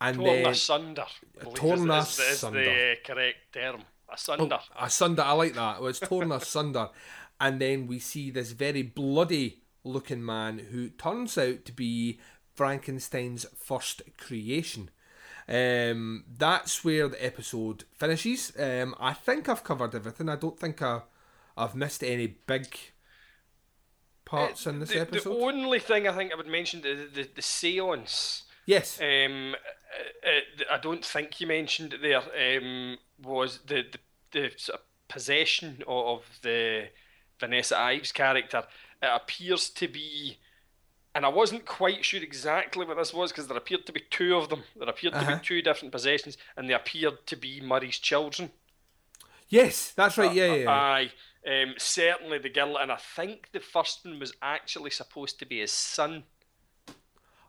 And torn then asunder. Torn is, is, is asunder. the uh, correct term. Asunder. Oh, asunder. I like that. Well, it's torn asunder, and then we see this very bloody looking man who turns out to be Frankenstein's first creation. Um, that's where the episode finishes. Um, I think I've covered everything. I don't think I, I've missed any big parts in this the, episode. The only thing I think I would mention the the, the seance. Yes. Um, uh, uh, I don't think you mentioned it there. Um, was the the, the sort of possession of, of the Vanessa Ives character? It appears to be. And I wasn't quite sure exactly what this was because there appeared to be two of them. There appeared to Uh-huh. be two different possessions, and they appeared to be Murray's children. Yes, that's right. Yeah, yeah. yeah. Aye, um, certainly the girl, and I think the first one was actually supposed to be his son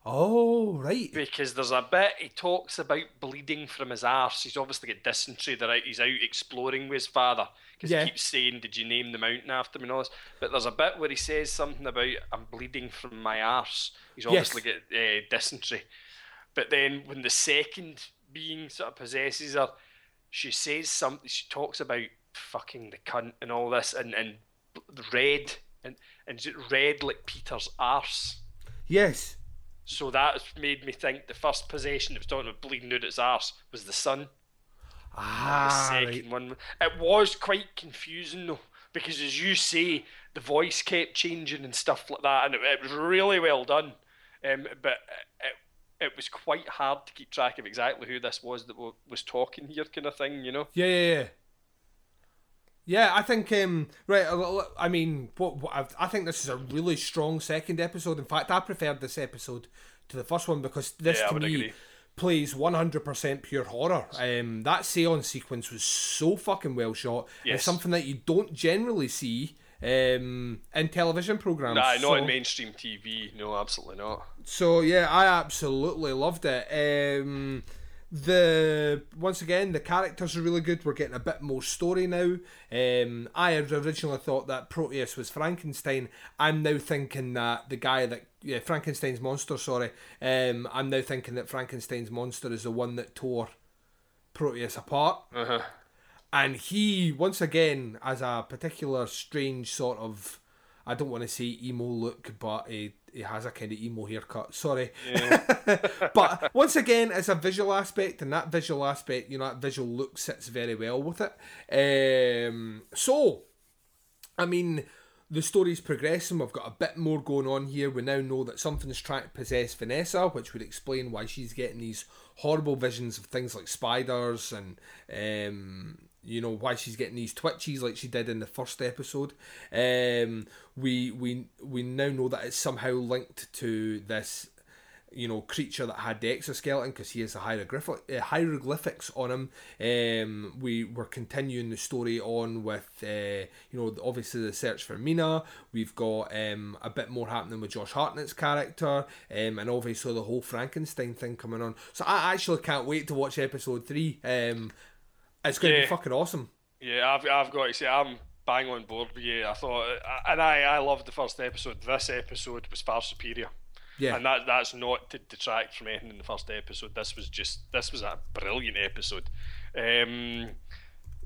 oh, right. because there's a bit he talks about bleeding from his arse. He's obviously got dysentery. Out, he's out exploring with his father because Yeah. he keeps saying, "Did you name the mountain after me?" and all this. But there's a bit where he says something about "I'm bleeding from my arse." He's Yes. obviously got uh, dysentery. But then when the second being sort of possesses her, she says something. She talks about fucking the cunt and all this, and and red and and is it red like Peter's arse. Yes. So that made me think the first possession that was talking about bleeding out its arse was the son. Ah, the right. second one, it was quite confusing though, because as you say, the voice kept changing and stuff like that, and it, it was really well done. Um, but it, it was quite hard to keep track of exactly who this was that was talking here, kind of thing, you know. Yeah, yeah, yeah. Yeah, I think um, right. uh, I mean, what, what I think this is a really strong second episode. In fact, I preferred this episode to the first one because this Yeah, to me agree. plays one hundred percent pure horror. Um, that seance sequence was so fucking well shot. Yes. It's something that you don't generally see um, in television programs. Nah, not So- in mainstream TV. No, absolutely not. so yeah, I absolutely loved it. Um, the once again, the characters are really good. We're getting a bit more story now. Um, I had originally thought that Proteus was Frankenstein. I'm now thinking that the guy that yeah, Frankenstein's monster. Sorry, um, I'm now thinking that Frankenstein's monster is the one that tore Proteus apart. Uh-huh. And he, once again, as a particular strange sort of, I don't want to say emo look, but he, he has a kind of emo haircut. Sorry. but once again, it's a visual aspect, and that visual aspect, you know, that visual look sits very well with it. Um, so, I mean, the story's progressing. We've got a bit more going on here. We now know that something's trying to possess Vanessa, which would explain why she's getting these horrible visions of things like spiders and, um, you know, why she's getting these twitches like she did in the first episode. Um, we we we now know that it's somehow linked to this you know, creature that had the exoskeleton because he has the hieroglyphic, uh, hieroglyphics on him. Um, we were continuing the story on with, uh, you know, obviously the search for Mina. We've got um, a bit more happening with Josh Hartnett's character, um, and obviously the whole Frankenstein thing coming on. So I actually can't wait to watch episode three. Um, it's going to be fucking awesome. Yeah, I've, I've got to say, I'm bang on board with you. I thought, and I, I loved the first episode. This episode was far superior. Yeah. And that that's not to detract from anything in the first episode. This was just this was a brilliant episode. Um,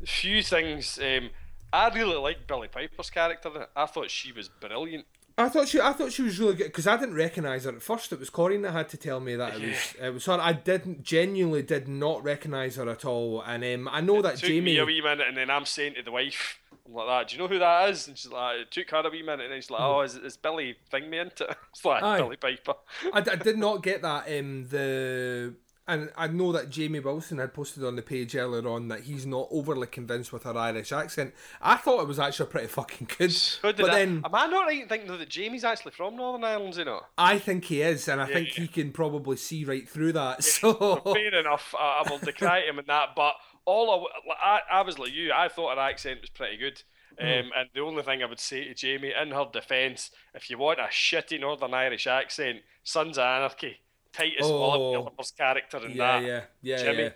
few things. Um, I really liked Billie Piper's character. I thought she was brilliant. I thought she, I thought she was really good because I didn't recognise her at first. It was Corinne that had to tell me that it was, it was her. I didn't genuinely did not recognise her at all, and um, I know that took Jamie. me a wee minute, and then I'm saying to the wife, I'm like that. Do you know who that is? And she's like, it took her a wee minute, and then she's like, oh, is, is Billy thing me into it? It's like Aye. Billie Piper. I, I did not get that. Um, the and I know that Jamie Wilson had posted on the page earlier on that he's not overly convinced with her Irish accent. I thought it was actually pretty fucking good. So but I, then am I not right in thinking though that Jamie's actually from Northern Ireland? You know. I think he is, and I Yeah, think he can probably see right through that. So Fair enough. I, I will decry him in that. But all I, I, I was like you. I thought her accent was pretty good. Um, Mm. and the only thing I would say to Jamie, in her defence, if you want a shitty Northern Irish accent, Sons of Anarchy, Titus Oh. Oliver's character in Yeah, that. yeah, yeah, Jimmy, yeah.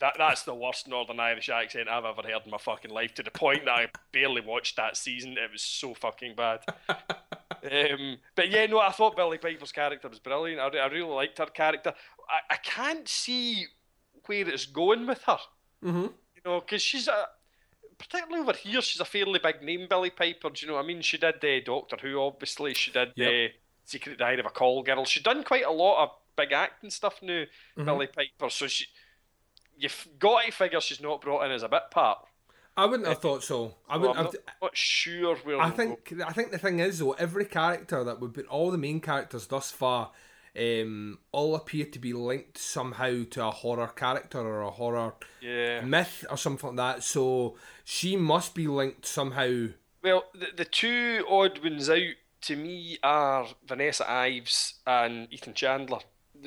That, that's the worst Northern Irish accent I've ever heard in my fucking life. To the point that I barely watched that season. It was so fucking bad. um, but yeah, no, I thought Billie Piper's character was brilliant. I, I really liked her character. I, I can't see where it's going with her. Mm-hmm. You know, because she's a particularly over here, she's a fairly big name, Billie Piper. Do you know? what I mean, she did uh, Doctor Who, obviously. She did Yep. uh, Secret Diary of a Call Girl. She's done quite a lot of big acting stuff now, Mhm. Billie Piper. So she, you've got to figure she's not brought in as a bit part. I wouldn't have thought so. I wouldn't I'm have. not, not sure where. I think I think the thing is though, every character that would be all the main characters thus far, um, all appear to be linked somehow to a horror character or a horror Yeah. myth or something like that. So she must be linked somehow. Well, the, the two odd ones out to me are Vanessa Ives and Ethan Chandler.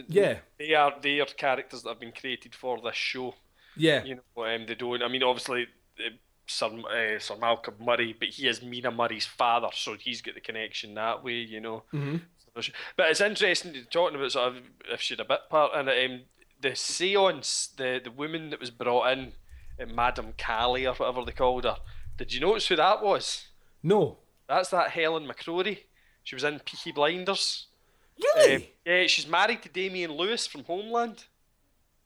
Yeah. They are they are characters that have been created for this show. Yeah. You know, um, they don't. I mean, obviously, uh, Sir uh, Sir Malcolm Murray, but he is Mina Murray's father, so he's got the connection that way. You know. Mhm. But it's interesting to talking about sort of if she had a bit part in it. Um, the seance, the the woman that was brought in, uh, Madame Kali or whatever they called her. Did you notice who that was? No. That's that Helen McCrory. She was in Peaky Blinders. Really? Um, yeah, she's married to Damian Lewis from Homeland.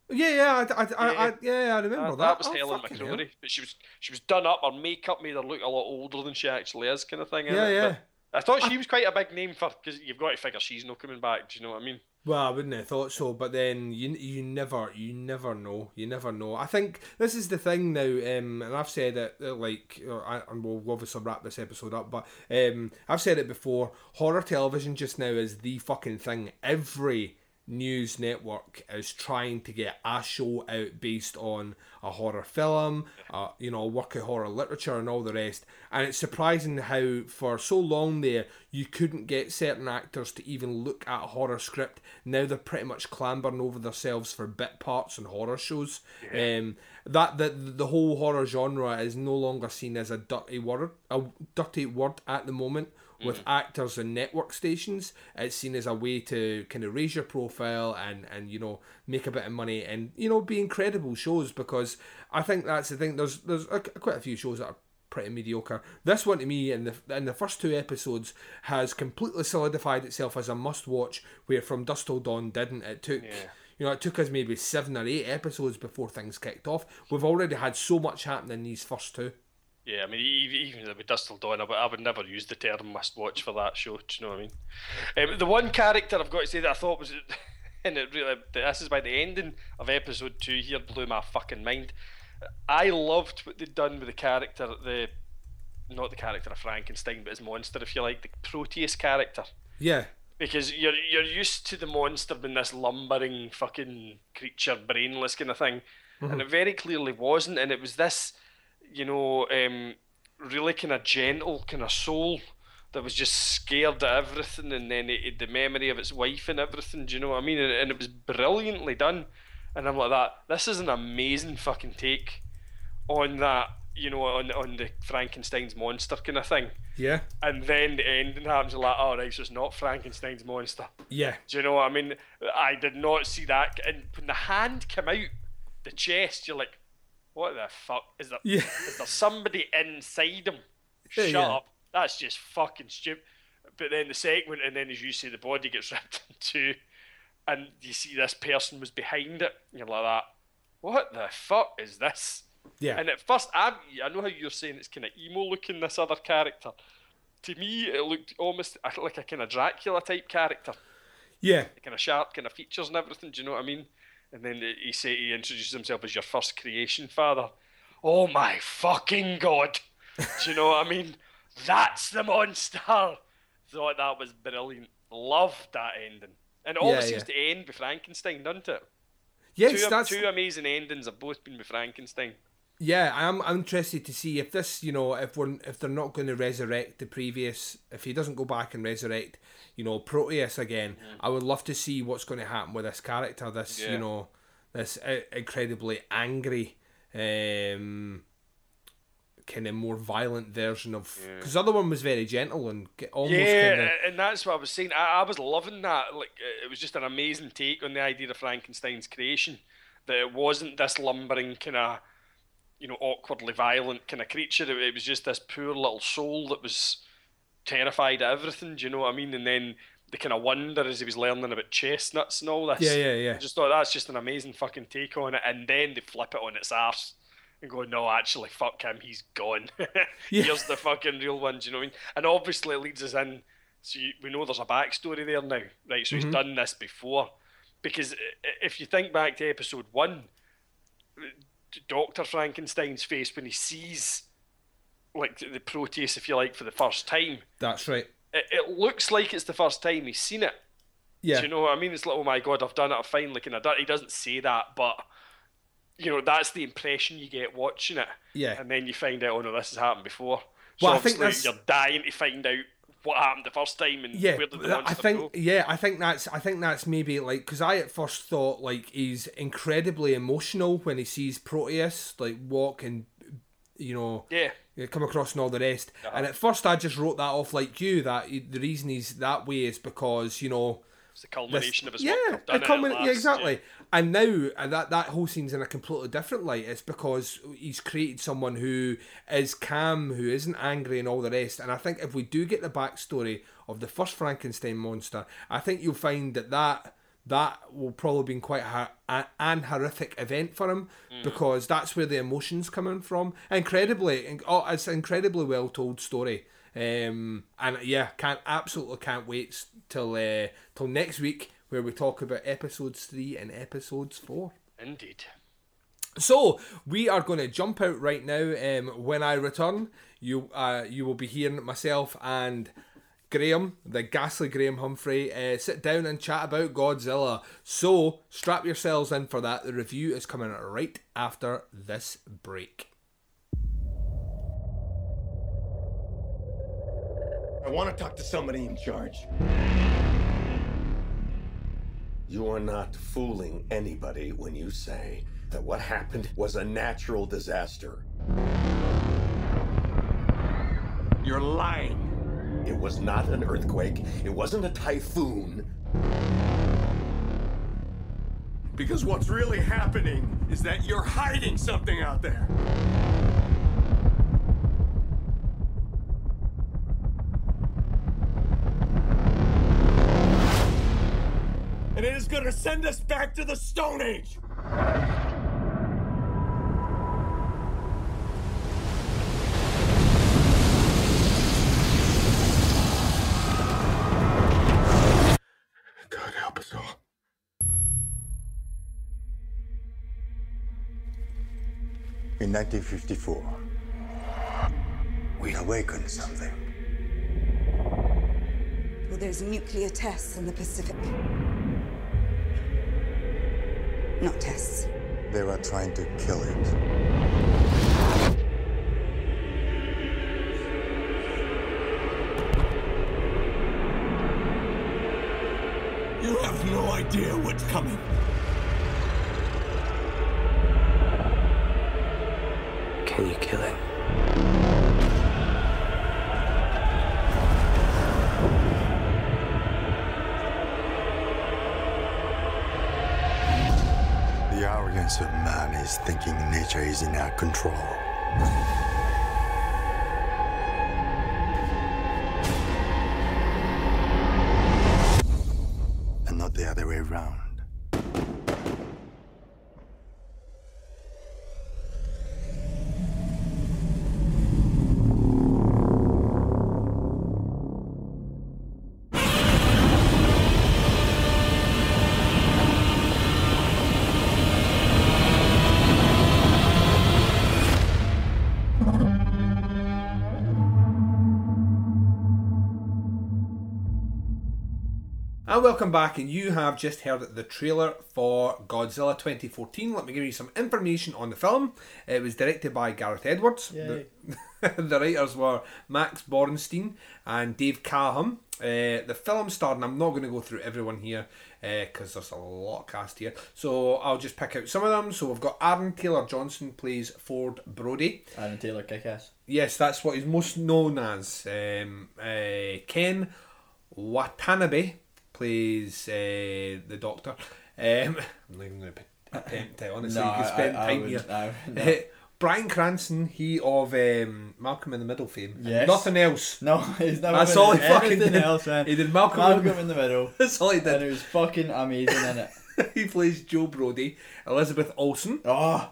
Yeah, yeah, I, I, I, I, yeah, I remember Uh, that. that was Oh, Helen McCrory, hell. but she was she was done up. Her makeup made her look a lot older than she actually is, kind of thing. Yeah, yeah. I thought she was quite a big name for because you've got to figure she's not coming back. Do you know what I mean? Well, I wouldn't have thought so, but then you you never you never know you never know. I think this is the thing now, um, and I've said it uh, like, uh, I, and we'll obviously wrap this episode up, but um, I've said it before. Horror television just now is the fucking thing. Every news network is trying to get a show out based on a horror film, uh, you know, a work of horror literature and all the rest. And it's surprising how for so long there you couldn't get certain actors to even look at a horror script. Now they're pretty much clambering over themselves for bit parts in horror shows. Um, that the the whole horror genre is no longer seen as a dirty word, a dirty word at the moment with mm-hmm. actors and network stations. It's seen as a way to kind of raise your profile and and you know make a bit of money and you know be incredible shows because I think that's the thing. There's there's a, quite a few shows that are pretty mediocre. This one to me in the in the first two episodes has completely solidified itself as a must watch. Where From Dusk Till Dawn didn't. It took. You know, it took us maybe seven or eight episodes before things kicked off. We've already had so much happen in these first two. Yeah, I mean, even with Dusk Till Dawn, I would- I would never use the term must watch for that show. Do you know what I mean? Um, the one character I've got to say that I thought was, and it really, this is by the ending of episode two here, blew my fucking mind. I loved what they'd done with the character, the not the character of Frankenstein, but his monster, if you like, the Proteus character. Yeah. Because you're you're used to the monster being this lumbering fucking creature, brainless kind of thing, and Mhm. it very clearly wasn't. And it was this, you know, um, really kind of gentle kind of soul that was just scared at everything, and then it, it- the memory of its wife and everything. Do you know what I mean? And, and it was brilliantly done. And I'm like that. This is an amazing fucking take on that. You know, on on the Frankenstein's monster kind of thing. Yeah. And then the ending happens, you're like, oh, right, so it's not Frankenstein's monster. Yeah. Do you know what I mean? I did not see that. And when the hand came out, the chest, you're like, what the fuck? Is there, Yeah. is there somebody inside him? Shut yeah. up. That's just fucking stupid. But then the segment, and then as you say, the body gets ripped in two, and you see this person was behind it. And you're like that. What the fuck is this? Yeah. And at first, I, I know how you're saying it's kind of emo looking, this other character. To me, it looked almost uh, like a kind of Dracula type character. Yeah. Kind of sharp, kind of features and everything. Do you know what I mean? And then he say he introduces himself as your first creation father. Oh my fucking god! Do you know what I mean? That's the monster. Thought that was brilliant. Loved that ending. And it Yeah, always yeah. seems to end with Frankenstein, doesn't it? Yes, two, that's two amazing endings have both been with Frankenstein. Yeah, I'm I'm interested to see if this, you know, if we're if they're not going to resurrect the previous, if he doesn't go back and resurrect, you know, Proteus again. I would love to see what's going to happen with this character. This, Yeah. you know, this incredibly angry, um, kind of more violent version of because the other one was very gentle and almost yeah, kind of and that's what I was saying. I, I was loving that. Like, uh, it was just an amazing take on the idea of Frankenstein's creation. That it wasn't this lumbering kind of, you know, awkwardly violent kind of creature. It, it was just this poor little soul that was terrified at everything. Do you know what I mean? And then the kind of wonder as he was learning about chestnuts and all this. Yeah, yeah, yeah. I just thought that's just an amazing fucking take on it. And then they flip it on its arse and go, no, actually, fuck him, he's gone. Yeah. Here's the fucking real one, do you know what I mean? And obviously, it leads us in. So you, we know there's a backstory there now, right? So Mhm. he's done this before. Because if you think back to episode one, Dr. Frankenstein's face when he sees, like, the Proteus, if you like, for the first time, that's right. it, it looks like it's the first time he's seen it. Yeah. Do you know what I mean? It's like, oh my god, I've done it, I've finally kind of done it. He doesn't say that, but you know, that's the impression you get watching it. Yeah. And then you find out, oh no, this has happened before. So Well, I think that's- you're dying to find out what happened the first time and yeah, where did the I think go. yeah, I think that's I think that's maybe like because I at first thought like he's incredibly emotional when he sees Proteus like walk and you know Yeah. come across and all the rest. Uh-huh. And at first I just wrote that off like you that the reason he's that way is because you know It's the culmination of his yeah, work. I've done it it culmin- yeah, exactly. And now that that whole scene's in a completely different light. It's because he's created someone who is calm, who isn't angry, and all the rest. And I think if we do get the backstory of the first Frankenstein monster, I think you'll find that that that will probably be quite a, a, an horrific event for him Mm. because that's where the emotions coming from. Incredibly, in- oh, it's an incredibly well told story. Um, and yeah, can't absolutely can't wait till uh, till next week where we talk about episodes three and episodes four. Indeed. So we are going to jump out right now. Um, when I return, you uh, you will be hearing myself and Graham, the ghastly Graham Humphrey, uh, sit down and chat about Godzilla. So strap yourselves in for that. The review is coming right after this break. I want to talk to somebody in charge. You are not fooling anybody when you say that what happened was a natural disaster. You're lying. It was not an earthquake. It wasn't a typhoon. Because what's really happening is that you're hiding something out there. And going to send us back to the Stone Age. God help us all. In 1954, we awakened something. Well, there's nuclear tests in the Pacific. Not tests. They were trying to kill it. You have no idea what's coming. Can you kill it? Of man is thinking nature is in our control. And welcome back, and you have just heard the trailer for Godzilla 2014. Let me give you some information on the film. It was directed by Gareth Edwards. The, the writers were Max Borenstein and Dave Callaham. Uh, the film starred, and I'm not going to go through everyone here because there's a lot of cast here. So I'll just pick out some of them. So we've got Aaron Taylor Johnson plays Ford Brody. Aaron Taylor Kickass. Yes, that's what he's most known as. Um, uh, Ken Watanabe plays uh, the Doctor. Um, I'm not even going to attempt to honestly. No, you spend I- I time would- here. I. Uh, Bryan Cranston, he of um, Malcolm in the Middle fame. Yes. Nothing else. No, he's never That's all he fucking did. else, man. He did Malcolm, Malcolm in the Middle. That's all he did. And it was fucking amazing in it. he plays Joe Brody. Elizabeth Olsen. Oh.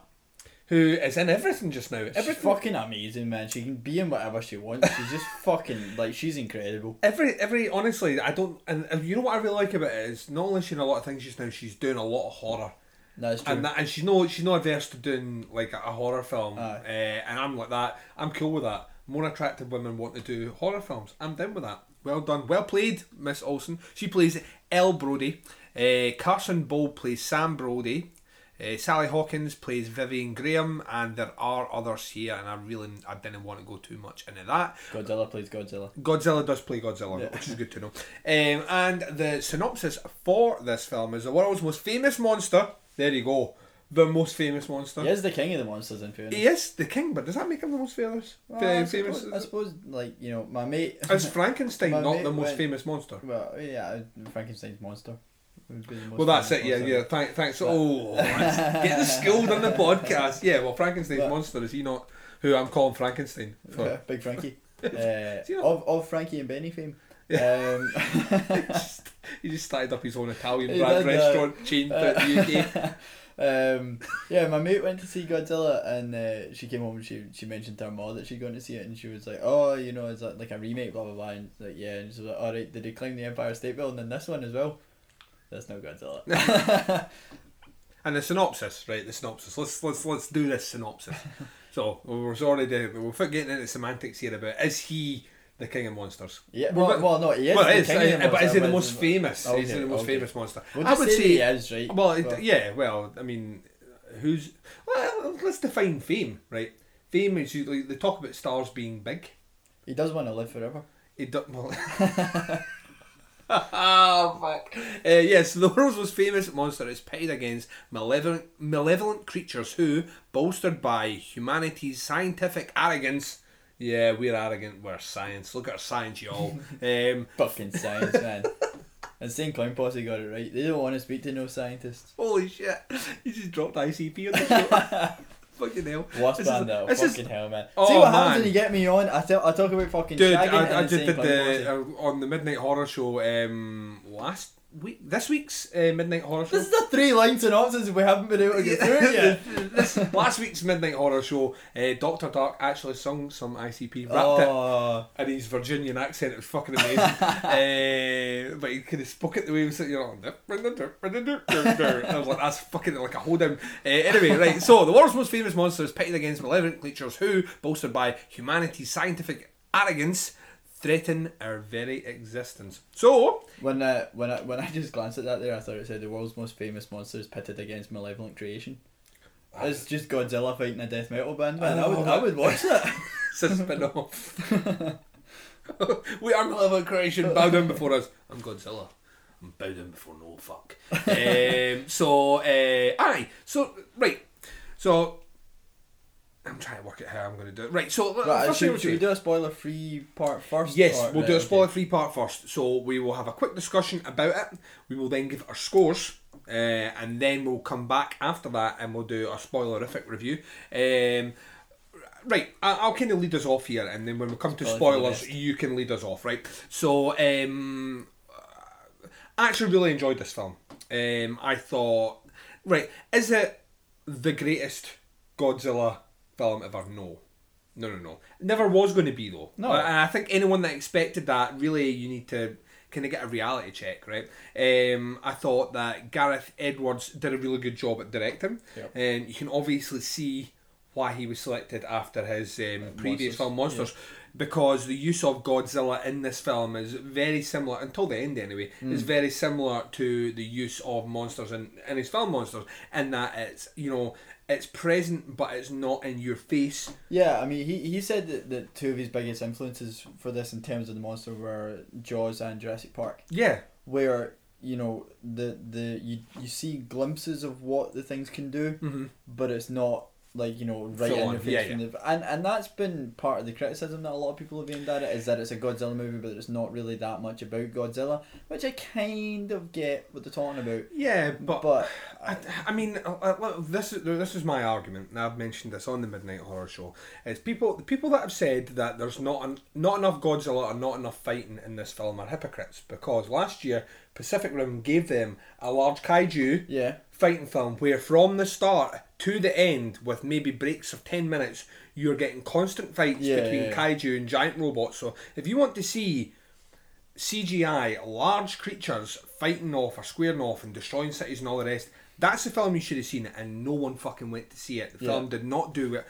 Who is in everything just now. She's fucking amazing, man. She can be in whatever she wants. She's just fucking like she's incredible. Every every honestly, I don't and, and you know what I really like about it is not only is she in a lot of things just now, she's doing a lot of horror. That's true. And that, and she's no she's not averse to doing like a, a horror film. Uh, and I'm like that. I'm cool with that. More attractive women want to do horror films. I'm down with that. Well done. Well played, Miss Olsen. She plays Elle Brody. Uh, Carson Bolde plays Sam Brody. Uh, Sally Hawkins plays Vivian Graham, and there are others here, and I really I didn't want to go too much into that. Godzilla plays Godzilla. Godzilla does play Godzilla, Yeah. which is good to know. Um, and the synopsis for this film is the world's most famous monster. There you go, the most famous monster. He is the king of the monsters in fairness. He is the king, but does that make him the most famous? Well, I, famous? suppose, I suppose, like you know, my mate. Is Frankenstein not the most went- famous monster? Well, yeah, Frankenstein's monster. Would be the most Well, that's it. Yeah, monster. yeah. Thank, thanks. But- Oh, getting schooled on the podcast. Yeah. Well, Frankenstein's But- monster is he not? Who I'm calling Frankenstein for? Yeah, Big Frankie. uh, See, you know- of, of Frankie and Benny fame. Um, He just started up his own Italian brand uh, restaurant chain throughout the UK. um, yeah, my mate went to see Godzilla, and uh, she came home and she she mentioned to her mom that she'd gone to see it, and she was like, "Oh, you know, is that like a remake?" Blah blah blah. And like, yeah, and she was like, "All right, did they climb the Empire State Building in this one as well?" That's no Godzilla. And the synopsis, right? The synopsis. Let's let's let's do this synopsis. so we're already we're getting into semantics here about is he the king of monsters. Yeah, well- well, no, he is Well, is, uh, but is he the most famous? is he the most okay. famous monster? We'll I would say say he is, right? Well, But- yeah. Well, I mean, who's well? Let's define fame, right? Fame is usually they talk about stars being big. He does want to live forever. He does. Well, oh fuck! Uh, yes, the world's most famous monster is pitted against malevolent, malevolent creatures who, bolstered by humanity's scientific arrogance, yeah, we're arrogant. We're science. Look at our science, y'all. Um, Fucking science, man. Insane Clown Posse got it right. They don't want to speak to no scientists. Holy shit! You just dropped ICP on the show. Fucking hell. Wasp This is- band though, this is- fucking hell, man. Oh, See what happens when you get me on? I tell, I talk about fucking Dude, shagging I, I just did the uh, on the Midnight Horror Show um, last week. This week's uh, Midnight Horror Show. This is a three line synopsis. We haven't been able to get through it yet. this last week's Midnight Horror Show, uh, Doctor Dark actually sung some ICP, rapped Oh. it in his Virginian accent. It was fucking amazing. uh, but he kind of spoke it the way he was you know, I was like, that's fucking like a hold down. Uh, anyway, right. So the world's most famous monster is pitted against malevolent creatures who, bolstered by humanity's scientific arrogance, threaten our very existence. So When uh, when I when I just glanced at that there, I thought it said the world's most famous monsters pitted against malevolent creation. It's just Godzilla fighting a death metal band, man. I, would I would watch that. it's a spin off. we are malevolent creation. Bow down before us. I'm Godzilla. I'm bow down before no fuck. um, so, uh, aye. So, right. So, I'm trying to work it out how I'm going to do it. Right. So, Right, first thing should, should we do- a spoiler free part first? Yes, we'll right, do a spoiler free part first. So we will have a quick discussion about it. We will then give our scores, uh, and then we'll come back after that and we'll do a spoilerific review. Um, right, I- I'll kind of lead us off here, and then when we come to Spoiler spoilers, you can lead us off, right? So, um, I actually really enjoyed this film. Um, I thought, right, is it the greatest Godzilla film ever? No. No, no, no. It never was going to be, though. No. And I think anyone that expected that, really, you need to kind of get a reality check, right? Um, I thought that Gareth Edwards did a really good job at directing. Yep. And you can obviously see why he was selected after his um, previous film, Monsters because the use of Godzilla in this film is very similar until the end anyway is Mm. very similar to the use of monsters in, in his film monsters in that it's you know it's present but it's not in your face Yeah, I mean, he, he said that, that two of his biggest influences for this in terms of the monster were Jaws and Jurassic Park. Yeah. Where, you know, the, the you, you see glimpses of what the things can do, Mhm. but it's not like, you know, right Full in on, your face. yeah, from The, and, and that's been part of the criticism that a lot of people have aimed at it, is that it's a Godzilla movie, but it's not really that much about Godzilla, which I kind of get what they're talking about. Yeah, but, but I, I mean, uh, uh, this is this is my argument, and I've mentioned this on the Midnight Horror Show. Is people the people that have said that there's not an, not enough Godzilla or not enough fighting in this film are hypocrites because last year Pacific Rim gave them a large kaiju yeah. Fighting film where from the start to the end with maybe breaks of 10 minutes you're getting constant fights Yeah, between yeah, kaiju and giant robots. So if you want to see CGI large creatures fighting off or squaring off and destroying cities and all the rest that's the film you should have seen and no one fucking went to see it. The Yeah. film did not do it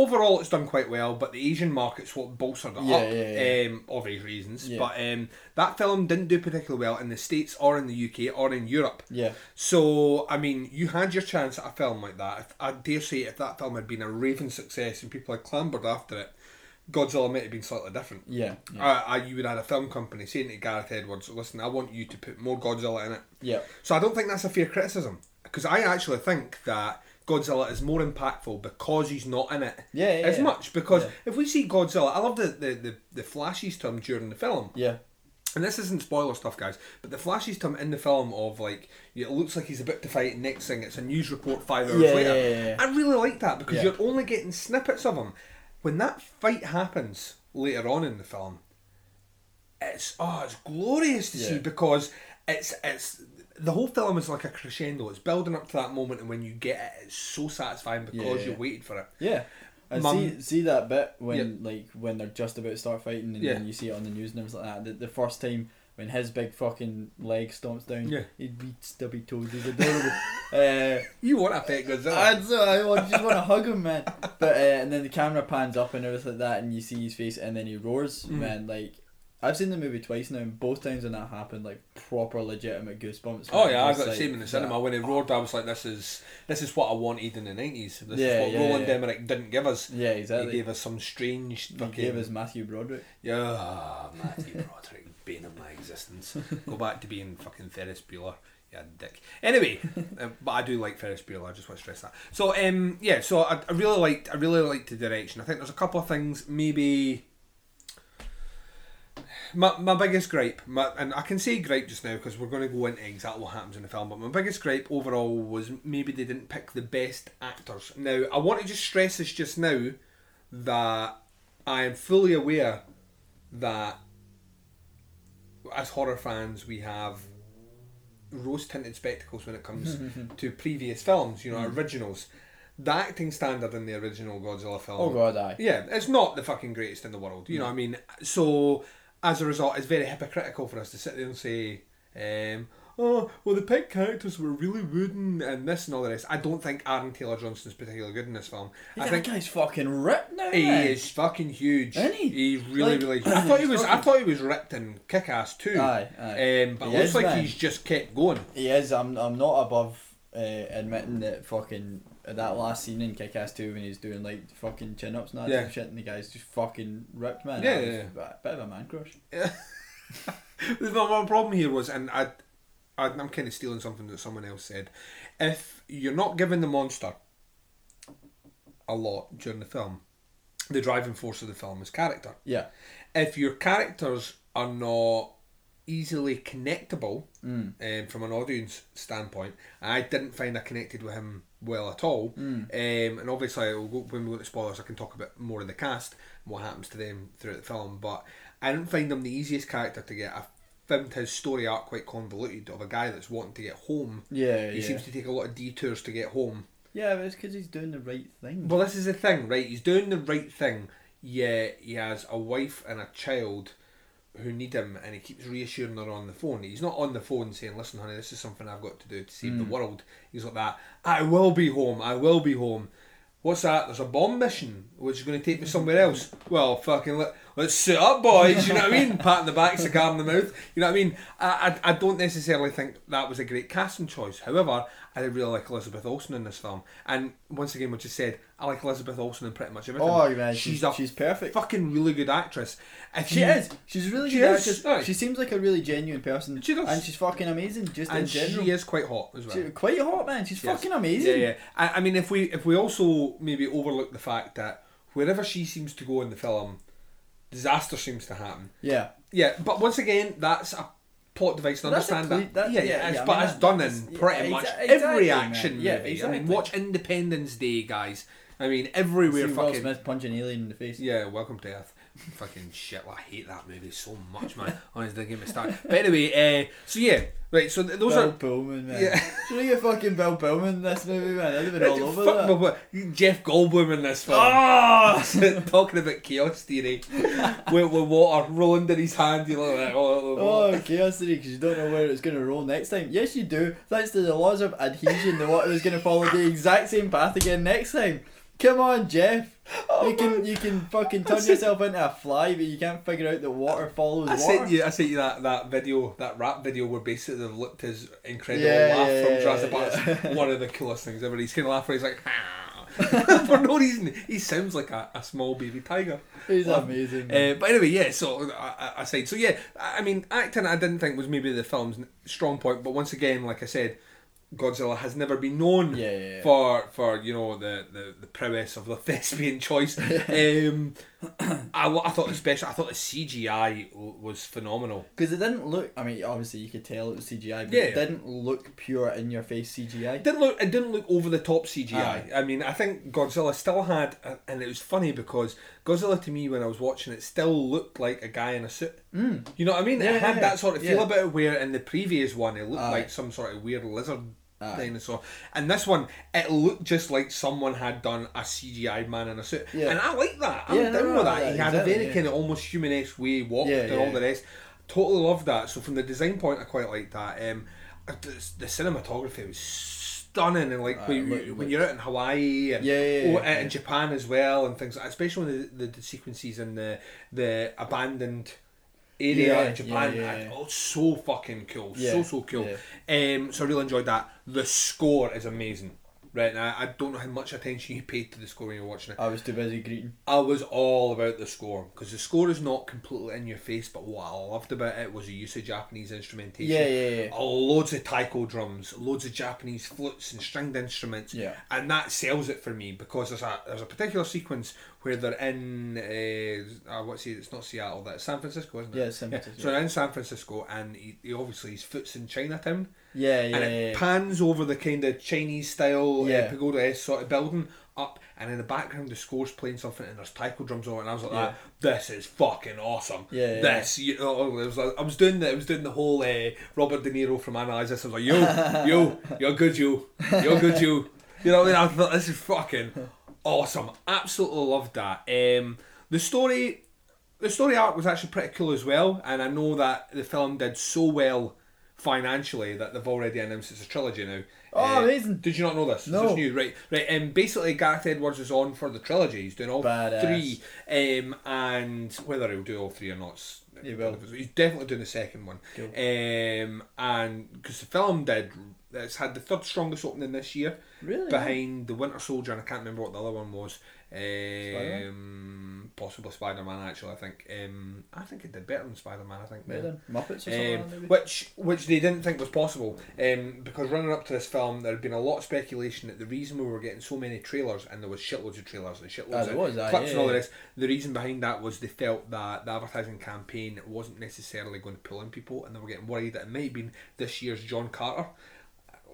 overall it's done quite well but the Asian market's what bolstered it Yeah, up yeah, yeah. Um, obvious reasons Yeah. but um, that film didn't do particularly well in the States or in the UK or in Europe Yeah. so, I mean, you had your chance at a film like that. If, I dare say, if that film had been a raving success and people had clambered after it, Godzilla might have been slightly different. Yeah, uh, you would have had a film company saying to Gareth Edwards, listen, I want you to put more Godzilla in it. Yeah. So I don't think that's a fair criticism. Because I actually think that Godzilla is more impactful because he's not in it Yeah, yeah, as yeah. much. Because Yeah. if we see Godzilla, I love the, the, the, the flashes to him during the film Yeah. and this isn't spoiler stuff, guys, but the flashes to him in the film of like it looks like he's about to fight. and Next thing, it's a news report five hours later. I really like that because you're only getting snippets of him. When that fight happens later on in the film, it's oh, it's glorious to see because it's it's the whole film is like a crescendo. It's building up to that moment, and when you get it, it's so satisfying because Yeah, you waited for it. Yeah. And Mum- see see that bit when like when they're just about to start fighting and Yeah. then you see it on the news and everything like that. The, the first time when his big fucking leg stomps down, Yeah. he'd be stubby toes. He's adorable. uh, You want a pet Godzilla? I'd, so I just want to hug him, man. But uh, and then the camera pans up and everything like that, and you see his face, and then he roars, Mm. man. Like I've seen the movie twice now, and both times when that happened, like proper legitimate goosebumps. Oh yeah, I got the same in the cinema when it roared. I was like, "This is this is what I wanted in the nineties. This Yeah, is what yeah, Roland yeah. Emmerich didn't give us. Yeah, exactly. He gave us some strange He gave us Matthew Broderick. Yeah, ah, Matthew Broderick, bane of my existence. Go back to being fucking Ferris Bueller. Yeah, dick. Anyway, uh, but I do like Ferris Bueller. I just want to stress that. So, um, yeah. So I, I really liked. I really liked the direction. I think there's a couple of things. Maybe my, my biggest gripe, my, and I can say gripe just now because we're going to go into exactly what happens in the film, but my biggest gripe overall was maybe they didn't pick the best actors. Now, I want to just stress this just now that I am fully aware that as horror fans we have rose tinted spectacles when it comes to previous films, you know, Mm. originals. The acting standard in the original Godzilla film. Oh, God, aye. Yeah, it's not the fucking greatest in the world. You know what I mean? So as a result, it's very hypocritical for us to sit there and say, um, "Oh, well, the pig characters were really wooden and this and all the rest." I don't think Aaron Taylor Johnson's particularly good in this film. I that think guy's fucking ripped now. he man. is fucking huge. Isn't he? He really, Like, really. I thought he was. I thought he was ripped and kick ass too. Aye, aye. Um, but He it looks is, like man. he's just kept going. He is. I'm. I'm not above uh, admitting that fucking that last scene in Kick-Ass 2 when he's doing like fucking chin ups and that Yeah. shit, and the guy's just fucking ripped, man. Yeah, yeah, a bit of a man crush. Yeah. The one problem here was, and I, I I'm kind of stealing something that someone else said. If you're not giving the monster a lot during the film, the driving force of the film is character. Yeah. If your characters are not easily connectable Mm. um, from an audience standpoint, I didn't find I connected with him well at all. Mm. Um, and obviously, we'll go, when we go to spoilers, I can talk a bit more of the cast and what happens to them throughout the film. But I didn't find him the easiest character to get. I found his story arc quite convoluted of a guy that's wanting to get home. Yeah, he yeah. seems to take a lot of detours to get home. Yeah, but it's because he's doing the right thing. Well, this is the thing, right? He's doing the right thing, Yeah, he has a wife and a child who need him, and he keeps reassuring her on the phone. He's not on the phone saying, "Listen, honey, this is something I've got to do to save the Mm. world." He's like that. I will be home. I will be home. What's that? There's a bomb mission which is going to take me somewhere else. Well, fucking let, let's sit up, boys. You know what I mean? Pat in the back, cigar in the mouth. You know what I mean? I, I, I don't necessarily think that was a great casting choice. However, I did really like Elizabeth Olsen in this film. And once again, what you said, I like Elizabeth Olsen in pretty much everything. Oh, man, she's, she's- a she's perfect. fucking really good actress. If She you- is. She's a really She good is, actress. aye. She seems like a really genuine person. She does. And she's fucking amazing, just in general. she is quite hot as well. She- quite hot, man. She's Yes. fucking amazing. Yeah, yeah. I, I mean, if we if we also maybe overlook the fact that wherever she seems to go in the film, disaster seems to happen. Yeah. Yeah, but once again, that's a plot device. And That's understand ple- that. that- yeah, yeah, yeah, it's, yeah, I but mean, it's that- done in pretty exa- much exactly, every man. action Yeah, movie. I mean, watch Independence Day, guys. I mean, everywhere See Will fucking. Smith punch an alien in the face. Yeah, Welcome to Earth. Fucking shit. I hate that movie so much, man. Honestly, get me started. But anyway, uh, so yeah, right. So th- those Bill are Pullman, man. Yeah. Should get fucking Bill Pullman in this movie, man? I'd have been all over Fuck that. my. Jeff Goldblum in this film. Ah! Talking about chaos theory with, with water rolling down his hand. You look like, oh, oh, Oh, chaos theory, because you don't know where it's going to roll next time. Yes, you do. Thanks to the laws of adhesion, the water is going to follow the exact same path again next time. Come on, Jeff. You can you can fucking turn yourself into a fly, but you can't figure out that water follows I water. sent you. I sent you that, that video, that rap video where basically they've looked his incredible Yeah, laugh yeah, from Jurassic Park. yeah. One of the coolest things ever. He's kind of laughing. He's like, for no reason. He sounds like a, a small baby tiger. He's Um, amazing. Uh, but anyway, yeah. So I, I aside, so yeah, I I mean, acting I didn't think was maybe the film's strong point, but once again, like I said. Godzilla has never been known Yeah, yeah, yeah. for for you know the, the, the prowess of the thespian choice. um, I, I thought the special, I thought the CGI was phenomenal. Because it didn't look. I mean, obviously you could tell it was CGI, but it didn't look pure in your face CGI. It didn't look it didn't look over the top CGI. I mean, I think Godzilla still had, and it was funny because Godzilla to me when I was watching it still looked like a guy in a suit. Mm. You know what I mean? It had that sort of feel about it. Where in the previous one it looked Aye. like some sort of weird lizard Aye. dinosaur, and this one it looked just like someone had done a CGI man in a suit. Yeah. And I like that. I'm Yeah, down no, with that. no, he had exactly, a very yeah. kind of almost human-esque way he walked Yeah, and all the rest. totally loved that. So from the design point, I quite like that. Um, uh, the, cinematography was stunning, and like Uh, when, look- when look- you're out in Hawaii, and, Yeah, yeah, oh, yeah, and yeah. Japan as well, and things, like especially when the, the, the sequences in the the abandoned area Yeah, in Japan. yeah, yeah. Oh, so fucking cool, so so cool. Um, so I really enjoyed that. The score is amazing. Right now, I don't know how much attention you paid to the score when you were watching it. I was too busy greeting. I was all about the score because the score is not completely in your face, but what I loved about it was the use of Japanese instrumentation. Yeah, yeah, yeah. Oh, loads of taiko drums, loads of Japanese flutes and stringed instruments. Yeah. and that sells it for me because there's a there's a particular sequence where they're in uh, uh what's it? It's not Seattle, that's San Francisco, isn't it? Yeah, San Francisco. So they're in San Francisco, and he, he obviously his foot's in Chinatown. Yeah, yeah, And it yeah, pans over the kind of Chinese style Yeah. uh, pagoda sort of building up, and in the background the score's playing something, and there's taiko drums on, it, and I was like, Yeah. that, "This is fucking awesome." Yeah, yeah, this, you know, it was like, I was doing the, I was doing the whole uh, Robert De Niro from Analyze This. I was like, "Yo, yo, you're good, you, you're good, you." You know, what I mean, I thought this is fucking awesome. Absolutely loved that. Um, the story, the story arc was actually pretty cool as well, and I know that the film did so well financially that they've already announced it's a trilogy now. Oh, amazing. Did you not know this? No. This is new, right? Right. Um, basically, Gareth Edwards is on for the trilogy. He's doing all Badass. three. Um, and whether he'll do all three or not, He will. He's definitely doing the second one. Cool. Um, and because the film did, it's had the third strongest opening this year. Really? Behind the Winter Soldier, and I can't remember what the other one was. Spider-Man? Um, possibly Spider Man. Actually, I think. Um, I think it did better than Spider Man. I think. Better yeah. than Muppets or something Um, which which they didn't think was possible. Um, because running up to this film, there had been a lot of speculation that the reason we were getting so many trailers and there was shitloads of trailers and shitloads Ah, of was, clips yeah, and all the rest. The reason behind that was they felt that the advertising campaign wasn't necessarily going to pull in people, and they were getting worried that it might have been this year's John Carter.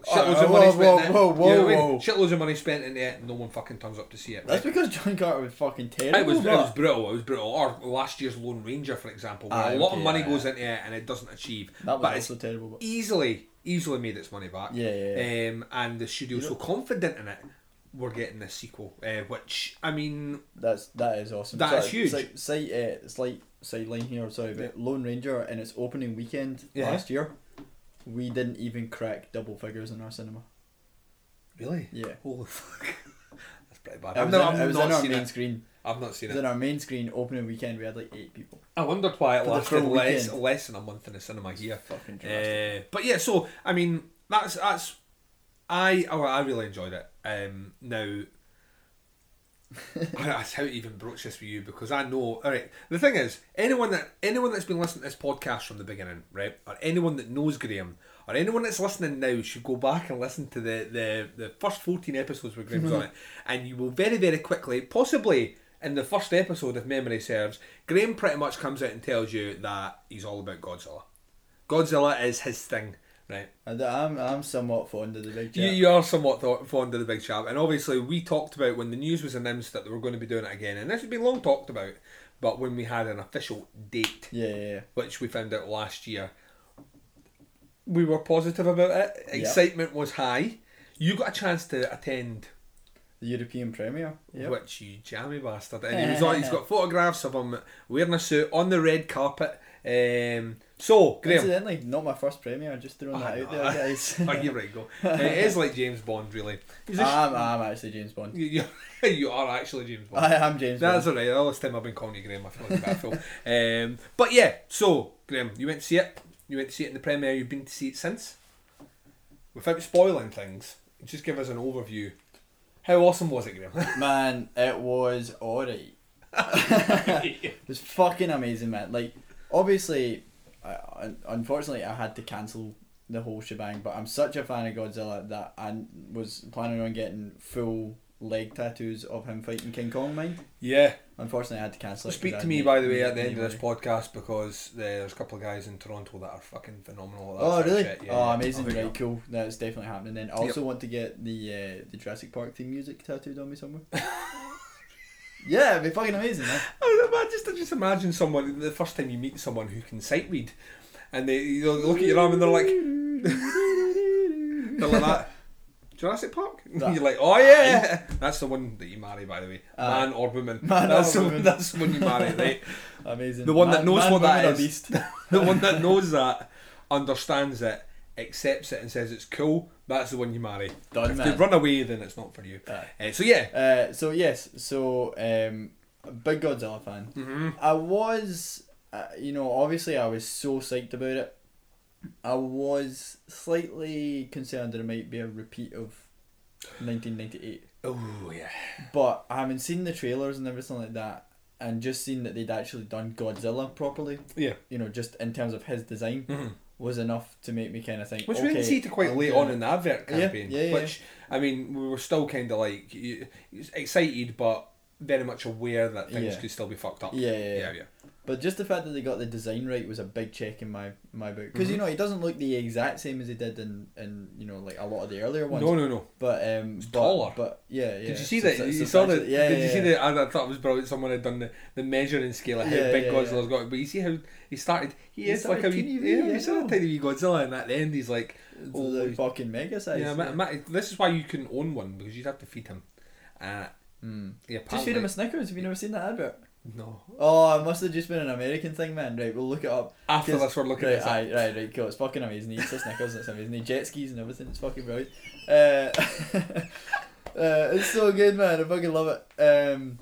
Shitloads of money spent whoa, whoa, You know what I whoa, whoa. Shitloads of money spent in it, and no one fucking turns up to see it. That's because John Carter was fucking terrible. It was, it was brutal. It was brutal. Or last year's Lone Ranger, for example, where Aye, a lot of money goes into it and it doesn't achieve. That was but also it's terrible. But... easily, easily made its money back. Yeah, yeah, Um, and the studio's You so confident in it, we're getting this sequel, uh, which I mean, That's that is awesome. That So, is huge. Slight, slight, uh, slight sideline here. Sorry, but Lone Ranger in its opening weekend Yeah. last year, we didn't even crack double figures in our cinema. really, Yeah. holy fuck, that's pretty bad. It was, not, in, it was not in our main it. screen. I've not seen It it. was in our main screen opening weekend. We had like eight people. I wondered why it lasted less, weekend. less than a month in the cinema here. Fucking Uh, but yeah, so I mean, that's that's I oh, I really enjoyed it. Um, now. I, that's how to even broach this with you because I know. All right, the thing is, anyone that anyone that's been listening to this podcast from the beginning, right, or anyone that knows Graham, or anyone that's listening now, should go back and listen to the the, the first fourteen episodes with Graham's on mhm. it, and you will very very quickly, possibly in the first episode, if memory serves, Graham pretty much comes out and tells you that he's all about Godzilla. Godzilla is his thing, right? And I'm I'm somewhat fond of the big. You, you are somewhat thought, fond of the big chap, and obviously we talked about when the news was announced that they were going to be doing it again, and this has been long talked about. But when we had an official date, Yeah, yeah, yeah. which we found out last year, we were positive about it. Excitement was high. You got a chance to attend, The European premiere. Yep. which you jammy bastard, and he was on, he's got photographs of him wearing a suit on the red carpet. Um, so Graham, Incidentally, not my first premiere. Just throwing that out there, guys. oh, you're right, go. it is like James Bond, really. Sh- I'm, I'm actually James Bond. You, you, you are actually James Bond. I am James That's Bond. alright. All this time I've been calling you Graham. I feel like a bad. Um, but yeah, so Graham, you went to see it. You went to see it in the premiere. You've been to see it since. Without spoiling things, just give us an overview. How awesome was it, Graham? Man, it was alright. it was fucking amazing, man. Like, obviously, I, unfortunately, I had to cancel the whole shebang. But I'm such a fan of Godzilla that I was planning on getting full leg tattoos of him fighting King Kong. Mine. yeah. Unfortunately, I had to cancel. it 'cause Speak to me, by the way, at the end of this podcast because there's a couple of guys in Toronto that are fucking phenomenal. That Oh really? Yeah, oh, amazing! I'll hook you right, cool. That's definitely happening. Then I also want to get the uh, the Jurassic Park theme music tattooed on me somewhere. yeah, it'd be fucking amazing, man. I just, I just imagine someone the first time you meet someone who can sight read, and they you know, look at your arm and they're like, they're like that. Jurassic Park. That- You're like, oh yeah, that's the one that you marry, by the way, Aye. man or woman. Man that's or the, woman. That's the one you marry, right? Amazing. The one that knows man, what that beast. the one that knows that, understands it, accepts it, and says it's cool. That's the one you marry. Done, if man. they run away, then it's not for you. Uh, so yeah, Uh, so yes, so um, big Godzilla fan. Mhm. I was, uh, you know, obviously I was so psyched about it. I was slightly concerned that it might be a repeat of 1998. Oh yeah. But having seen the trailers and everything like that, and just seen that they'd actually done Godzilla properly, Yeah. you know, just in terms of his design, Mhm. Was enough to make me kind of think. Which okay, we didn't see to quite late on in the advert campaign. yeah, yeah. yeah. Which I mean, we were still kind of like excited, but very much aware that things Yeah. could still be fucked up. Yeah, yeah, yeah. yeah. But just the fact that they got the design right was a big check in my my book because you Mhm. know he doesn't look the exact same as he did in, in you know like a lot of the earlier ones. No, no, no. But um, but, taller. But yeah, yeah. Did you see So- that? so- you so saw that? Yeah, did yeah, you see yeah. the? I thought it was brilliant. Someone had done the, the measuring scale of how Yeah, big yeah, Godzilla's got. But you see how he started. He, is like a wee, yeah, yeah, he's a tiny wee Godzilla, and at the end he's like, It's like fucking mega size. yeah, ma- ma- this is why you couldn't own one because you'd have to feed him. Uh, Mm. yeah, Just feed him a Snickers. Have you never seen that advert? No. Oh, it must have just been an American thing, man. Right, we'll look it up. After this, we're looking right, up. aye, right, right, cool. It's fucking amazing. He eats the Snickers. It's amazing. He jet skis and everything. It's fucking brilliant. Uh, uh, it's so good, man. I fucking love it. Um,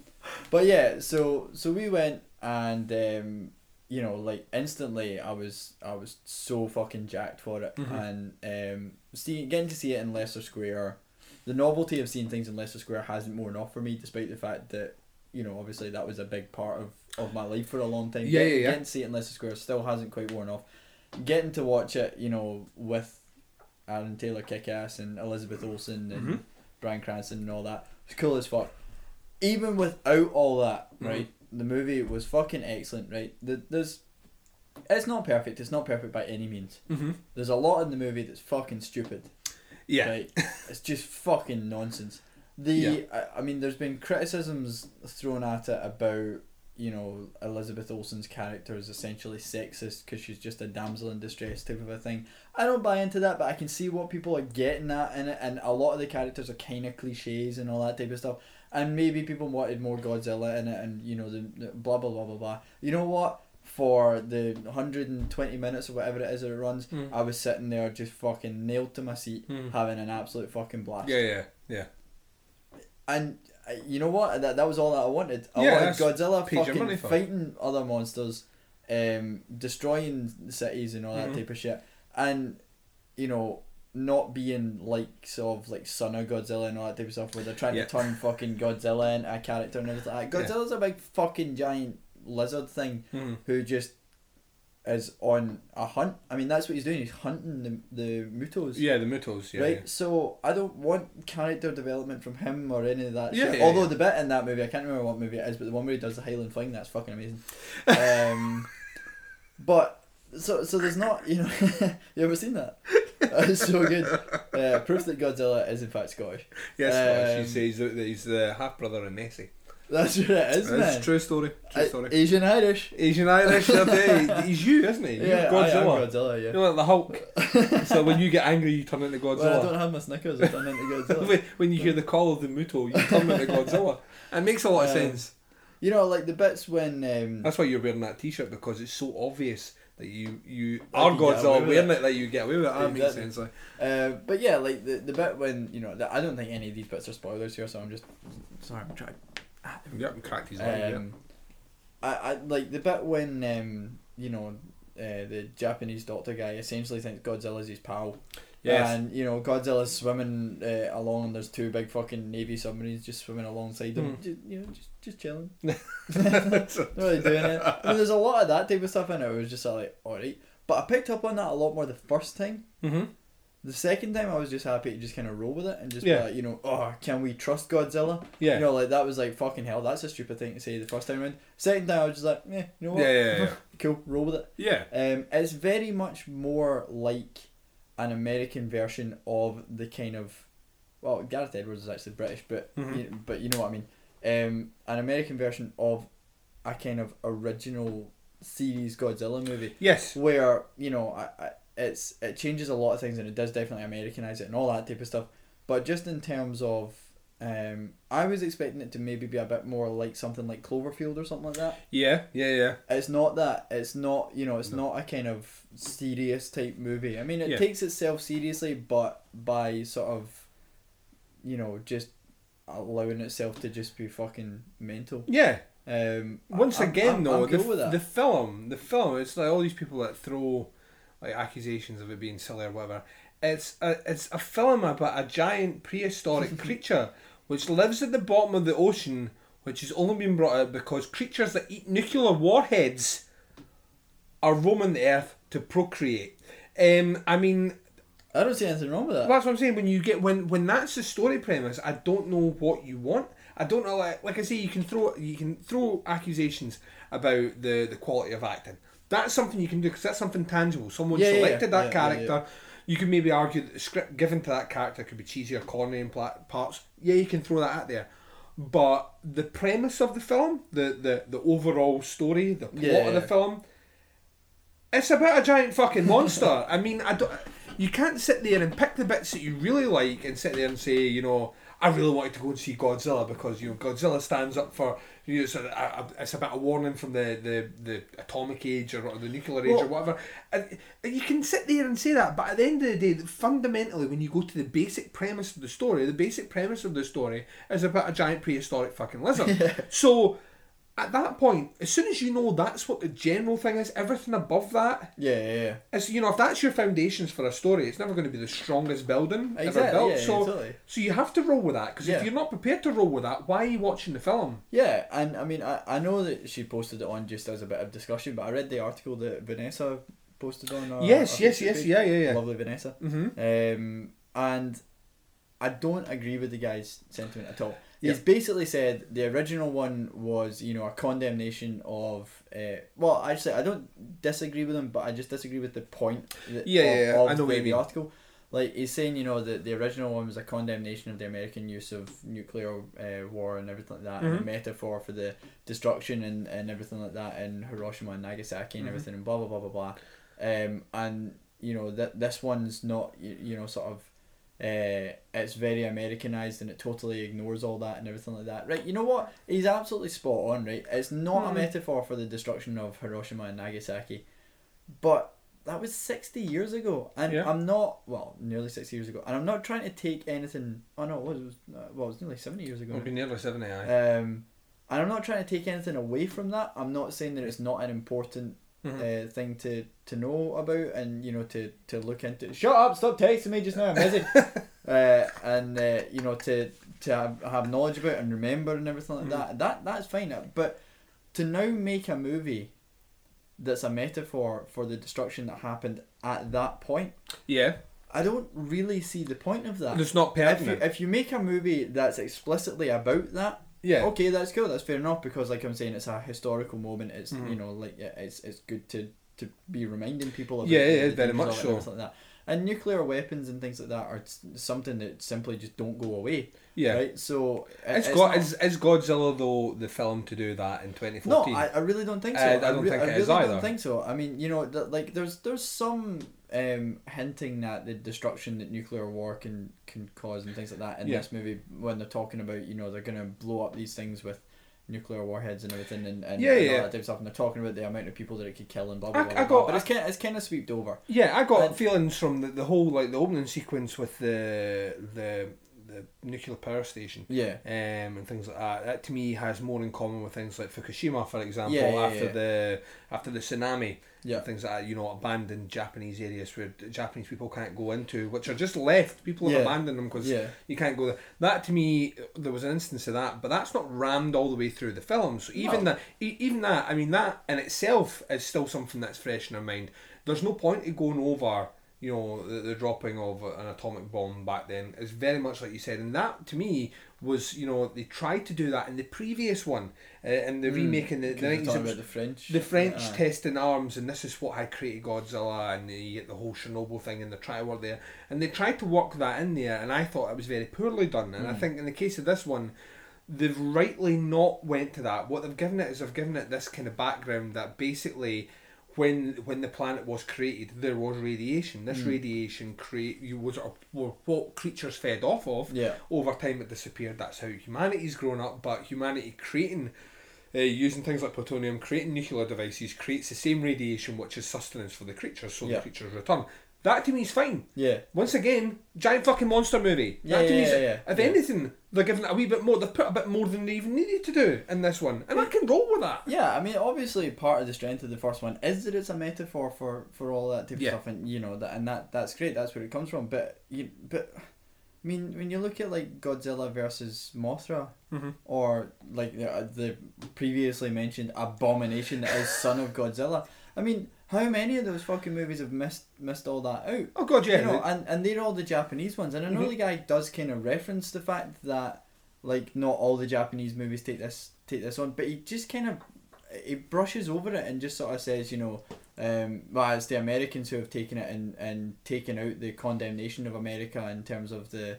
but yeah, so so we went and um, you know, like instantly, I was I was so fucking jacked for it, Mhm. and um, see getting to see it in Leicester Square. The novelty of seeing things in Leicester Square hasn't worn off for me, despite the fact that you know, obviously that was a big part of, of my life for a long time. Yeah, yeah, yeah. Getting to see it in Leicester Square still hasn't quite worn off. Getting to watch it, you know, with Aaron Taylor Kickass and Elizabeth Olsen and Mhm. Bryan Cranston and all that was cool as fuck. Even without all that, Mhm. right, the movie was fucking excellent, right? The, there's, it's not perfect. It's not perfect by any means. Mhm. There's a lot in the movie that's fucking stupid. Yeah. Right? it's just fucking nonsense. The Yeah. I, I mean, there's been criticisms thrown at it about you know Elizabeth Olsen's character is essentially sexist because she's just a damsel in distress type of a thing. I don't buy into that, but I can see what people are getting at in it, and a lot of the characters are kind of cliches and all that type of stuff. And maybe people wanted more Godzilla in it, and you know the, the blah blah blah blah blah. You know what? For the 120 minutes or whatever it is that it runs, Mm. I was sitting there just fucking nailed to my seat, Mm. having an absolute fucking blast. Yeah, yeah, yeah. And uh, you know what? That that was all that I wanted. I Yeah, wanted that's Godzilla fucking money for. fighting other monsters, um, destroying cities and all that Mhm. type of shit, and you know not being like sort of like Son of Godzilla and all that type of stuff where they're trying Yeah. to turn fucking Godzilla into a character and everything. Like that. Godzilla's a big fucking giant lizard thing Mhm. who just is on a hunt. I mean that's what he's doing. He's hunting the the Mutos. Yeah, the Mutos. Yeah, right, yeah. so I don't want character development from him or any of that Yeah, shit. yeah, Although the bit in that movie, I can't remember what movie it is, but the one where he does the Highland Fling, that's fucking amazing. Um, but so so there's not you know you ever seen that? It's so good. Uh, proof that Godzilla is in fact Scottish. Yes, Um, she says that he's the half brother of Nessie. That's what it is, It's man. a true story. True story. Asian Irish. Asian Irish, you. he's you, isn't he? You're Yeah, I am Godzilla. Godzilla, yeah. You're like the Hulk. so when you get angry, you turn into Godzilla. Well, I don't have my Snickers. I turn into Godzilla. when, you hear the call of the Muto, you turn into Godzilla. It makes a lot of sense. You know, like the bits when um, That's why you're wearing that T-shirt because it's so obvious that you you That are you get away Godzilla wearing it. it. that you get away with it. That makes sense. Like. Uh, but yeah, like the, the bit when you know, the, I don't think any of these bits are spoilers here, so I'm just sorry. I'm trying. Yep, cracked his leg. yeah. Um, I, I like the bit when um, you know uh, the Japanese doctor guy essentially thinks Godzilla's his pal. Yes. And you know Godzilla's swimming uh, along, and there's two big fucking navy submarines just swimming alongside him. Hmm. Just, you know, just just chilling. Not really doing it. I mean, there's a lot of that type of stuff in it. It was just like, alright. But I picked up on that a lot more the first time. Mhm. The second time, I was just happy to just kind of roll with it and just Yeah. be like, you know, oh, can we trust Godzilla? Yeah. You know, like that was like fucking hell. That's a stupid thing to say the first time around. Second time, I was just like, yeah, you know what? Yeah, yeah, yeah. cool, roll with it. Yeah. Um, it's very much more like an American version of the kind of, well, Gareth Edwards is actually British, but Mhm. you, but you know what I mean. Um, an American version of a kind of original series Godzilla movie. Yes. Where you know, I, I, it's it changes a lot of things and it does definitely Americanize it and all that type of stuff. but just in terms of, um, I was expecting it to maybe be a bit more like something like Cloverfield or something like that. Yeah, yeah, yeah. It's not that. It's not you know. It's not a kind of serious type movie. I mean, it Yeah. takes itself seriously, but by sort of, you know, just allowing itself to just be fucking mental. Yeah. Um. Once I'm- again, I'm- though, I'm the, cool the film, the film, it's like all these people that throw like accusations of it being silly or whatever. It's a it's a film about a giant prehistoric creature which lives at the bottom of the ocean, which has only been brought out because creatures that eat nuclear warheads are roaming the earth to procreate. Um, I mean, I don't see anything wrong with that. that's what I'm saying. When you get when when that's the story premise, I don't know what you want. I don't know. Like, like I say, you can throw you can throw accusations about the the quality of acting. That's something you can do because that's something tangible. Someone Yeah, selected yeah. that character. You can maybe argue that the script given to that character could be cheesy or corny in parts. Yeah, you can throw that out there. But the premise of the film, the the, the overall story, the plot of the film, it's about a giant fucking monster. I mean, I don't. You can't sit there and pick the bits that you really like and sit there and say, you know, I really wanted to go and see Godzilla because you know Godzilla stands up for you know it's a, a, it's about a warning from the, the, the atomic age or, the nuclear age or whatever. And, and you can sit there and say that, but at the end of the day, fundamentally, when you go to the basic premise of the story, the basic premise of the story is about a giant prehistoric fucking lizard. So. At that point, as soon as you know that's what the general thing is, everything above that Yeah, yeah, yeah. you know if that's your foundations for a story, it's never going to be the strongest building ever built. yeah, so totally. so you have to roll with that because Yeah. if you're not prepared to roll with that, why are you watching the film? Yeah, and I mean, I, I know that she posted it on just as a bit of discussion, but I read the article that Vanessa posted on. Our, Yes, our yes, yes, page. yeah, yeah, yeah. Lovely Vanessa. Mhm. Um, and I don't agree with the guy's sentiment at all. He's Yep. basically said the original one was, you know, a condemnation of. Uh, well, actually, I don't disagree with him, but I just disagree with the point. That, Yeah, of, yeah, yeah, of I know the, the article. Like he's saying, you know, that the original one was a condemnation of the American use of nuclear uh, war and everything like that, and Mhm. a metaphor for the destruction and, and everything like that in Hiroshima and Nagasaki and Mhm. everything, and blah blah blah blah blah. Um, and you know that this one's not, you, you know, sort of. Uh, it's very Americanized and it totally ignores all that and everything like that. Right, you know what? He's absolutely spot on, right? It's not a Hmm. metaphor for the destruction of Hiroshima and Nagasaki, but that was 60 years ago. And Yeah. I'm not, well, nearly 60 years ago. And I'm not trying to take anything, oh no, it was, it was, uh, well, it was nearly 70 years ago. It'll be nearly seventy. Aye. Um, and I'm not trying to take anything away from that. I'm not saying that it's not an important Mhm. uh, thing to, to know about and you know to, to look into. Shut up! Stop texting me just now. I'm busy. uh, and uh, you know to to have, have knowledge about and remember and everything like Mhm. that. That that's fine. But to now make a movie that's a metaphor for the destruction that happened at that point. yeah, I don't really see the point of that. It's not If you, if you make a movie that's explicitly about that, Yeah. okay, that's cool. That's fair enough because, like I'm saying, it's a historical moment. It's Mhm. you know, like it's it's good to to be reminding people of Yeah, it, yeah, very much so. like that. And nuclear weapons and things like that are something that simply just don't go away. Yeah. Right. So Is, it's God, not- is, is Godzilla though the film to do that in twenty no. I, I really don't think so. Uh, I don't re- think I really is either. don't think so. I mean, you know, th- like there's there's some um, hinting at the destruction that nuclear war can can cause and things like that in Yeah. this movie when they're talking about you know they're gonna blow up these things with nuclear warheads and everything and, and, Yeah, and yeah. all that type of stuff and they're talking about the amount of people that it could kill and blah blah I- blah. I got- but it's kind of, it's kind of swept over. Yeah, I got And- feelings from the, the whole like the opening sequence with the the the nuclear power station. Yeah. Um, and things like that. That to me has more in common with things like Fukushima, for example, Yeah, yeah, after yeah. the after the tsunami. Yeah. Things like that, you know, abandoned Japanese areas where Japanese people can't go into, which are just left. People have abandoned them because Yeah. you can't go there. That to me, there was an instance of that, but that's not rammed all the way through the film. So even No. that, even that, I mean, that in itself is still something that's fresh in our mind. There's no point in going over, you know, the, the dropping of an atomic bomb back then. It's very much like you said, and that to me was, you know, they tried to do that in the previous one, uh, in the Mm, remake in the, the 'cause they're 90s. talking it was about the French. The French Aye. testing arms, and this is what had created Godzilla, and you get the whole Chernobyl thing, and the try work there, and they tried to work that in there, and I thought it was very poorly done. And I Mm. think in the case of this one, they've rightly not went to that. What they've given it is they've given it this kind of background that basically when when the planet was created, there was radiation. This Mm. radiation create you was were what creatures fed off of. Yeah. Over time, it disappeared. That's how humanity's grown up. But humanity creating. Uh, using things like plutonium, creating nuclear devices creates the same radiation which is sustenance for the creatures, so Yeah. the creatures return. That to me is fine. Yeah. Once again, giant fucking monster movie. Yeah, that to me yeah, is, yeah, yeah. If anything, they're giving it a wee bit more. They've put a bit more than they even needed to do in this one, and I can roll with that. Yeah, I mean, obviously, part of the strength of the first one is that it's a metaphor for for all that type of stuff, and you know that, and that that's great. That's where it comes from. But you, but I mean, when you look at like Godzilla versus Mothra, Mhm. or like the, uh, the previously mentioned abomination that is son of Godzilla, I mean, how many of those fucking movies have missed missed all that out? Oh god, yeah. You know, and and they're all the Japanese ones, and I know Mhm. the guy does kind of reference the fact that like not all the Japanese movies take this take this on, but he just kind of he brushes over it and just sort of says, you know, um, well, it's the Americans who have taken it and and taken out the condemnation of America in terms of the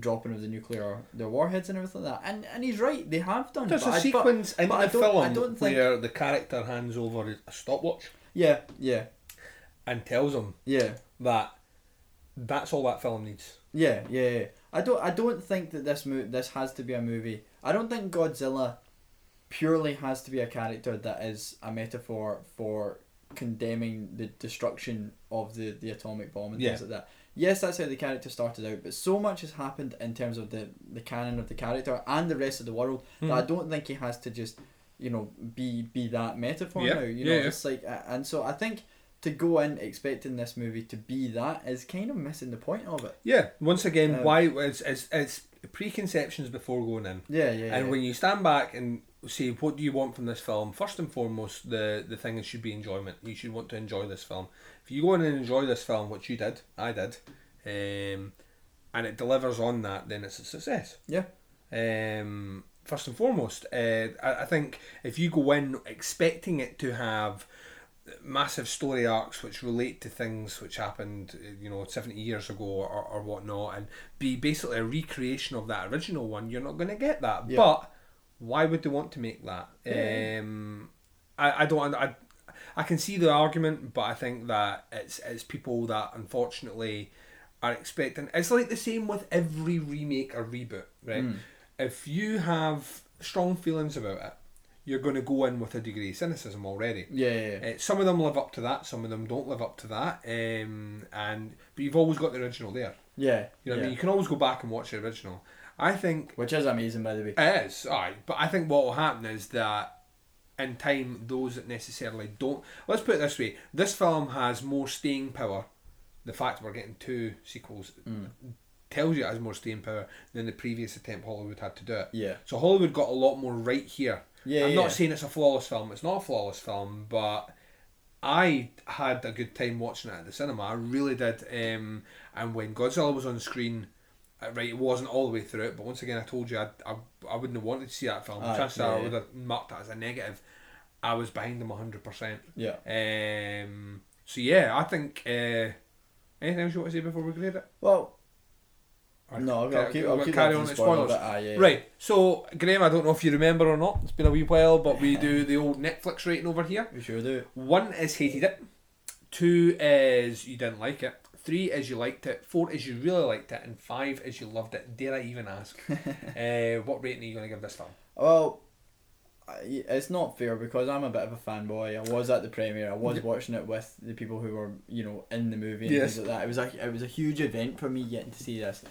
dropping of the nuclear the warheads and everything like that. And and he's right, they have done. There's but a I- but- sequence in but the I film I don't think. where the character hands over a stopwatch Yeah, yeah, and tells him yeah. that that's all that film needs. Yeah, yeah, yeah. I don't. I don't think that this mo- this has to be a movie. I don't think Godzilla purely has to be a character that is a metaphor for condemning the destruction of the, the atomic bomb and Yeah. things like that. Yes, that's how the character started out, but so much has happened in terms of the, the canon of the character and the rest of the world that I Mhm. don't think he has to just, you know, be be that metaphor Yeah, now. You know, yeah, it's like, and so I think to go in expecting this movie to be that is kind of missing the point of it. Yeah. Once again, Um, why it's, it's it's preconceptions before going in. Yeah, yeah. And yeah. when you stand back and say, what do you want from this film? First and foremost, the the thing is should be enjoyment. You should want to enjoy this film. If you go in and enjoy this film, which you did, I did, um, and it delivers on that, then it's a success. Yeah. Um, first and foremost, uh, I, I think if you go in expecting it to have massive story arcs which relate to things which happened, uh, you know, 70 years ago or, or whatnot, and be basically a recreation of that original one, you're not going to get that. Yeah. But why would they want to make that? Yeah. Um, I, I don't. I, I can see the argument, but I think that it's it's people that unfortunately are expecting. It's like the same with every remake or reboot, right? Mm. If you have strong feelings about it, you're going to go in with a degree of cynicism already. Yeah, yeah, yeah. Uh, some of them live up to that. Some of them don't live up to that. Um, and but you've always got the original there. Yeah, You know what I mean? You can always go back and watch the original. I think Which is amazing, by the way. it is, aye. But I think what will happen is that in time, those that necessarily don't. Let's put it this way: this film has more staying power. The fact we're getting two sequels Mm. Tells you it has more staying power than the previous attempt Hollywood had to do it. Yeah. So Hollywood got a lot more right here. Yeah, I'm yeah. not saying it's a flawless film. It's not a flawless film, but I had a good time watching it at the cinema. I really did. Um, and when Godzilla was on screen, uh, right, it wasn't all the way through it. But once again, I told you I, I, I wouldn't have wanted to see that film. Chances yeah, I would have marked that as a negative. I was behind them hundred percent. Yeah. Um. So yeah, I think. Uh, anything else you want to say before we grade it? Well, No, I'll keep- I'll keep carry on to spoilers. bit, aye, yeah. Right. So Graham, I don't know if you remember or not. It's been a wee while, but we do the old Netflix rating over here. we sure do. One is hated it. Two is you didn't like it. Three is you liked it. Four is you really liked it. And five is you loved it. Dare I even ask? uh, what rating are you going to give this film? Well, it's not fair because I'm a bit of a fanboy. I was at the premiere. I was watching it with the people who were, you know, in the movie and Yes. things like that. It was a it was a huge event for me getting to see this.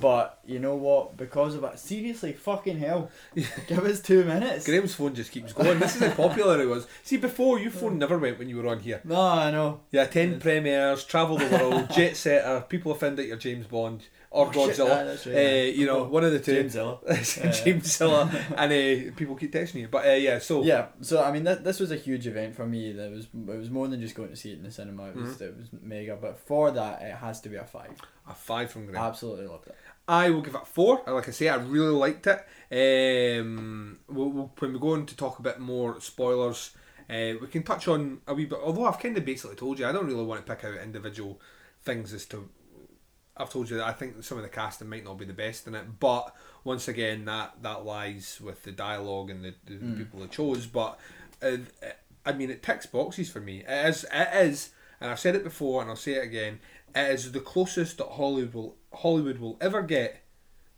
But you know what? Because of it, seriously, fucking hell, give us two minutes. Graham's phone just keeps going. This is how popular it was. See, before your phone never went when you were on here. No, I know. Yeah, attend premieres, travel the world, jet setter. People offend that you're James Bond or Oh, shit, Godzilla. aye, that's right, uh, you know, one of the two. Jamesilla. Jamesilla. and uh, people keep texting you. But uh, yeah, so Yeah, so I mean, th- this was a huge event for me. That was it was more than just going to see it in the cinema. It was Mhm. it was mega. But for that, it has to be a five. a five from Graham. Absolutely loved it. I will give it a four. Like I say, I really liked it. Um, we'll, we'll, when we go on to talk a bit more spoilers, uh, we can touch on a wee bit. Although I've kind of basically told you, I don't really want to pick out individual things as to. I've told you that I think some of the casting might not be the best in it, but once again, that that lies with the dialogue and the, the Mm. people they chose. But uh, I mean, it ticks boxes for me. It is, it is, and I've said it before, and I'll say it again. It is the closest that Hollywood will Hollywood will ever get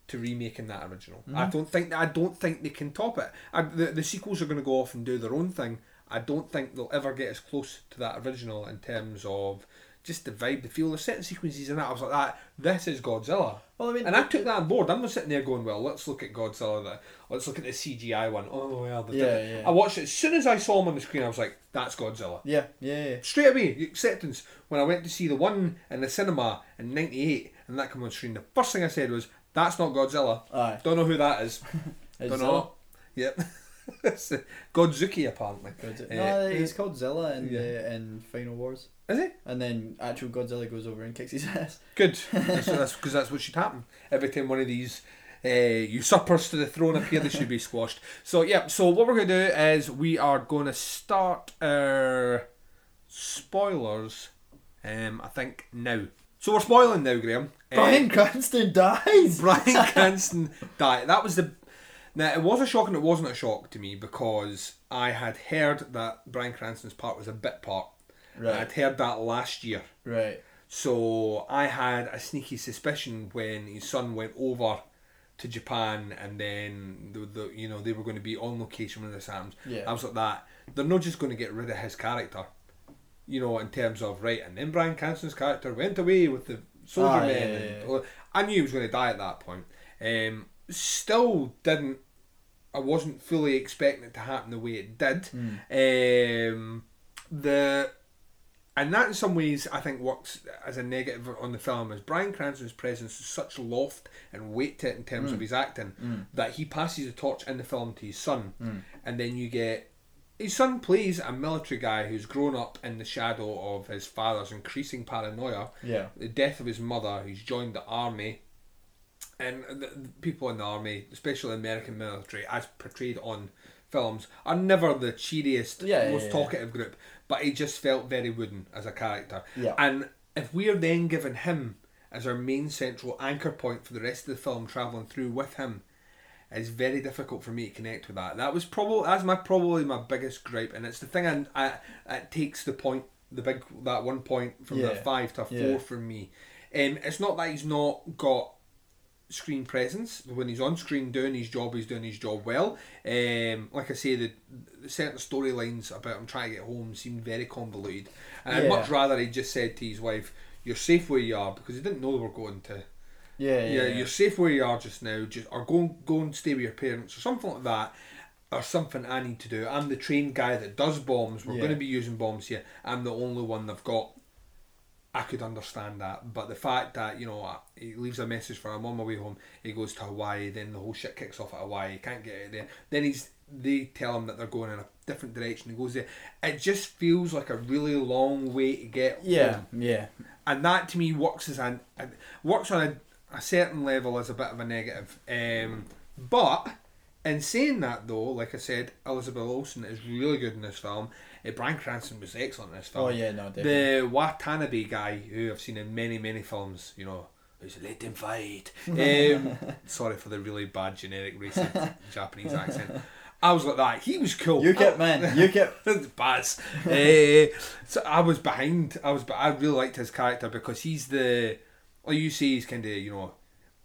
to remaking that original. I Mhm. don't think I don't think they can top it. I, the the sequels are going to go off and do their own thing. I don't think they'll ever get as close to that original in terms of just the vibe, the feel. the certain sequences in that. I was like, that this is Godzilla. Well, I mean, and I took that on board. I'm not sitting there going, well, let's look at Godzilla. The, let's look at the CGI one. Oh well, the Yeah, yeah. I watched it as soon as I saw him on the screen. I was like, that's Godzilla. Yeah, yeah, yeah. Straight away, acceptance. When I went to see the one in the cinema in '98, and that came on screen, the first thing I said was, "That's not Godzilla." Aye. Don't know who that is. Don't know. Yep. It's, uh, Godzooky apparently. Uh, no, he's called Zilla in the in Final Wars. Is he? And then actual Godzilla goes over and kicks his ass. Good. That's that's because that's what should happen every time one of these uh, usurpers to the throne appear. They should be squashed. So yeah. So what we're going to do is we are going to start our spoilers. Um, I think now. So we're spoiling now, Graham. Bryan Uh, Cranston dies. Bryan Cranston died. That was the. Now it was a shock and it wasn't a shock to me because I had heard that Bryan Cranston's part was a bit part. Right. I'd heard that last year. Right. So I had a sneaky suspicion when his son went over to Japan and then the, the you know they were going to be on location when this happens. Yeah. I was like that. They're not just going to get rid of his character. You know, in terms of right, and then Bryan Cranston's character went away with the soldier Ah, men. yeah, yeah, yeah. I knew he was going to die at that point. Um, still didn't. I wasn't fully expecting it to happen the way it did. Hmm. Um, the and that in some ways I think works as a negative on the film is Bryan Cranston's presence is such loft and weight to it in terms of Mm. his acting Mm. that he passes the torch in the film to his son Mm. and then you get his son plays a military guy who's grown up in the shadow of his father's increasing paranoia Yeah. the death of his mother who's joined the army and people in the army, especially American military, as portrayed on films, are never the cheeriest, Yeah, yeah, most yeah. talkative group. But he just felt very wooden as a character. Yeah. And if we are then given him as our main central anchor point for the rest of the film, traveling through with him, it's very difficult for me to connect with that. That was probably that's my probably my biggest gripe, and it's the thing I, I it takes the point, the big that one point from Yeah. the five to a four Yeah. for me. Um, it's not that he's not got screen presence. When he's on screen doing his job he's doing his job well. Um, like I say the, the certain storylines about him trying to get home seemed very convoluted. And I'd much rather he just said to his wife you're safe where you are because he didn't know they were going to Yeah, yeah, yeah. you're safe where you are just now. Just or go and go and stay with your parents or something like that or something I need to do. I'm the trained guy that does bombs. We're Yeah. going to be using bombs here. I'm the only one they've got I could understand that, but the fact that you know he leaves a message for I'm on my way home, he goes to Hawaii, then the whole shit kicks off at Hawaii. He can't get out there. Then he's they tell him that they're going in a different direction. He goes there. It just feels like a really long way to get. Yeah, home. yeah. And that to me works as an a, works on a, a certain level as a bit of a negative. Um, but in saying that though, like I said, Elizabeth Olsen is really good in this film. Uh, Bryan Cranston was excellent in this film. Oh, yeah, no, definitely. The. Watanabe guy who I've seen in many many films, you know, who's let him fight. Um, sorry for the really bad generic racist Japanese accent. I was like that. He was cool. You kept, man. You kept. Baz. Eh, so I was behind. I was. I really liked his character because he's the. Like you see, he's kind of you know,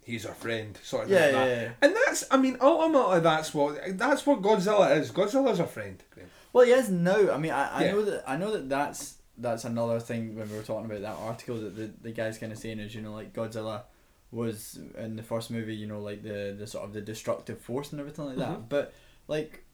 he's our friend sort of Yeah, thing like yeah, that. yeah. And that's. I mean, ultimately, that's what that's what Godzilla is. Godzilla's a friend. Graham. Well, yes, no. I mean, I, I Yeah. know that I know that that's that's another thing when we were talking about that article that the, the guy's kind of saying is you know like Godzilla was in the first movie you know like the the sort of the destructive force and everything like that Mhm. but like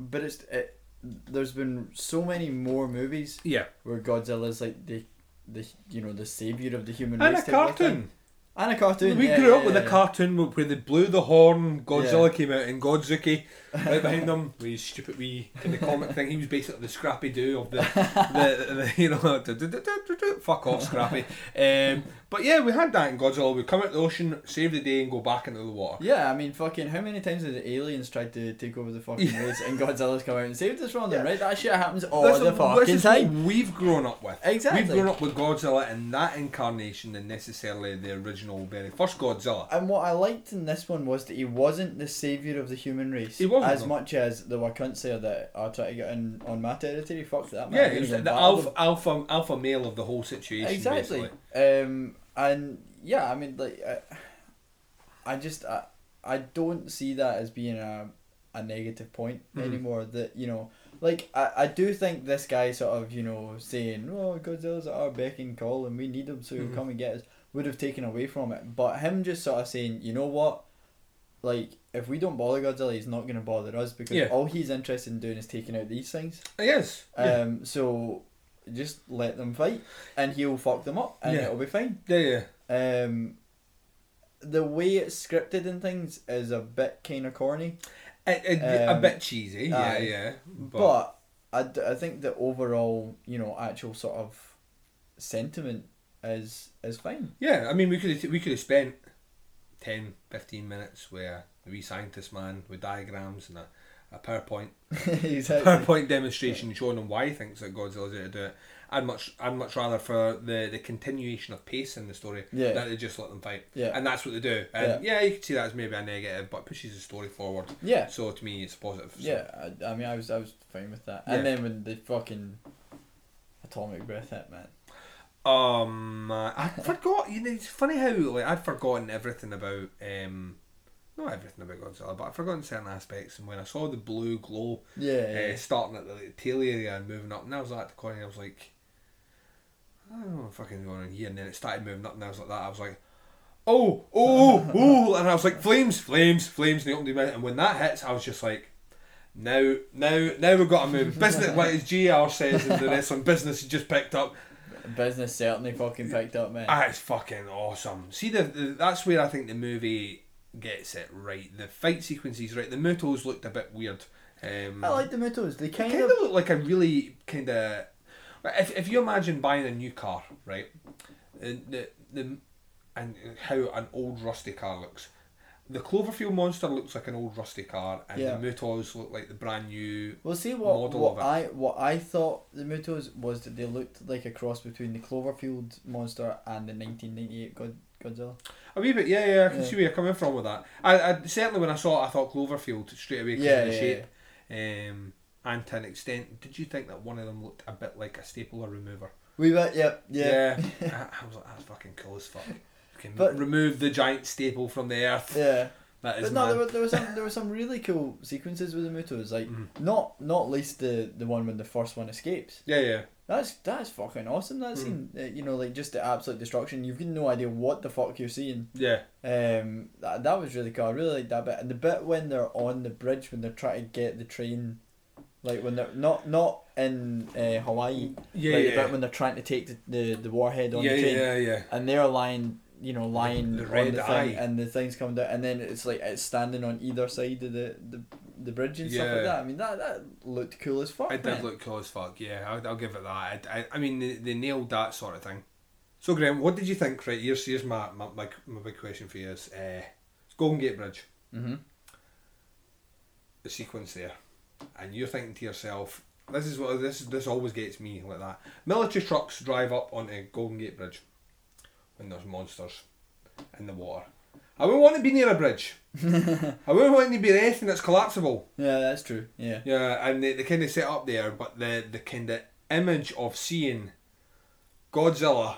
but it's it, there's been so many more movies Yeah. where Godzilla's like the the you know the savior of the human And race a of thing. cartoon. and a cartoon We yeah, grew up yeah, with yeah. a cartoon where they blew the horn. Godzilla came out in Godzooky right behind him with his stupid wee kind of comic thing. He was basically the Scrappy Doo of the, the, the you know do- do- do- fuck off Scrappy. Um, but yeah, we had that in Godzilla. We come out the ocean, save the day, and go back into the water. Yeah, I mean, fucking, how many times have the aliens tried to take over the fucking race and Godzilla's come out and saved us from them, right? That shit happens all This the fucking is time. we've grown up with. Exactly. We've grown up with Godzilla in that incarnation than necessarily the original. very first Godzilla. And what I liked in this one was that he wasn't the savior of the human race. He wasn't, as much as the Wakanse that are trying to get in on my territory. Fuck that. Man. Yeah, I'm he was gonna the go battle them. alpha, alpha, alpha male of the whole situation. exactly um and yeah i mean like i, I just I, I don't see that as being a, a negative point Mhm. anymore that you know like I, I do think this guy sort of you know saying oh godzilla's at our beck and call and we need him so he'll Mhm. come and get us would have taken away from it but him just sort of saying you know what like if we don't bother godzilla he's not going to bother us because Yeah. all he's interested in doing is taking out these things Yes. is. yeah. um, so just let them fight, and he'll fuck them up, and Yeah. it'll be fine. yeah, yeah. Um, the way it's scripted and things is a bit kind of corny, it, a Um, bit cheesy, yeah, aye. yeah. but, I, d- I think the overall you know actual sort of sentiment is is fine. Yeah, I mean, we could we could have spent 10, 15 minutes where the wee scientist man with diagrams and a, a PowerPoint exactly. PowerPoint demonstration showing him why he thinks that Godzilla's out to do it. I'd much I'd much rather for the, the continuation of pace in the story Yeah. that they just let them fight. Yeah. And that's what they do. And yeah. you can see that as maybe a negative, but it pushes the story forward. Yeah. So to me it's positive. So. Yeah, I, I mean, I was I was fine with that. Yeah. And then when the fucking atomic breath hit, man. Um, I forgot. You know, it's funny how like I'd forgotten everything about um, not everything about Godzilla, but I'd forgotten certain aspects. And when I saw the blue glow, Yeah, uh, starting at the like, tail area and moving up, and I was like the corner, I was like, I don't know what fucking going on here. And then it started moving up, and I was like that. I was like. Oh, oh, oh, and I was like, flames, flames, flames, and they opened the mouth, and when that hits, I was just like, now, now, now we've got to move. Business, like as JR says in the wrestling business, just picked up. Business certainly fucking picked up, man. Ah, it's fucking awesome. See, the, the that's where I think the movie gets it right. The fight sequences, right? The Mutos looked a bit weird. Um, I like the Mutos. They they kind, kind of of look like a really kind of. If, if you imagine buying a new car, right, and the the and how an old rusty car looks. The Cloverfield monster looks like an old rusty car, and Yeah. the Mutos look like the brand new. Well, see what model what of it. I what I thought the Mutos was that they looked like a cross between the Cloverfield monster and the 1998 God, Godzilla. A wee bit, yeah, yeah. I can Yeah. see where you're coming from with that. I, I certainly when I saw it, I thought Cloverfield straight away because Yeah, of the yeah, shape. Um, and to an extent, did you think that one of them looked a bit like a stapler remover? We went, yep, yeah, I, I was like, that's fucking cool as fuck. Can But- remove the giant staple from the earth. yeah. That is But no, mad. there were, there were some there were some really cool sequences with the Mutos. Like Mm-hmm. not not least the the one when the first one escapes. Yeah, yeah. That's that's fucking awesome. That Mm. scene, uh, you know, like just the absolute destruction. You've got no idea what the fuck you're seeing. Yeah. Um, that, that was really cool. I really like that bit, and the bit when they're on the bridge when they're trying to get the train, like when they're not not in uh, Hawaii. Yeah, like the bit when they're trying to take the, the, the warhead on Yeah, the train. Yeah, yeah, yeah. And they're lying, you know, lying the on red the eye. thing, and the thing's coming down, and then it's like it's standing on either side of the the, the bridge and stuff like that. I mean, that that looked cool as fuck. It man. did look cool as fuck. Yeah, I'll, I'll give it that. I, I, I mean, they, they nailed that sort of thing. So, Graham, what did you think? Right, here's here's my my, my, my big question for you is uh, Golden Gate Bridge. Mhm. The sequence there, and you're thinking to yourself, "This is what this this always gets me like that." Military trucks drive up onto Golden Gate Bridge when there's monsters in the water. I wouldn't want to be near a bridge. I wouldn't want to be anything that's collapsible. Yeah, that's true. Yeah. Yeah, and they, they kind of set up there, but the the kind of image of seeing Godzilla,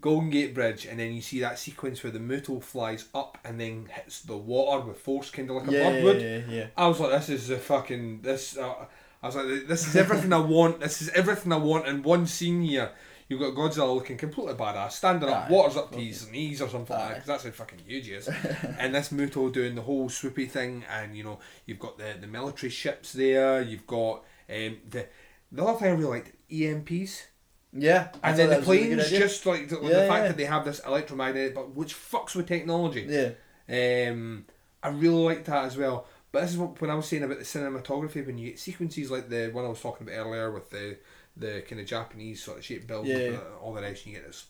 Golden Gate Bridge, and then you see that sequence where the Muto flies up and then hits the water with force, kind of like a Yeah, yeah, yeah, yeah. I was like, this is the fucking this. Uh, I was like, this is everything I want. This is everything I want in one scene here. You've got Godzilla looking completely badass, standing up, Aye. water's up to his knees or something like that. 'cause that's how fucking huge he is. and this Muto doing the whole swoopy thing, and you know, you've got the, the military ships there, you've got um, the the other thing I really liked, EMPs. Yeah, I And then the that was a really good planes idea. just like the, the Yeah, fact yeah. that they have this electromagnetic, but which fucks with technology. Yeah. Um, I really liked that as well. But this is what when I was saying about the cinematography when you get sequences like the one I was talking about earlier with the the kind of Japanese sort of shape build, Yeah, all the rest, and you get this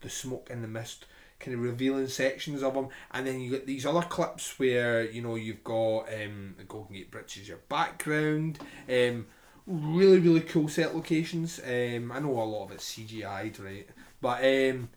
the smoke and the mist kind of revealing sections of them, and then you get these other clips where you know you've got um, the Golden Gate Bridge as your background. Um, really really cool set locations. Um, I know a lot of it's CGI'd, right? But um,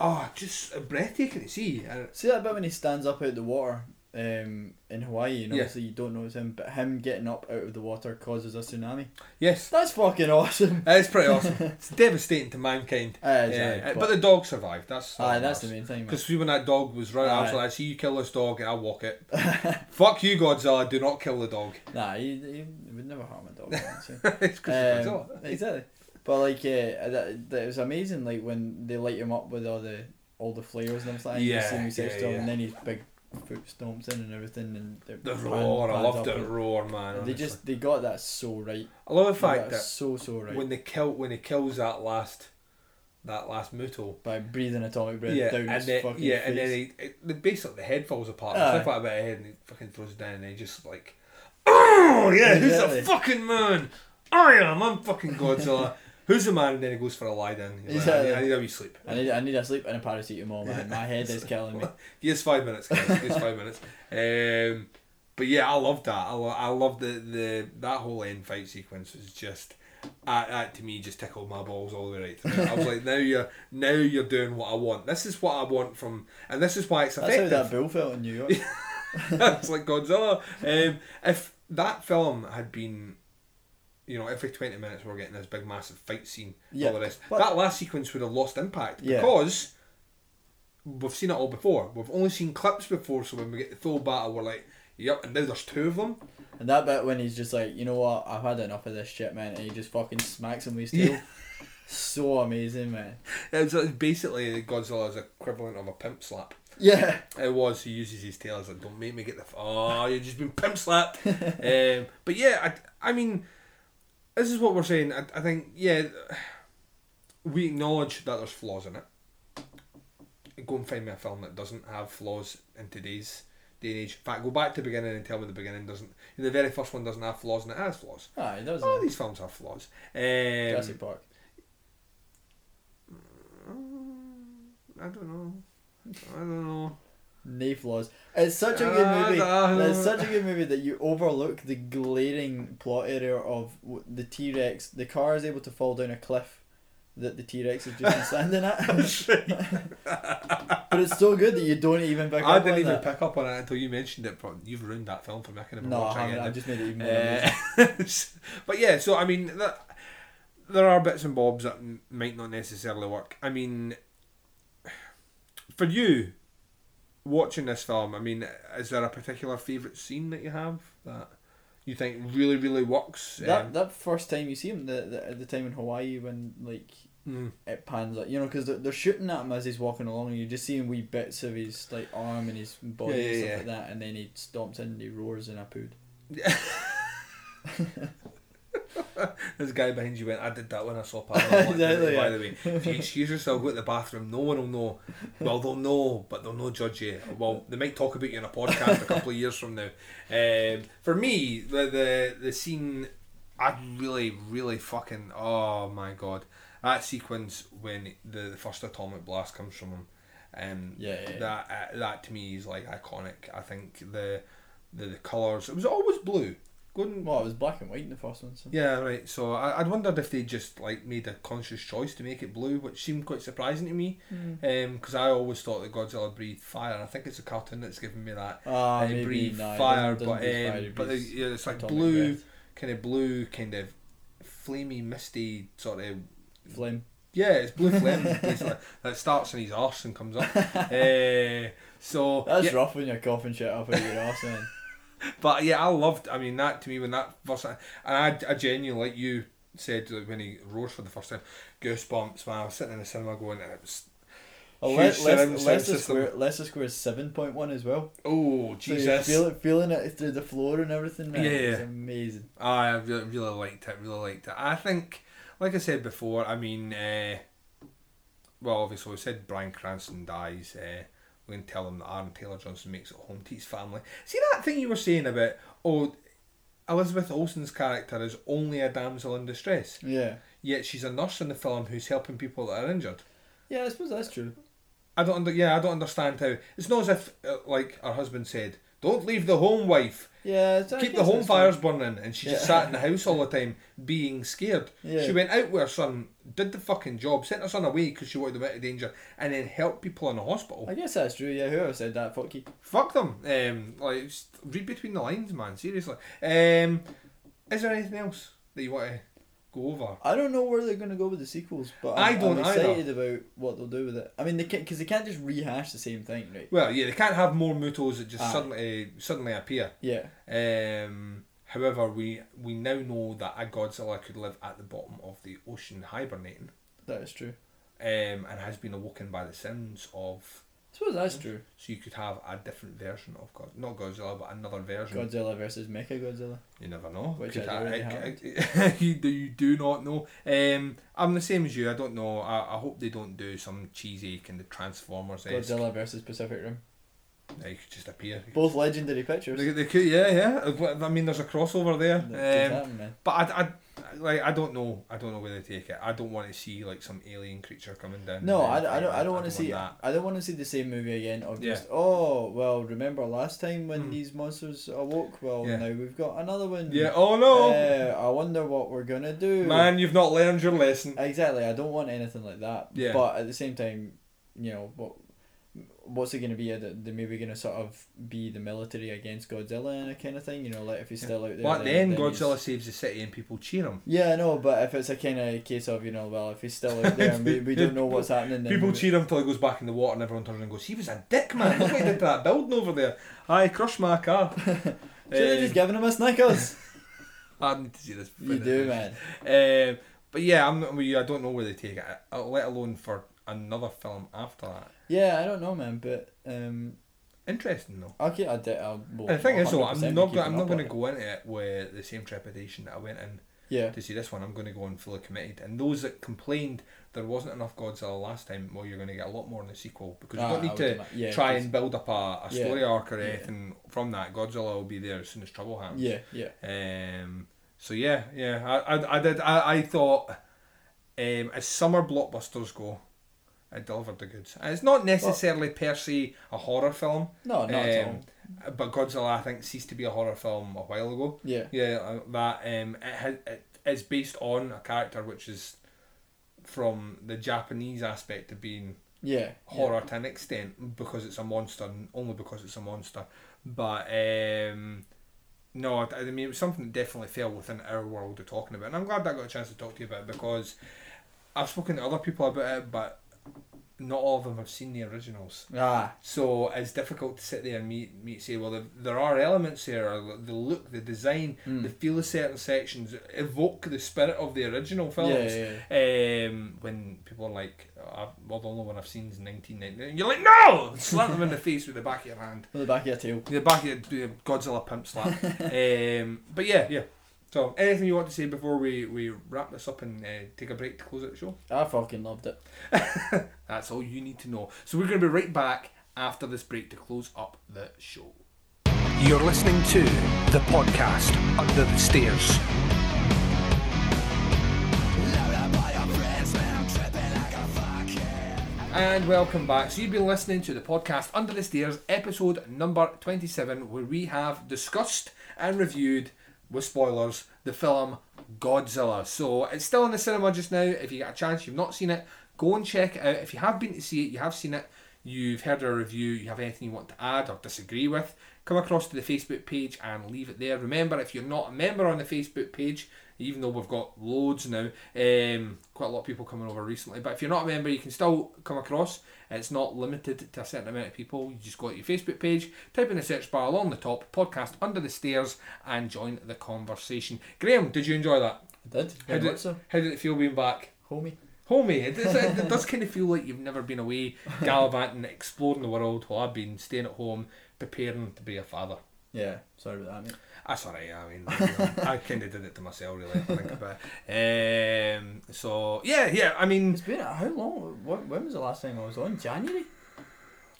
oh, just breathtaking to see. See that bit when he stands up out of the water um, in Hawaii, and Yeah. obviously you don't know it's him, but him getting up out of the water causes a tsunami. yes, That's fucking awesome. it's pretty awesome. it's devastating to mankind. It's Yeah, but, but- the dog survived. That's Aye, that's the main thing. Because when that dog was running, I was like, "I see you kill this dog, and I'll walk it." Fuck you, Godzilla! Do not kill the dog. Nah, he, he would never harm a dog. it's 'cause Um, Godzilla. exactly. But like, uh, that, that was amazing. Like when they light him up with all the all the flares and everything. Yeah, you yeah, yeah. and then his big foot stomps in and everything, and they're The roar, I up the roar, man. They just they got that so right. I love the fact that so so right when they kill when he kills that last that last Muto. by breathing atomic breath Yeah, down and his then fucking yeah, face. and then he, it, the basically the head falls apart. Aye. Like about a head, and he fucking throws it down, and he just like, oh yeah, who's Exactly. the fucking man? I am. I'm fucking Godzilla. who's the man? And then he goes for a lie down. Like, I, need, I need a wee sleep. I need I need a sleep and a paracetamol, man. My head is killing me. Here's five minutes, guys. Here's five minutes. Um, but yeah, I loved that. I, lo- I love the, the that whole end fight sequence was just that, that to me just tickled my balls all the way right through. I was like, now you're now you're doing what I want. This is what I want from, and this is why it's That's how that bill felt in New York. it's like Godzilla. Um, if that film had been, you know, every twenty minutes we're getting this big massive fight scene, Yeah, all the rest, but- that last sequence would have lost impact Yeah. because we've seen it all before. We've only seen clips before, so when we get the full battle, we're like, yep, and now there's two of them. And that bit when he's just like, you know what, I've had enough of this shit, man, and he just fucking smacks him with his tail. Yeah. So amazing, man. It's it's basically Godzilla's equivalent of a pimp slap. Yeah. It was. He uses his tail as like, "Don't make me get the f- oh, you've just been pimp slapped." um, but yeah, I, I mean, this is what we're saying. I, I think yeah, we acknowledge that there's flaws in it. Go and find me a film that doesn't have flaws in today's day and age. In fact, go back to the beginning and tell me the beginning doesn't. The very first one doesn't have flaws, and it has flaws. Ah, he does. All these films have flaws. Um, Jurassic Park. I don't know. I don't know. No flaws. It's such a good movie. no. It's such a good movie that you overlook the glaring plot area of the T Rex. The car is able to fall down a cliff that the T Rex is just standing at. but it's so good that you don't even pick I up didn't on even that. pick up on it until you mentioned it. But you've ruined that film for me. I can never No, watch I it haven't. again. I've just made it even more Uh, but yeah, so I mean, that, there are bits and bobs that might not necessarily work. I mean, for you watching this film, I mean, is there a particular favourite scene that you have that you think really, really works? That Um, that first time you see him, the, the at the time in Hawaii when like Mm. it pans up, you know, because they're, they're shooting at him as he's walking along, and you're just seeing wee bits of his like arm and his body Yeah, and stuff yeah. like that, and then he stomps in and he roars in a pood. this guy behind you went, I did that when I saw Paranormal Exactly, by the way. If you excuse yourself, go to the bathroom, no one will know. Well, they'll know, but they'll not judge you. Well, they might talk about you in a podcast a couple of years from now. Um, for me, the, the, the scene, I really, really fucking, oh my god. That sequence when the, the first atomic blast comes from him. Um, Yeah, yeah, yeah. That uh, that to me is like iconic. I think the the, the colours. It was always blue. Going, Well, it was black and white in the first one. So. yeah, right. So I, I'd wondered if they just like made a conscious choice to make it blue, which seemed quite surprising to me. Mm. Because I always thought that Godzilla breathed fire, and I think it's a cartoon that's given me that. Ah, uh, maybe, breathe no, fire, doesn't- but doesn't breathe um, fire, but the, yeah, it's like blue, breath. kind of blue, kind of flamey, misty sort of Flame. Yeah, it's blue flame basically that starts in his arse and comes up. uh, so That's yeah, rough when you're coughing shit up out your ass, man. But yeah, I loved. I mean, that to me when that first, and I, I genuinely like you said like, when he roars for the first time, goosebumps. Man, I was sitting in the cinema going, it was Oh, huge Le- surround Les- Leicester. Square, Leicester Square is seven point one as well. Oh So Jesus! feel it, feeling it through the floor and everything, man. Yeah, It's amazing. I really, really liked it. Really liked it. I think, like I said before, I mean, uh, well, obviously we said Bryan Cranston dies. Uh, we can tell them that Aaron Taylor Johnson makes it home to his family. See that thing you were saying about oh, Elizabeth Olsen's character is only a damsel in distress. Yeah. Yet she's a nurse in the film who's helping people that are injured. Yeah, I suppose that's true. I don't under, yeah, I don't understand how it's not as if uh, like her husband said, Don't leave the home, wife. Yeah, keep the home fires burning, and she Yeah. just sat in the house all the time, being scared. Yeah. She went out with her son, did the fucking job, sent her son away because she wanted him out of danger, and then helped people in the hospital. I guess that's true. Yeah, whoever said that, fuck you. Fuck them. Um, like read between the lines, man. Seriously. Um, is there anything else that you want to go over? I don't know where they're gonna go with the sequels, but I I'm, don't I'm either. excited about what they'll do with it. I mean, they can't because they can't just rehash the same thing, right? Well, yeah, they can't have more Mutos that just Aye. suddenly suddenly appear. Yeah. Um. However, we we now know that a Godzilla could live at the bottom of the ocean hibernating. That is true. Um, and has been awoken by the sounds of. I suppose that's true. So you could have a different version of God, not Godzilla, but another version. Godzilla versus Mecha Godzilla. You never know. Which Could has ha- already it- happened. it- you do you do not know. Um, I'm the same as you. I don't know. I, I hope they don't do some cheesy kind of Transformers. Godzilla versus Pacific Rim. They could just appear. Both legendary pictures. They, they could, yeah, yeah. I mean, there's a crossover there. Um, happen, man. but I, I, like, I don't know. I don't know where they take it. I don't want to see like some alien creature coming down. No, I, I don't. I don't want to see. that. I don't want to see the same movie again of Yeah. just. Oh well, remember last time when these monsters awoke? Well, Yeah. now we've got another one. Yeah, oh no. Uh, I wonder what we're gonna do. Man, you've not learned your lesson. Exactly. I don't want anything like that. Yeah. But at the same time, you know what. What's it gonna be? That they're maybe gonna sort of be the military against Godzilla and a kind of thing. You know, like if he's still out there. But then he's- Godzilla saves the city and people cheer him. Yeah, I know, but if it's a kind of case of you know, well, if he's still out there and we, we don't know what's happening, then People we- cheer him till he goes back in the water and everyone turns and goes, he was a dick, man. Look what he did to that building over there. I crushed my car. Should have just given him a Snickers. I need to see this. You do, man. Um, but yeah, I'm not. I don't know where they take it, let alone for another film after that. Yeah, I don't know, man, but um, interesting though. Okay, I did. I'll, well, and the thing is, though, I'm not. Go, keeping I'm not going to go into it with the same trepidation that I went in. Yeah. To see this one, I'm going to go in fully committed. And those that complained there wasn't enough Godzilla last time, well, you're going to get a lot more in the sequel because you Ah, don't need to yeah, try and build up a, a Yeah. story arc or Yeah. anything from that. Godzilla will be there as soon as trouble happens. Yeah, yeah. Um. So yeah, yeah. I, I, I did. I, I thought, um, as summer blockbusters go, it delivered the goods. And it's not necessarily per se a horror film. No, not at um, But Godzilla, I think, ceased to be a horror film a while ago. Yeah. Yeah. uh, That um, it has it is based on a character which is from the Japanese aspect of being Yeah, horror to an extent because it's a monster and only because it's a monster. But um, no, I I mean it was something that definitely fell within our world of talking about, and I'm glad that I got a chance to talk to you about it because I've spoken to other people about it, but not all of them have seen the originals. Ah. So it's difficult to sit there and me, me say, well, there, there are elements here, the look, the design, Mm. the feel of certain sections evoke the spirit of the original films. Yeah, Um, when people are like, oh, well, the only one I've seen is 1999, you're like, no! Slap them in the face with the back of your hand. With the back of your tail. The back of your Godzilla pimp slap. um, but yeah, yeah. So, anything you want to say before we, we wrap this up and uh, take a break to close out the show? I fucking loved it. That's all you need to know. So we're going to be right back after this break to close up the show. You're listening to the podcast Under the Stairs. And welcome back. So you've been listening to the podcast Under the Stairs, episode number 27, where we have discussed and reviewed, with spoilers, the film Godzilla. So it's still in the cinema just now. If you get a chance, you've not seen it, go and check it out. If you have been to see it, you have seen it, you've heard our review, you have anything you want to add or disagree with, come across to the Facebook page and leave it there. Remember, if you're not a member on the Facebook page, even though we've got loads now, um, quite a lot of people coming over recently. But if you're not a member, you can still come across. It's not limited to a certain amount of people. You just go to your Facebook page, type in the search bar along the top, podcast under the stairs, and join the conversation. Graham, did you enjoy that? I did. How did, so. how did it feel being back? Homie. Homie, it does, it does kind of feel like you've never been away gallivanting, exploring the world while I've been staying at home, preparing to be a father. Yeah, sorry about that, mate. That's alright. I mean, I kind of did it to myself, really. If I think about it. Um, so yeah, yeah. I mean, It's been how long? When was the last time I was on? January.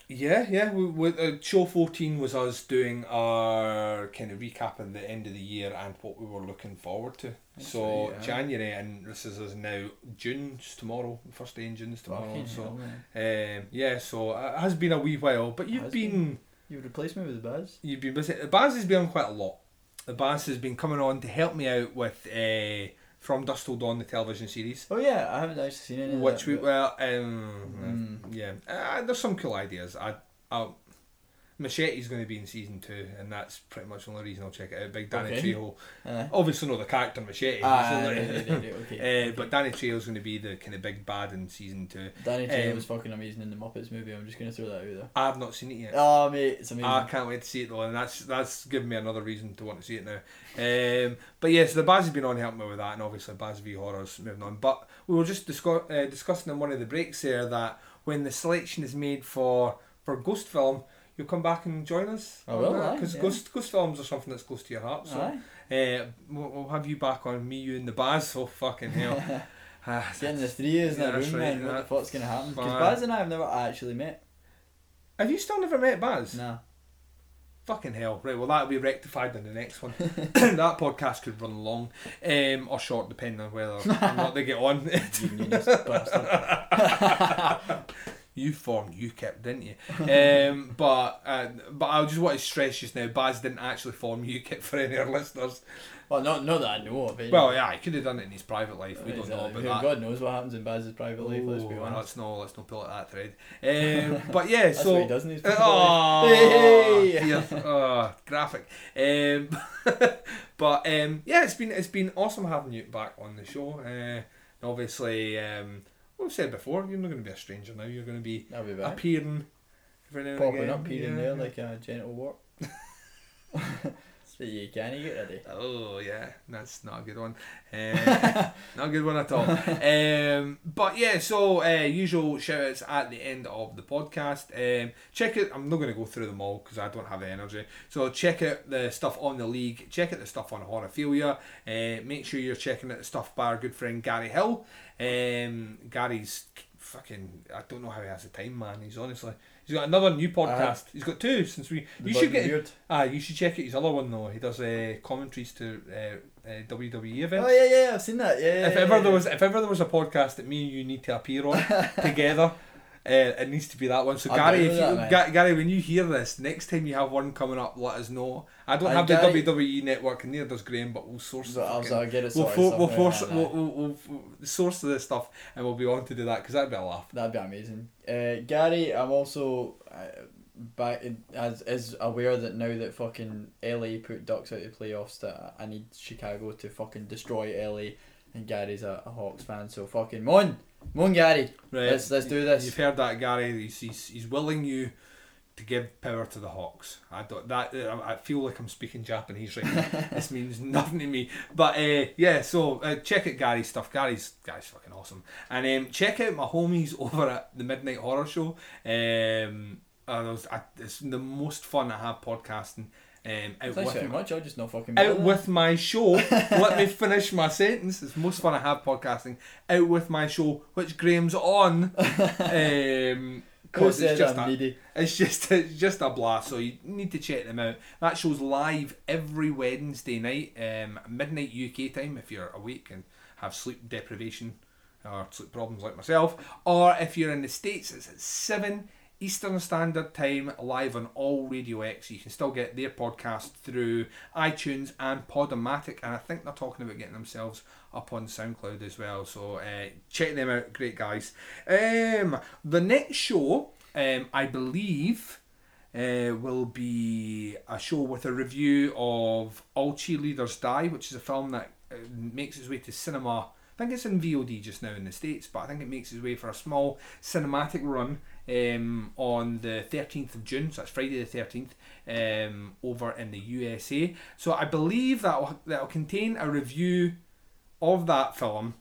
yeah, yeah. We, we, uh, show fourteen was us doing our kind of recap at the end of the year and what we were looking forward to. so right, yeah. January, and this is us now. June's tomorrow. First day in June's tomorrow. Fucking so hell, um, yeah, so uh, it has been a wee while, but you've been. been. You replace me with Baz. You've been busy. Baz has been on quite a lot. The Baz has been coming on to help me out with uh, From Dusk Till Dawn, the television series. Oh yeah, I haven't actually seen any. Which of we that, but- well, um, yeah, uh, there's some cool ideas. I, I, Machete's going to be in season two, and that's pretty much the only reason I'll check it out. Big Danny Okay. Trejo, Aye. obviously not the character Machete, so right, like- right, right, okay, uh, but Danny Trejo's going to be the kind of big bad in season two. Danny Trejo Um, was fucking amazing in the Muppets movie. I'm just gonna throw that out there. I've not seen it yet. Oh mate, it's amazing. I can't wait to see it though, and that's that's given me another reason to want to see it now. Um, but yes, the Baz has been on helping me with that, and obviously Baz V Horrors moving on. But we were just discuss, uh, discussing in one of the breaks there that when the selection is made for for Ghost Film, you'll come back and join us. I will, because yeah. Ghost Ghost Films are something that's close to your heart. So uh, we'll, we'll have you back on me, you, and the Baz. Oh fucking hell! Ah, Getting the three is in yeah, a that's room, right, man. What the fuck's gonna happen? Because. Baz and I have never actually met. Have you still never met Baz? Nah. Fucking hell. Right, well, that'll be rectified in the next one. that podcast could run long um, or short, depending on whether or not they get on. you formed UKIP, didn't you? Um, but uh, but I just want to stress just now, Baz didn't actually form UKIP for any of our listeners. Well, not not that I know of. Anyway. Well, yeah, he could have done it in his private life. We don't know about that. God knows what happens in Baz's private life. Let's be Ooh, honest. Let's not let's not pull at that thread. Um, but yeah, That's so what he does in his private oh, life. Hey! oh, graphic. Um, but um, yeah, it's been it's been awesome having you back on the show. Uh, obviously, um, we've said before, you're not going to be a stranger now. You're going to be, I'll be back. appearing every now and Popping again. up here and there like a genital wart. so you can't get ready. Oh yeah, that's not a good one. Uh, not a good one at all. Um, but yeah, so uh, usual shout outs at the end of the podcast. Um, check it. I'm not going to go through them all because I don't have the energy. So check out the stuff on the league. Check out the stuff on Horophilia. Uh, make sure you're checking out the stuff by our good friend Gary Hill. Um, Gary's fucking. I don't know how he has the time, man. He's honestly. He's got another new podcast. He's got two since we. The you should get. Ah, you should check out his other one though. He does uh, commentaries to uh, uh, WWE events. Oh yeah, yeah, I've seen that. Yeah. If yeah, ever yeah. there was, if ever there was a podcast that me and you need to appear on together, uh, it needs to be that one. So I'll Gary, if you. Ga- Gary, when you hear this, next time you have one coming up, let us know. I don't Aye, have Gary- the WWE network, and neither does Graham, but we'll source. But I'll- I'll get it We'll, fo- we'll force. aye, We'll, we'll, we'll, we'll source this stuff, and we'll be on to do that because that'd be a laugh. That'd be amazing. Uh, Gary, I'm also uh, back as is aware that now that fucking LA put Ducks out of the playoffs, that I need Chicago to fucking destroy LA, and Gary's a, a Hawks fan, so fucking mon, mon Gary, Right. let's let's do this. You've heard that, Gary. He's, he's, he's willing you to give power to the Hawks. I don't that I feel like I'm speaking Japanese right now. this means nothing to me. But uh, yeah, so uh, check out Gary's stuff. Gary's Gary's fucking awesome. And um, check out my homies over at the Midnight Horror Show. Um, uh, those, I, it's the most fun I have podcasting. Um, out Thanks with very much. I'll just not fucking. out with my show. Let me finish my sentence. It's most fun I have podcasting. Out with my show, which Graham's on. Um, 'cause it's just a, it's just it's just a blast. So you need to check them out. That show's live every Wednesday night, um, midnight UK time. If you're awake and have sleep deprivation or sleep problems like myself, or if you're in the states, it's at seven Eastern Standard Time, live on all Radio X. You can still get their podcast through iTunes and Podomatic, and I think they're talking about getting themselves up on SoundCloud as well. So uh, check them out, great guys. Um, the next show, um, I believe, uh, will be a show with a review of All Cheerleaders Die, which is a film that uh, makes its way to cinema. I think it's in VOD just now in the States, but I think it makes its way for a small cinematic run um, on the 13th of June, so that's Friday the 13th, um, over in the USA. So I believe that will, that'll contain a review of that film.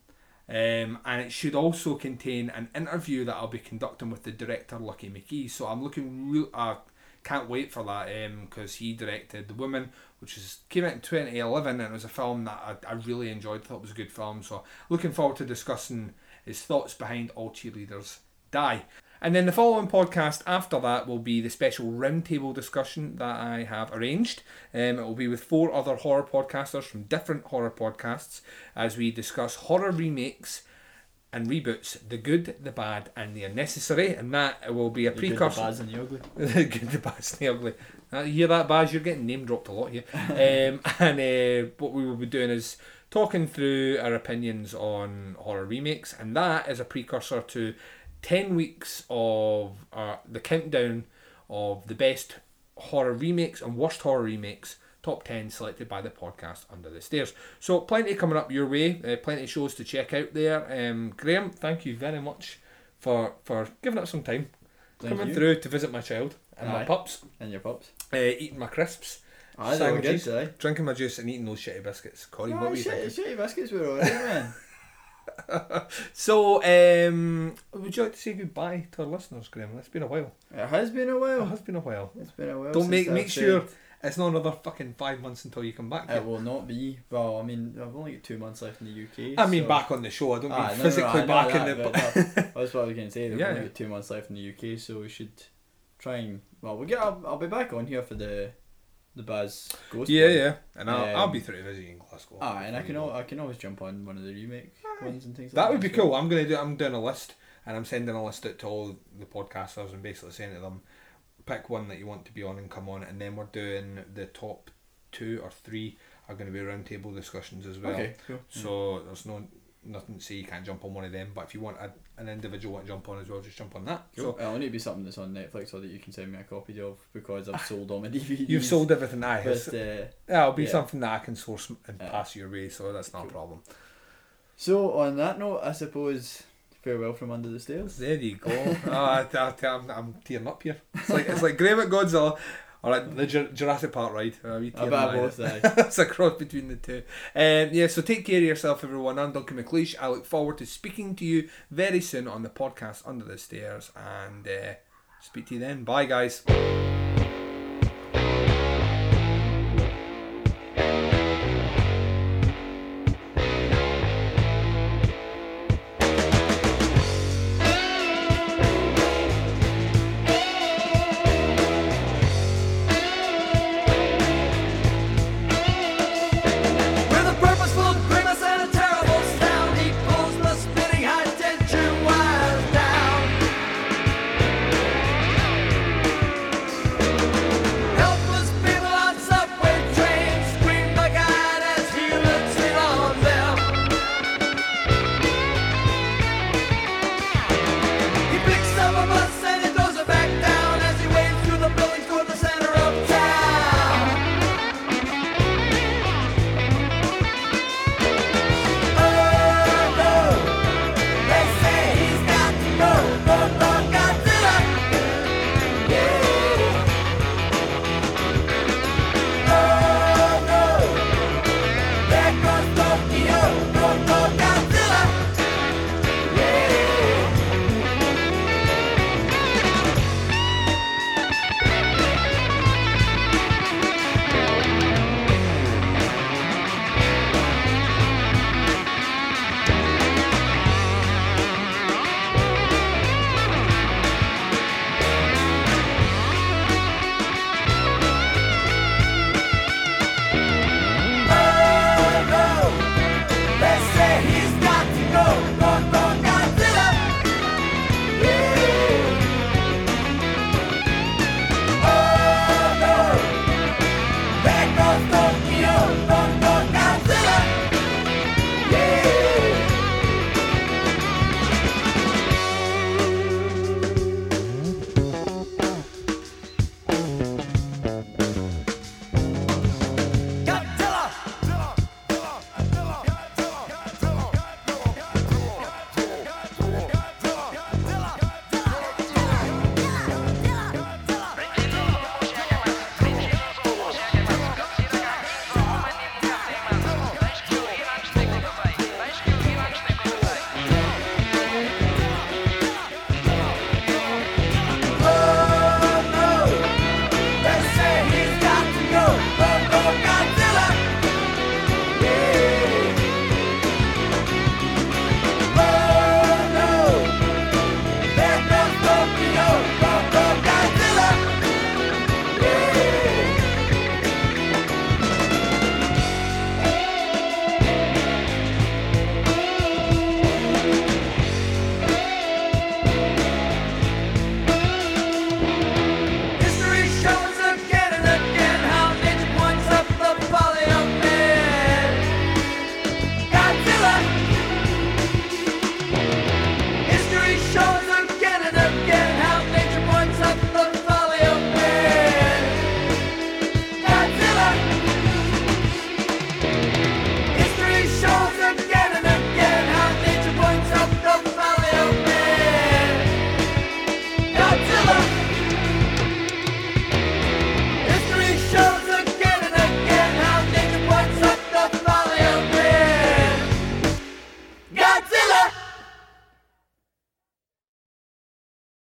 Um, and it should also contain an interview that I'll be conducting with the director Lucky McKee. So I'm looking real. I can't wait for that because he directed The Woman, which is came out in 2011, and it was a film that I, I really enjoyed. Thought it was a good film. So looking forward to discussing his thoughts behind All Cheerleaders Die. And then the following podcast after that will be the special roundtable discussion that I have arranged. Um, it will be with four other horror podcasters from different horror podcasts as we discuss horror remakes and reboots The Good, the Bad, and the Unnecessary, and that will be a The good, the bad, and the ugly. the good, the bad, and the ugly. Uh, you hear that, Baz? You're getting name dropped a lot here. um, and uh, what we will be doing is talking through our opinions on horror remakes, and that is a precursor to 10 weeks of uh, the countdown of the best horror remakes and worst horror remakes. Top 10 selected by the podcast Under the Stairs. So, plenty coming up your way, uh, plenty of shows to check out there. Um, Graham, thank you very much for, for giving up some time Thank coming you. through to visit my child and my pups, And your pups. uh, eating my crisps, Aye, were good, drinking my juice, and eating those shitty biscuits. Corey, what Oh, were you shitty, thinking? shitty biscuits were alright, man. So, um, would you like to say goodbye to our listeners, Graham? It's been a while. It has been a while. It has been a while. It's been a while. Don't make make sure said- it's not another fucking five months until you come back. It will not be. Well, I mean, I've only got two months left in the UK. I mean, so- back on the show. I don't mean Ah, no, no, physically back in the. but That's what I was going to say. We've Yeah, only yeah. got two months left in the UK, so we should try and. Well, we get. I'll, I'll be back on here for the, the Baz Ghost. yeah, one. yeah, and I'll, I'll Um, be through to visiting Glasgow. Ah, and I can al- I can always jump on one of the remake ones and things. That like would be as cool. I'm gonna do. I'm doing a list, and I'm sending a list out to all the podcasters, and basically saying to them, pick one that you want to be on and come on, and then we're doing the top two or three are going to be roundtable discussions as well. Okay, cool. So mm. there's no nothing to say you can't jump on one of them, but if you want a, an individual want to jump on as well, just jump on that. Cool. So uh, It'll only be something that's on Netflix or that you can send me a copy of because I've sold all my DVDs. you've sold everything. Aye, But, it's- uh, yeah, it'll be yeah. something that I can source and Yeah. pass your way, so that's not a problem. So on that note, I suppose farewell from under the stairs. There you go. oh, I, I, I'm, tearing up here. It's like it's like Graham at Godzilla. Or like the Jurassic Park ride. Uh, we A bit of both, it's a cross between the two. Um, yeah, so take care of yourself, everyone. I'm Duncan McLeish. I look forward to speaking to you very soon on the podcast Under the Stairs and uh, speak to you then. Bye, guys.